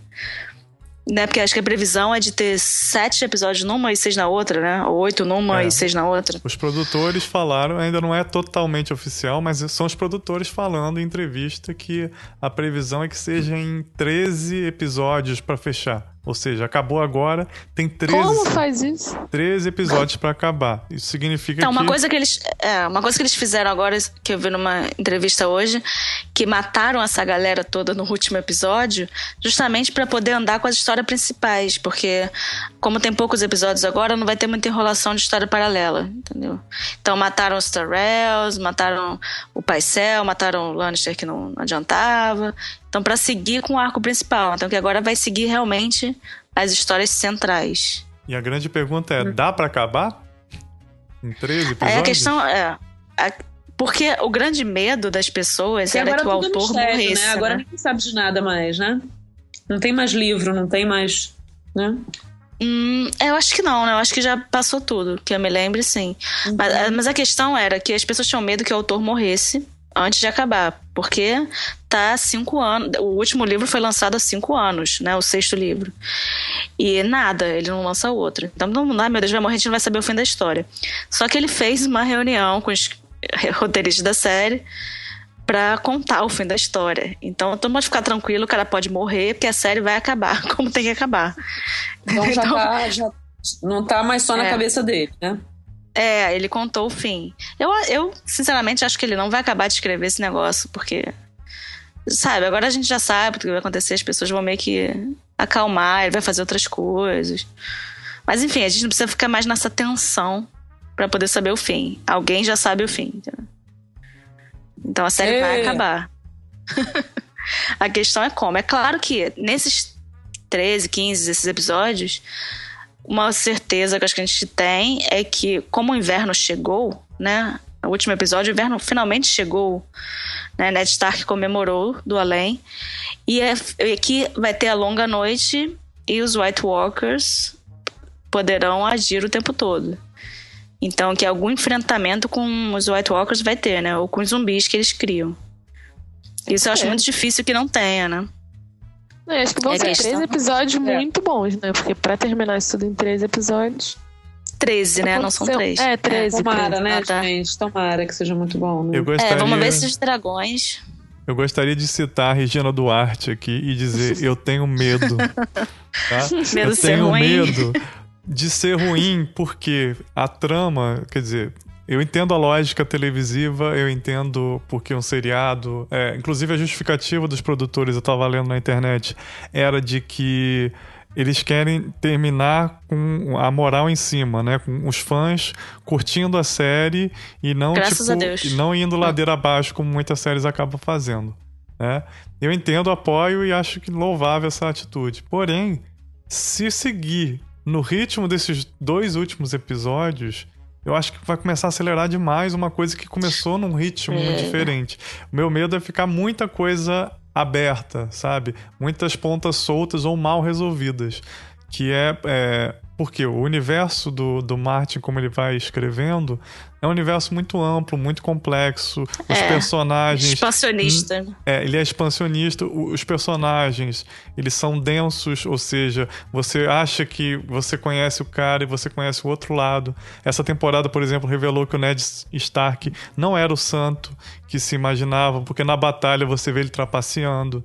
Né? Porque acho que a previsão é de ter sete episódios numa e seis na outra, né? Ou oito numa É. e seis na outra. Os produtores falaram, ainda não é totalmente oficial, mas são os produtores falando em entrevista que a previsão é que seja em 13 episódios pra fechar. Ou seja, acabou agora, tem 13, Como faz isso? 13 episódios pra acabar. Isso significa Então, que uma coisa que eles. É, uma coisa que eles fizeram agora, que eu vi numa entrevista hoje, que mataram essa galera toda no último episódio, justamente pra poder andar com as histórias principais. Porque, como tem poucos episódios agora, não vai ter muita enrolação de história paralela, entendeu? Então mataram os Tyrells, mataram o Paisel, mataram o Lannister que não, não adiantava. Então, pra seguir com o arco principal. Então, que agora vai seguir realmente as histórias centrais. E a grande pergunta é: dá pra acabar? Em 13 episódios? Aí a questão é. a- porque o grande medo das pessoas Porque era que o é autor mistério, morresse. né? Agora né? ninguém sabe de nada mais, né? Não tem mais livro, não tem mais. Né? Hum, eu acho que não, né? Eu acho que já passou tudo, que eu me lembre, sim. Mas, Uhum. mas a questão era que as pessoas tinham medo que o autor morresse antes de acabar. Porque tá cinco anos. O último livro foi lançado há cinco anos, né? O sexto livro. E nada, ele não lança outro. Então, não, ai meu Deus, vai morrer, a gente não vai saber o fim da história. Só que ele fez uma reunião com os roteiristas da série pra contar o fim da história. Então, todo mundo pode ficar tranquilo, o cara pode morrer, porque a série vai acabar (laughs) como tem que acabar. Então já Então- tá. Já não tá mais só na É. cabeça dele, né? É, ele contou o fim. Eu, eu, sinceramente, acho que ele não vai acabar de escrever esse negócio, porque. Sabe, agora a gente já sabe o que vai acontecer, as pessoas vão meio que acalmar, ele vai fazer outras coisas. Mas enfim, a gente não precisa ficar mais nessa tensão pra poder saber o fim. Alguém já sabe o fim. entendeu? Então a série vai É. acabar. (laughs) a questão é como. É claro que nesses 13, 15, esses episódios, uma certeza que acho que a gente tem é que, como o inverno chegou, né? O último episódio, o inverno finalmente chegou. Né? Ned Stark comemorou do além. E é, e aqui vai ter a longa noite e os White Walkers poderão agir o tempo todo. Então, que algum enfrentamento com os White Walkers vai ter, né? Ou com os zumbis que eles criam. Isso eu acho É. muito difícil que não tenha, né? Não, eu acho que vão É ser questão- três episódios É. muito bons, né? Porque pra terminar isso tudo em três episódios. 13, né? Não são três. É, 13. Tomara, 13. né, Ah, tá. gente? Tomara que seja muito bom. Né? Eu gostaria, É, vamos ver se os dragões. eu gostaria de citar a Regina Duarte aqui e dizer: eu tenho medo. (laughs) Tá? Medo eu de ser tenho ruim. medo de ser ruim, porque a trama, quer dizer, eu entendo a lógica televisiva, eu entendo porque um seriado. é, inclusive a justificativa dos produtores, eu tava lendo na internet, era de que eles querem terminar com a moral em cima, né? Com os fãs curtindo a série e não, tipo, e não indo ladeira abaixo, como muitas séries acabam fazendo. Né? Eu entendo, apoio e acho que louvável essa atitude. Porém, se seguir no ritmo desses dois últimos episódios, eu acho que vai começar a acelerar demais uma coisa que começou num ritmo muito diferente. O meu medo é ficar muita coisa aberta, sabe? Muitas pontas soltas ou mal resolvidas. Que é. é porque o universo do, do Martin, como ele vai escrevendo, é um universo muito amplo, muito complexo. Os É, personagens. Expansionista. né? É, ele é expansionista. Os personagens, eles são densos, ou seja, você acha que você conhece o cara e você conhece o outro lado. Essa temporada, por exemplo, revelou que o Ned Stark não era o santo que se imaginava, porque na batalha você vê ele trapaceando.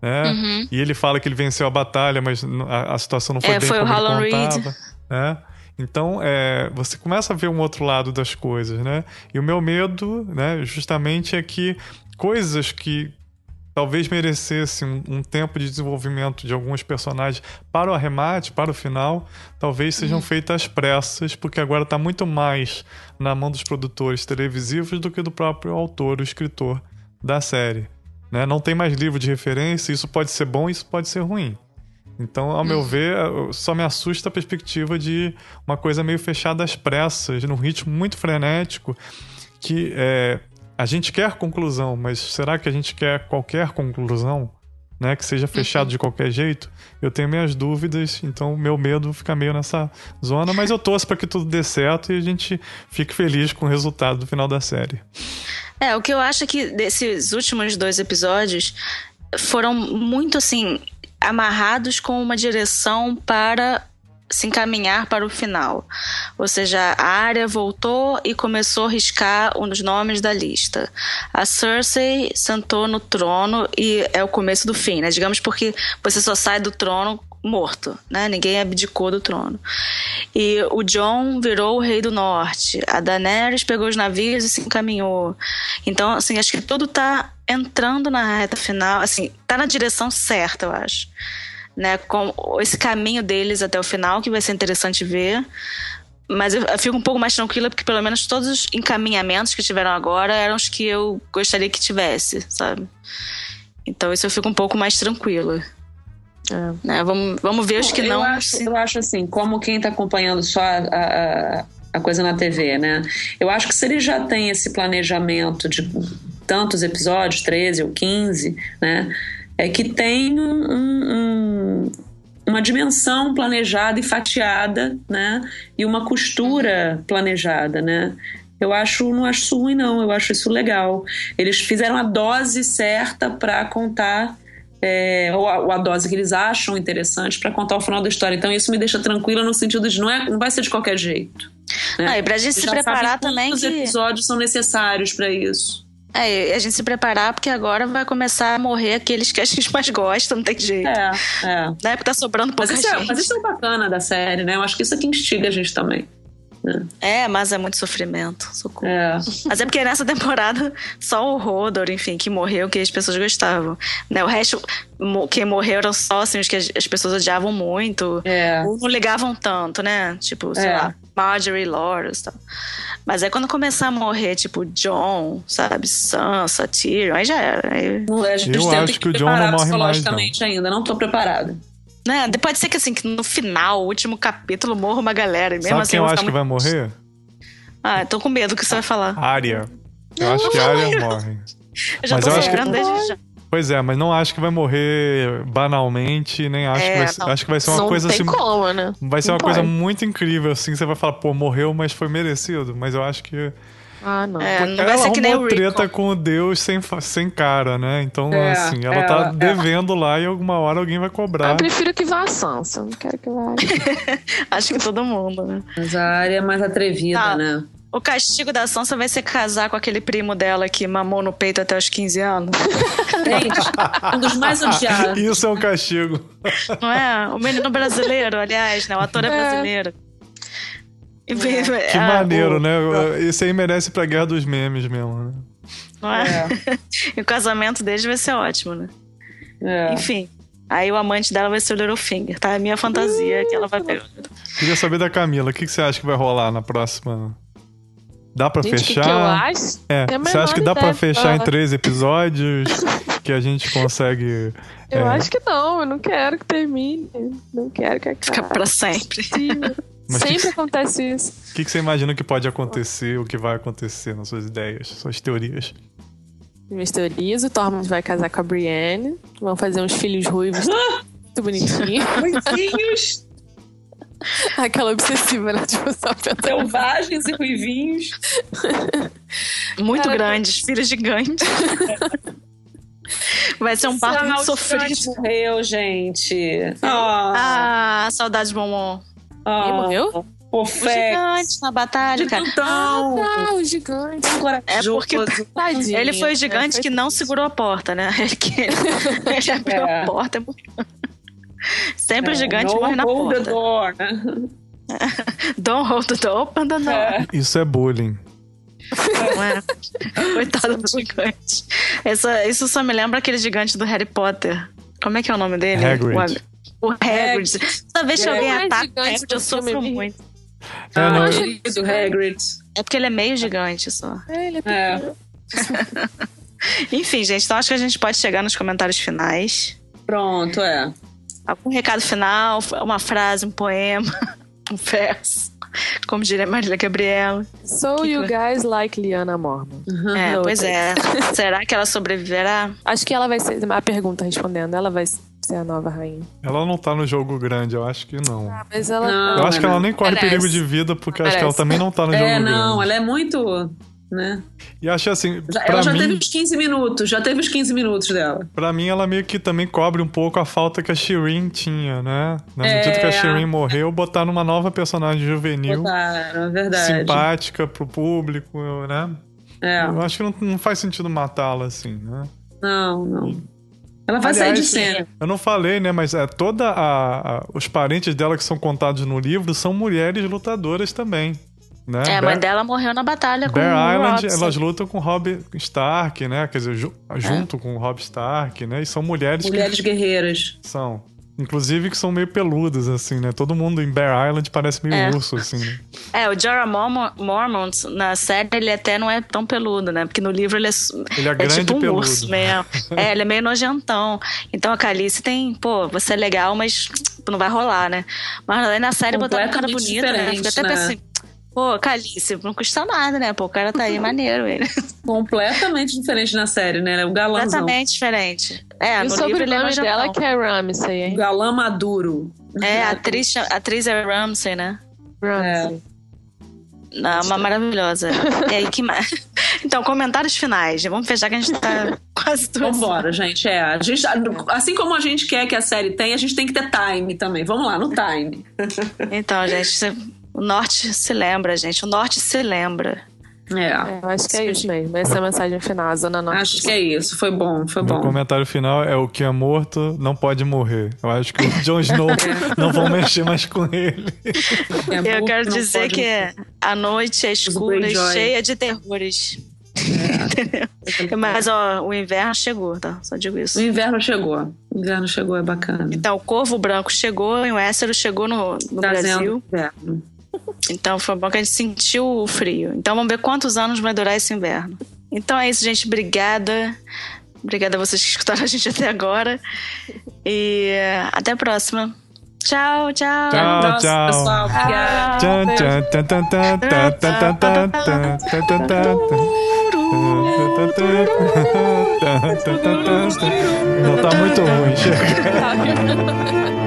Né? Uhum. E ele fala que ele venceu a batalha, mas a, a situação não foi É, bem foi o como ele Howland Reed. contava. Né? Então, é, você começa a ver um outro lado das coisas, né? E o meu medo, né, justamente é que coisas que talvez merecessem um, um tempo de desenvolvimento de alguns personagens para o arremate, para o final, talvez sejam feitas às pressas, porque agora está muito mais na mão dos produtores televisivos do que do próprio autor, o escritor da série. Né? Não tem mais livro de referência, isso pode ser bom, isso pode ser ruim. Então, ao meu ver, só me assusta a perspectiva de uma coisa meio fechada às pressas, num ritmo muito frenético, que é, a gente quer conclusão, mas será que a gente quer qualquer conclusão? Né, que seja fechado uhum. de qualquer jeito, eu tenho minhas dúvidas, então meu medo fica meio nessa zona, mas eu torço para que tudo dê certo e a gente fique feliz com o resultado do final da série. É, o que eu acho é que desses últimos dois episódios foram muito assim amarrados com uma direção para se encaminhar para o final. Ou seja, a área voltou e começou a riscar um dos nomes da lista. A Cersei sentou no trono e é o começo do fim, né? Digamos porque você só sai do trono morto, né? Ninguém abdicou do trono. E o John virou o rei do norte. A Daenerys pegou os navios e se encaminhou. Então, assim, acho que tudo tá entrando na reta final, assim, tá na direção certa, eu acho né, com esse caminho deles até o final, que vai ser interessante ver. Mas eu, fico um pouco mais tranquila porque pelo menos todos os encaminhamentos que tiveram agora eram os que eu gostaria que tivesse, sabe? Então isso eu fico um pouco mais tranquila. É. Né, vamos, vamos ver os que eu não. Acho, eu acho assim, como quem está acompanhando só a, a, a, coisa na TV, né? Eu acho que se ele já tem esse planejamento de tantos episódios, 13 ou 15, né? é que tem um, um, uma dimensão planejada e fatiada, né? E uma costura planejada, né? Eu acho, não acho ruim, não. Eu acho isso legal. Eles fizeram a dose certa para contar é, ou, a, ou, a, dose que eles acham interessante para contar o final da história. Então isso me deixa tranquila no sentido de não, é, não vai ser de qualquer jeito. Né? Ah, e pra gente se preparar também. Os que... episódios são necessários para isso. É, a gente se preparar, porque agora vai começar a morrer aqueles que a gente mais gosta, não tem jeito. É, é. Na época tá sobrando pouca mas isso gente. É, mas isso é bacana da série, né? Eu acho que isso aqui instiga a gente também. Né? É, mas é muito sofrimento. Socorro. É. Mas é porque nessa temporada só o Rodor, enfim, que morreu, que as pessoas gostavam. Né? O resto, quem morreu eram só assim, os que as pessoas odiavam muito. É. Ou não ligavam tanto, né? Tipo, sei é. lá, Marjorie Loras e tal. Mas aí quando começar a morrer, tipo, John, sabe, Sansa, Tyrion, aí já era. Aí... a gente Eu acho que, que o John não morre mais, não. ainda, não tô preparada. Né? Pode ser que assim, que no final, o último capítulo, morra uma galera. E mesmo Sabe assim, quem eu acho que muito... vai morrer? Ah, tô com medo do que você vai falar. Arya. Eu não, acho que a Arya morre. Eu já mas tô eu esperando que... desde já. Pois é, mas não acho que vai morrer banalmente, nem acho é, que vai ser, acho que vai ser uma não coisa tem assim. Como, né? Vai ser não uma pode. coisa muito incrível, assim, você vai falar, pô, morreu, mas foi merecido. Mas eu acho que. Ah, não. É, não ela vai ser que nem o treta com o Deus sem, sem cara, né? Então, é, assim, ela é, tá é. devendo lá e alguma hora alguém vai cobrar. Eu prefiro que vá a Sansa, não quero que vá. (laughs) Acho que todo mundo, né? Mas a área é mais atrevida, Ah. né? O castigo da Sansa vai ser casar com aquele primo dela que mamou no peito até os 15 anos. (laughs) Gente, um dos mais odiados. Isso é um castigo. Não é? O menino brasileiro, aliás, né? O ator é, É. brasileiro. E- Que ah, maneiro, o- né? Esse aí merece pra guerra dos memes mesmo, né? Não é? e (laughs) o casamento deles vai ser ótimo, né? É. Enfim. Aí o amante dela vai ser o Littlefinger, tá? É a minha fantasia que ela vai pegar. Queria saber da Camila, o que, que você acha que vai rolar na próxima? Dá pra Gente, o que, fechar? que eu acho? É, você acha que dá pra fechar em Ah. três episódios? (laughs) que a gente consegue. Eu é, acho que não, eu não quero que termine. Não quero que Fica acabe. pra sempre. Sim, Mas Sempre que- acontece isso. O (laughs) que, que você imagina que pode acontecer, o que vai acontecer nas suas ideias, suas teorias? Minhas teorias, o Tormund vai casar com a Brienne. Vão fazer uns filhos ruivos (laughs) muito bonitinhos. (laughs) Ruivinhos, Aquela obsessiva, né? Tipo, só selvagens e ruivinhos. Muito Cara, grandes, filhos gigantes. Vai ser um parto muito Ah, sofrido. morreu, gente. Ah, Ah, saudade de Momon. Ah, Quem morreu? O O gigante na batalha, cara. Gigantão. Ah, o gigante. É porque Tadinho. ele foi o gigante É, que não segurou a porta, né? (laughs) Ele, que, (laughs) ele abriu É. a porta e morreu. Sempre o gigante morre na hold the porta. door, né? (laughs) Don't hold the door, open the door. É. Isso é bullying. Não é? Coitado do gigante. Essa, isso só me lembra aquele gigante do Harry Potter. Como é que é o nome dele? Hagrid. O, Hagrid. Toda vez que É. alguém é ataca o Hagrid, eu do sofro muito. É, Ah, não, o querido Hagrid. É porque ele é meio gigante só. É, ele é É. (laughs) Enfim, gente, então acho que a gente pode chegar nos comentários finais. Pronto, é. Algum recado final, uma frase, um poema, (laughs) um verso. como diria Marília Gabriela. So Que you que- guys like Liana Mormon. É, Não, pois é. Será que ela sobreviverá? Acho que ela vai ser. A pergunta respondendo, ela vai ser a nova rainha. Ela não tá no jogo grande, eu acho que não. Mas ela. Não. Eu acho que ela nem corre Merece. perigo de vida, porque acho que ela também não tá no jogo É, não, grande. ela é muito. Né? E acho assim, Já- ela já mim, teve os 15 minutos, já teve os 15 minutos dela. Pra mim, ela meio que também cobre um pouco a falta que a Shirin tinha, né? Na medida É. que a Shirin morreu, botar numa nova personagem juvenil, Botaram, é verdade. simpática pro público, né? É. Eu acho que não, não faz sentido matá-la assim, né? Não, não. Ela vai sair de Aliás, cena. Eu não falei, né? Mas é toda a, a- os parentes dela que são contados no livro são mulheres lutadoras também, né? É, a Bear- mãe dela morreu na batalha com Bear o Island, Robson. elas lutam com Rob Stark, né? Quer dizer, ju- junto com o Rob Stark, né? E são mulheres, Mulheres guerreiras. são. Inclusive que são meio peludas, assim, né? Todo mundo em Bear Island parece meio É. urso, assim, né? É, o Jorah Mormont, Mormont, na série, ele até não é tão peludo, né? Porque no livro ele é, Ele é é grande tipo um peludo. urso mesmo. É, ele é meio nojentão. Então a Calice tem, pô, você é legal, mas não vai rolar, né? Mas aí na série botaram um cara bonito, né? Fiquei até né? pensando, pô, Calice, não custa nada, né? Pô, o cara tá aí (laughs) maneiro, ele. Completamente diferente na série, né? O galãzão. Completamente diferente. É, E o é sobrenome dela nojentão. que é Ramsay, O hein? galã maduro. É, a atriz, a atriz é Ramsey, né? Ramsay. Não, uma maravilhosa. (laughs) E aí, que mais? (laughs) Então, comentários finais. Vamos fechar que a gente tá (laughs) quase tudo. Vambora, gente. É, a gente, assim como a gente quer que a série tenha, a gente tem que ter time também. Vamos lá, no time. Então, gente, o norte se lembra, gente. O norte se lembra. É. É, eu acho que é isso mesmo. Essa é a mensagem final, a Zona Norte. Acho que é isso. Foi bom, foi Meu bom. comentário final é o que é morto não pode morrer. Eu acho que o Jon (laughs) Snow não vão mexer mais com ele. É Eu quero dizer pode- que a noite é escura e cheia de terrores. (laughs) Entendeu? Mas, ó, o inverno chegou, tá? Só digo isso. O inverno chegou. O inverno chegou, é bacana. Então, o Corvo Branco chegou e o Écero chegou no, no Brasil. Inverno. Então foi bom que a gente sentiu o frio. Então vamos ver quantos anos vai durar esse inverno. Então é isso, gente. Obrigada. Obrigada a vocês que escutaram a gente até agora. E até a próxima. Tchau, tchau. Tchau, Nossa, tchau. Pessoal, obrigada. Não tá muito ruim, chega.